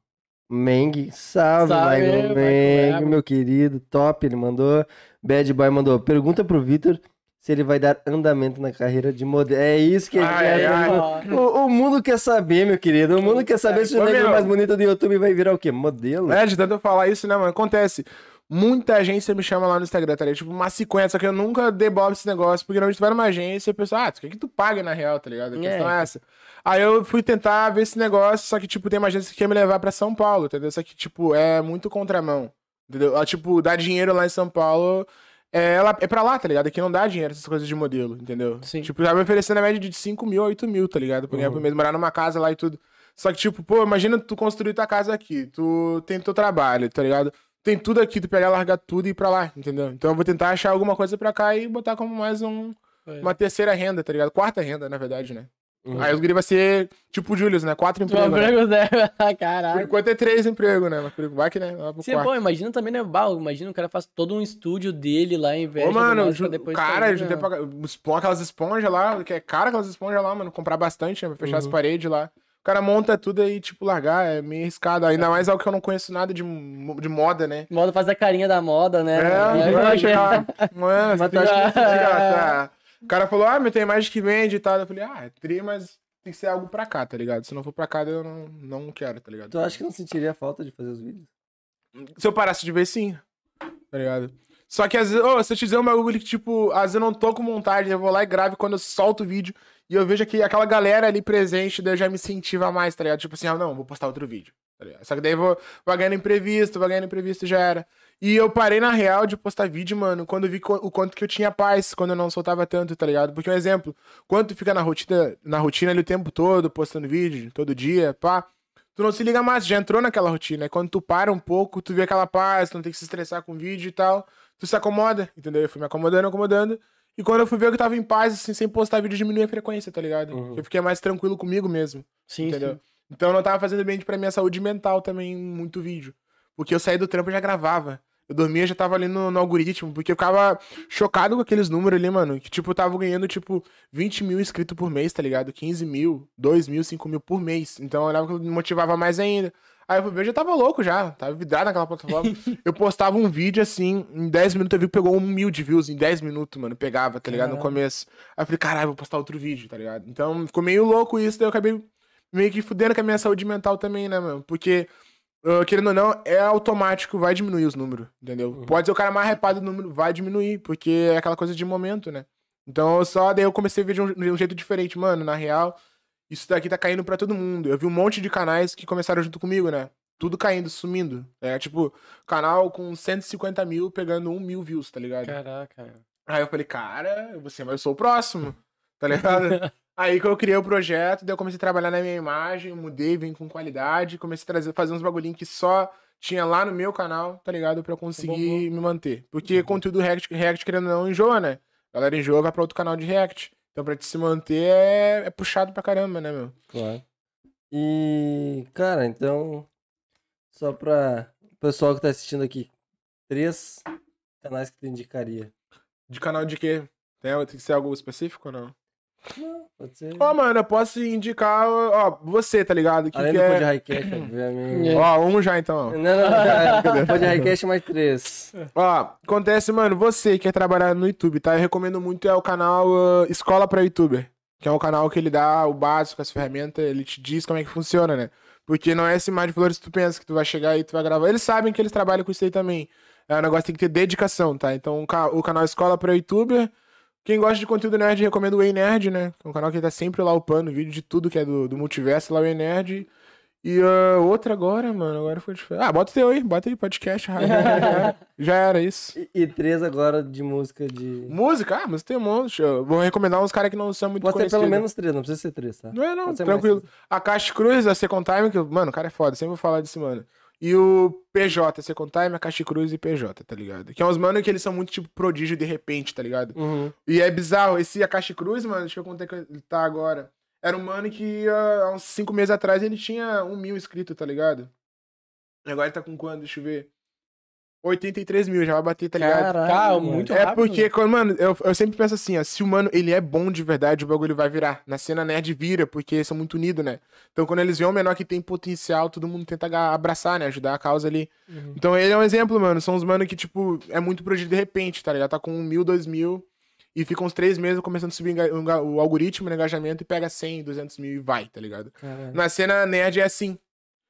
Meng, salve, Salve, Maicon Meng, meu querido, top, ele mandou. Bad Boy mandou, pergunta pro Vitor se ele vai dar andamento na carreira de modelo. É isso que ele Ai, quer. ai, O, o mundo quer saber, meu querido. O mundo quer saber se o negro mais bonito do YouTube vai virar o quê? Modelo? É, de tanto eu falar isso, né, mano? Acontece. Muita agência me chama lá no Instagram, tá ligado? Tipo, uma 50, só que eu nunca dei bola esse negócio, porque normalmente tu vai numa agência e a pessoa, ah, tu quer que tu pague na real, tá ligado? A questão é, É. essa. Aí eu fui tentar ver esse negócio, só que, tipo, tem uma agência que quer me levar pra São Paulo, entendeu? Só que, tipo, é muito contramão, entendeu? Ela, tipo, dá dinheiro lá em São Paulo, é, ela, é pra lá, tá ligado? Aqui não dá dinheiro essas coisas de modelo, entendeu? Sim. Tipo, já me oferecendo a média de 5 mil a 8 mil, tá ligado? Por ganhar por mês, morar numa casa lá e tudo. Só que, tipo, pô, imagina tu construir tua casa aqui, tu tem teu trabalho, tá ligado? Tem tudo aqui, tu pegar, largar tudo e ir pra lá, entendeu? Então eu vou tentar achar alguma coisa pra cá e botar como mais um, Foi. uma terceira renda, tá ligado? Quarta renda, na verdade, né? Uhum. Aí os guri vai ser tipo o Julius, né? Quatro Tu empregos. Né? empregos dela, Por enquanto é três empregos, né? Mas vai que, né? Sim, quarto. pô, imagina também, né, Bal? Imagina o cara faz todo um estúdio dele lá em vez Ô, mano, ju- depois cara, eu juntei né? pra... espon- aquelas esponjas lá, que é cara aquelas esponjas lá, mano. Comprar bastante, né? Pra fechar as Uhum. paredes lá. O cara monta tudo aí, tipo, largar, é meio arriscado. Ainda mais algo que eu não conheço nada de, de moda, né? Moda faz a carinha da moda, né? É, Aí vai chegar. Mano, você tem tu que tá. O cara falou, ah, mas tem mais que vende e tal. Eu falei, ah, é tri, mas tem que ser algo pra cá, tá ligado? Se não for pra cá, eu não, não quero, tá ligado? Tu acha que não sentiria falta de fazer os vídeos? Se eu parasse de ver, sim. Tá ligado? Só que às vezes, ô, se eu te dizer um bagulho que, tipo, às vezes eu não tô com vontade, eu vou lá e gravo quando eu solto o vídeo e eu vejo que aquela galera ali presente, daí já me incentiva mais, tá ligado? Tipo assim, ah, não, vou postar outro vídeo. Tá? Só que daí vou, vai ganhando imprevisto, vai ganhando imprevisto e já era. E eu parei na real de postar vídeo, mano, quando vi o quanto que eu tinha paz, quando eu não soltava tanto, tá ligado? Porque um exemplo, quando tu fica na rotina, na rotina ali o tempo todo, postando vídeo, todo dia, pá, tu não se liga mais, já entrou naquela rotina. Aí quando tu para um pouco, tu vê aquela paz, tu não tem que se estressar com vídeo e tal, tu se acomoda, entendeu? Eu fui me acomodando, acomodando. E quando eu fui ver que eu tava em paz, assim, sem postar vídeo, diminui a frequência, tá ligado? Uhum. Eu fiquei mais tranquilo comigo mesmo, Sim, entendeu? sim. Então eu não tava fazendo bem pra minha saúde mental também, muito vídeo. Porque eu saí do trampo e já gravava. Eu dormia já tava ali no, no algoritmo, porque eu ficava chocado com aqueles números ali, mano. Que, tipo, eu tava ganhando, tipo, 20 mil inscritos por mês, tá ligado? 15 mil, 2 mil, 5 mil por mês. Então eu olhava que me motivava mais ainda. Aí eu fui ver, já tava louco já, tava vidrado naquela plataforma. eu postava um vídeo assim, em 10 minutos eu vi que pegou um mil de views em 10 minutos, mano. Pegava, tá ligado? No Caralho. começo. Aí eu falei, caralho, vou postar outro vídeo, tá ligado? Então ficou meio louco isso, daí eu acabei meio que fudendo com a minha saúde mental também, né, mano? Porque, ah, querendo ou não, é automático, vai diminuir os números, entendeu? Uhum. Pode ser o cara mais hypado do número, vai diminuir, porque é aquela coisa de momento, né? Então só, daí eu comecei a ver de um, de um jeito diferente, mano, na real. Isso daqui tá caindo pra todo mundo. Eu vi um monte de canais que começaram junto comigo, né? Tudo caindo, sumindo. É tipo, canal com 150 mil pegando 1 mil views, tá ligado? Caraca. Aí eu falei, cara, você, mas eu sou o próximo, tá ligado? Aí que eu criei o projeto, daí eu comecei a trabalhar na minha imagem, mudei, vim com qualidade, comecei a trazer, fazer uns bagulhinhos que só tinha lá no meu canal, tá ligado? Pra eu conseguir me manter. Porque conteúdo React, React, querendo ou não, enjoa, né? A galera enjoa, vai pra outro canal de React. Então pra te se manter é, é puxado pra caramba, né, meu? Claro. E, cara, então, só pra o pessoal que tá assistindo aqui, três canais que tu indicaria. De canal de quê? Tem, tem que ser algo específico ou não? Não, pode ser. Ó, mano, eu posso indicar, ó, você, tá ligado? Que Além que do é... Highcast, obviamente. Ó, um já então, ó. Não, não, Pod Highcast mais três. Ó, acontece, mano, você que quer trabalhar no YouTube, tá? Eu recomendo muito é o canal ah, Escola pra YouTuber. Que é um canal que ele dá o básico, as ferramentas, ele te diz como é que funciona, né? Porque não é esse mar de flores que tu pensa que tu vai chegar e tu vai gravar. Eles sabem que eles trabalham com isso aí também. É um negócio que tem que ter dedicação, tá? Então o ca- o canal Escola pra YouTuber. Quem gosta de conteúdo nerd, recomendo o Ei Nerd, né? Que é um canal que tá sempre lá upando vídeo de tudo que é do, do multiverso, lá o Ei Nerd. E ah, outra agora, mano, agora foi diferente. Ah, bota o teu aí, bota aí, podcast. já, era isso. E, e três agora de música de. Música? Ah, mas tem um monte. Eu vou recomendar uns caras que não são muito Pode ter conhecidos. pelo menos três, não precisa ser três, tá? Não é, não, Pode ser tranquilo. mais. A Caixa Cruz, a Second Time, que, mano, o cara é foda, sempre vou falar desse mano. E o PJ, Second Time, a Caixa Cruz e PJ, tá ligado? Que é uns mano que eles são muito tipo prodígio de repente, tá ligado? Uhum. E é bizarro, esse Akashi Cruz, mano, deixa eu contar que ele tá agora. Era um mano que ah, há uns cinco meses atrás ele tinha um mil inscritos, tá ligado? E agora ele tá com quanto? Deixa eu ver. 83 mil, já vai bater, tá ligado? Caralho, Cara, mano. muito É rápido. porque, quando, mano, eu, eu sempre penso assim, ó, se o mano ele é bom de verdade, o bagulho vai virar. Na cena nerd vira, porque são muito unidos, né? Então quando eles veem um menor que tem potencial, todo mundo tenta abraçar, né? Ajudar a causa ali. Uhum. Então ele é um exemplo, mano. São os mano que, tipo, é muito projeto de repente, tá ligado? Tá com um mil, dois mil, e fica uns três meses começando a subir o algoritmo, o engajamento, e pega 100, 200 mil e vai, tá ligado? Caralho. Na cena nerd é assim.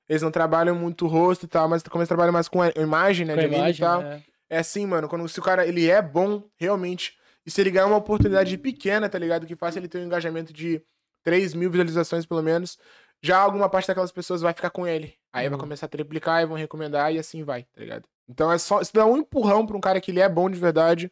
Eles não trabalham muito o rosto e tal, mas como eles trabalham mais com a imagem, né? Com de anime imagem, e tal. né? É assim, mano, quando se o cara ele é bom, realmente, e se ele ganhar uma oportunidade pequena, tá ligado? Que faça ele ter um engajamento de 3 mil visualizações, pelo menos, já alguma parte daquelas pessoas vai ficar com ele. Aí vai Uhum. começar a triplicar e vão recomendar e assim vai, tá ligado? Então é só. Se dá um empurrão pra um cara que ele é bom de verdade,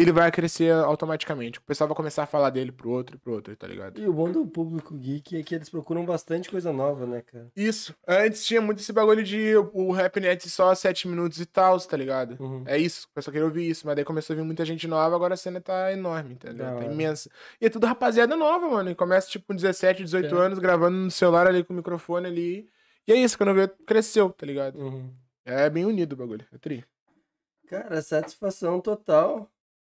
ele vai crescer automaticamente. O pessoal vai começar a falar dele pro outro e pro outro, tá ligado? E o bom do público geek é que eles procuram bastante coisa nova, né, cara? Isso. Antes tinha muito esse bagulho de o Rapnet só 7 minutos e tal, tá ligado? Uhum. É isso, o pessoal queria ouvir isso, mas daí começou a vir muita gente nova, agora a cena tá enorme, entendeu? Da Tá hora. imensa. E é tudo rapaziada nova, mano. E começa, tipo, com 17, 18 É. anos, gravando no celular ali com o microfone ali. E é isso, quando vê, cresceu, tá ligado? Uhum. É bem unido o bagulho. É tri. Cara, satisfação total.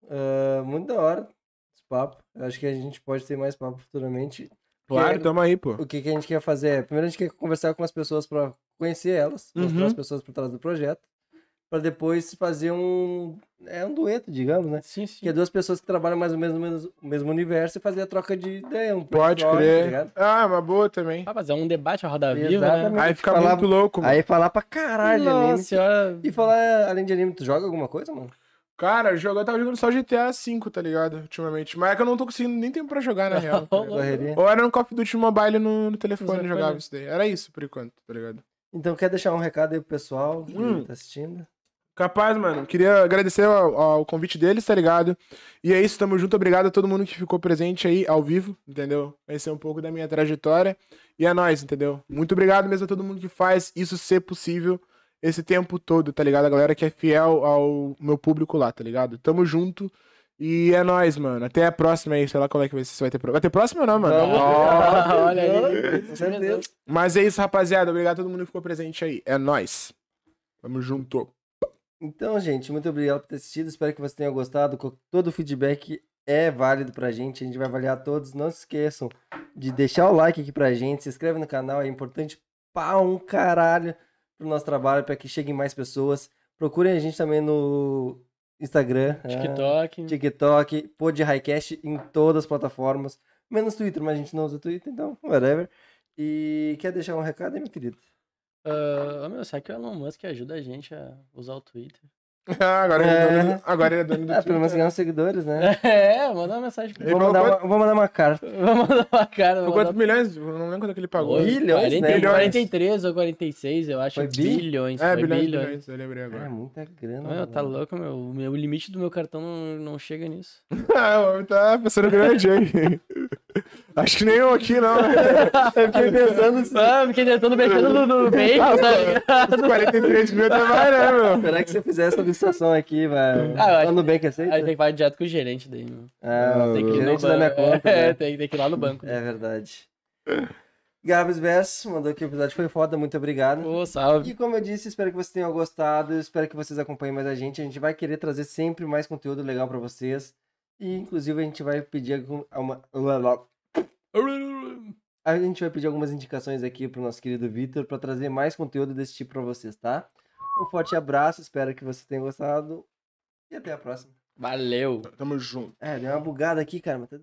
Ah, muito da hora esse papo. Eu acho que a gente pode ter mais papo futuramente. Claro, Que- tamo aí, pô. O que, que a gente quer fazer é, primeiro a gente quer conversar com as pessoas para conhecer elas, mostrar Uhum. as pessoas por trás do projeto, para depois fazer um é um dueto, digamos, né? Sim, sim. Que é duas pessoas que trabalham mais ou menos no mesmo, mesmo universo e fazer a troca de ideia, um Pode tá crer. ligado? ah, uma boa também. Ah, mas é um debate a roda viva, Exatamente. né? Aí fica falar- muito louco, mano. Aí falar pra caralho de Nossa anime. senhora. E falar além de anime, tu joga alguma coisa, mano? Cara, jogo- eu tava jogando só GTA V, tá ligado? Ultimamente. Mas é que eu não tô conseguindo nem tempo pra jogar, na real. tá. Ou era no Call of Duty Mobile no, no telefone, telefone. jogava isso daí. Era isso, por enquanto, tá ligado? Então quer deixar um recado aí pro pessoal que Hum. tá assistindo? Capaz, mano. Queria agradecer ao, ao convite deles, tá ligado? E é isso, tamo junto. Obrigado a todo mundo que ficou presente aí ao vivo, entendeu? Conhecer um pouco da minha trajetória. E é nóis, entendeu? Muito obrigado mesmo a todo mundo que faz isso ser possível esse tempo todo, tá ligado? A galera que é fiel ao meu público lá, tá ligado? Tamo junto. E é nóis, mano. Até a próxima aí. Sei lá qual é que vai ser. Se vai ter, pro- vai ter próxima ou não, mano? Ó, olha aí. Com certeza. Mas é isso, rapaziada. Obrigado a todo mundo que ficou presente aí. É nóis. Tamo junto. Então, gente, muito obrigado por ter assistido. Espero que você tenha gostado. Todo o feedback é válido pra gente. A gente vai avaliar todos. Não se esqueçam de deixar o like aqui pra gente. Se inscreve no canal, é importante pra um caralho pro nosso trabalho, pra que cheguem mais pessoas. Procurem a gente também no Instagram, ah, TikTok. TikTok, Pod Highcast em todas as plataformas. Menos Twitter, mas a gente não usa Twitter, então, whatever. E quer deixar um recado aí, meu querido? Ah, meu, será que o Elon Musk ajuda a gente a usar o Twitter? Agora, ele é É. dono, do- agora ele é dono do Ah, pelo menos ganhar uns seguidores, né? É, manda uma mensagem pra Ele Vou mandar, quanto- uma, vou mandar uma carta. Vamos mandar uma vou quantos milhões? Eu não lembro quanto que ele pagou. Oi, Bilhões, né? 40, Bilhões. 43 ou 46, eu acho. Foi bi? bilhões. É, foi bilhões, bilhões. bilhões, eu lembrei É agora. muita grana. Meu, tá louco, meu. O meu- o limite do meu cartão não, não chega nisso. Ah, o homem tá pensando grande aí. Acho que nem eu aqui, não. Eu fiquei pensando se... Ah, fiquei tentando mexendo no, no bacon, tá ligado? 43 mil até vai, né, meu? Será que se eu fizer essa licitação aqui, vai... Ah, eu Tá no bem que aceita? Aí tem que falar direto com o gerente daí, meu. Ah, Tem que o gerente da minha conta, É, né? tem, tem que ir lá no banco. É verdade. Gabs Bess mandou que o episódio foi foda, muito obrigado. Ô, salve. E como eu disse, espero que vocês tenham gostado, espero que vocês acompanhem mais a gente. A gente vai querer trazer sempre mais conteúdo legal pra vocês. E inclusive a gente vai pedir uma... A gente vai pedir algumas indicações aqui pro nosso querido Vitor pra trazer mais conteúdo desse tipo pra vocês, tá? Um forte abraço, espero que vocês tenham gostado. E até a próxima. Valeu. Tamo junto. É, deu uma bugada aqui, cara, mas tá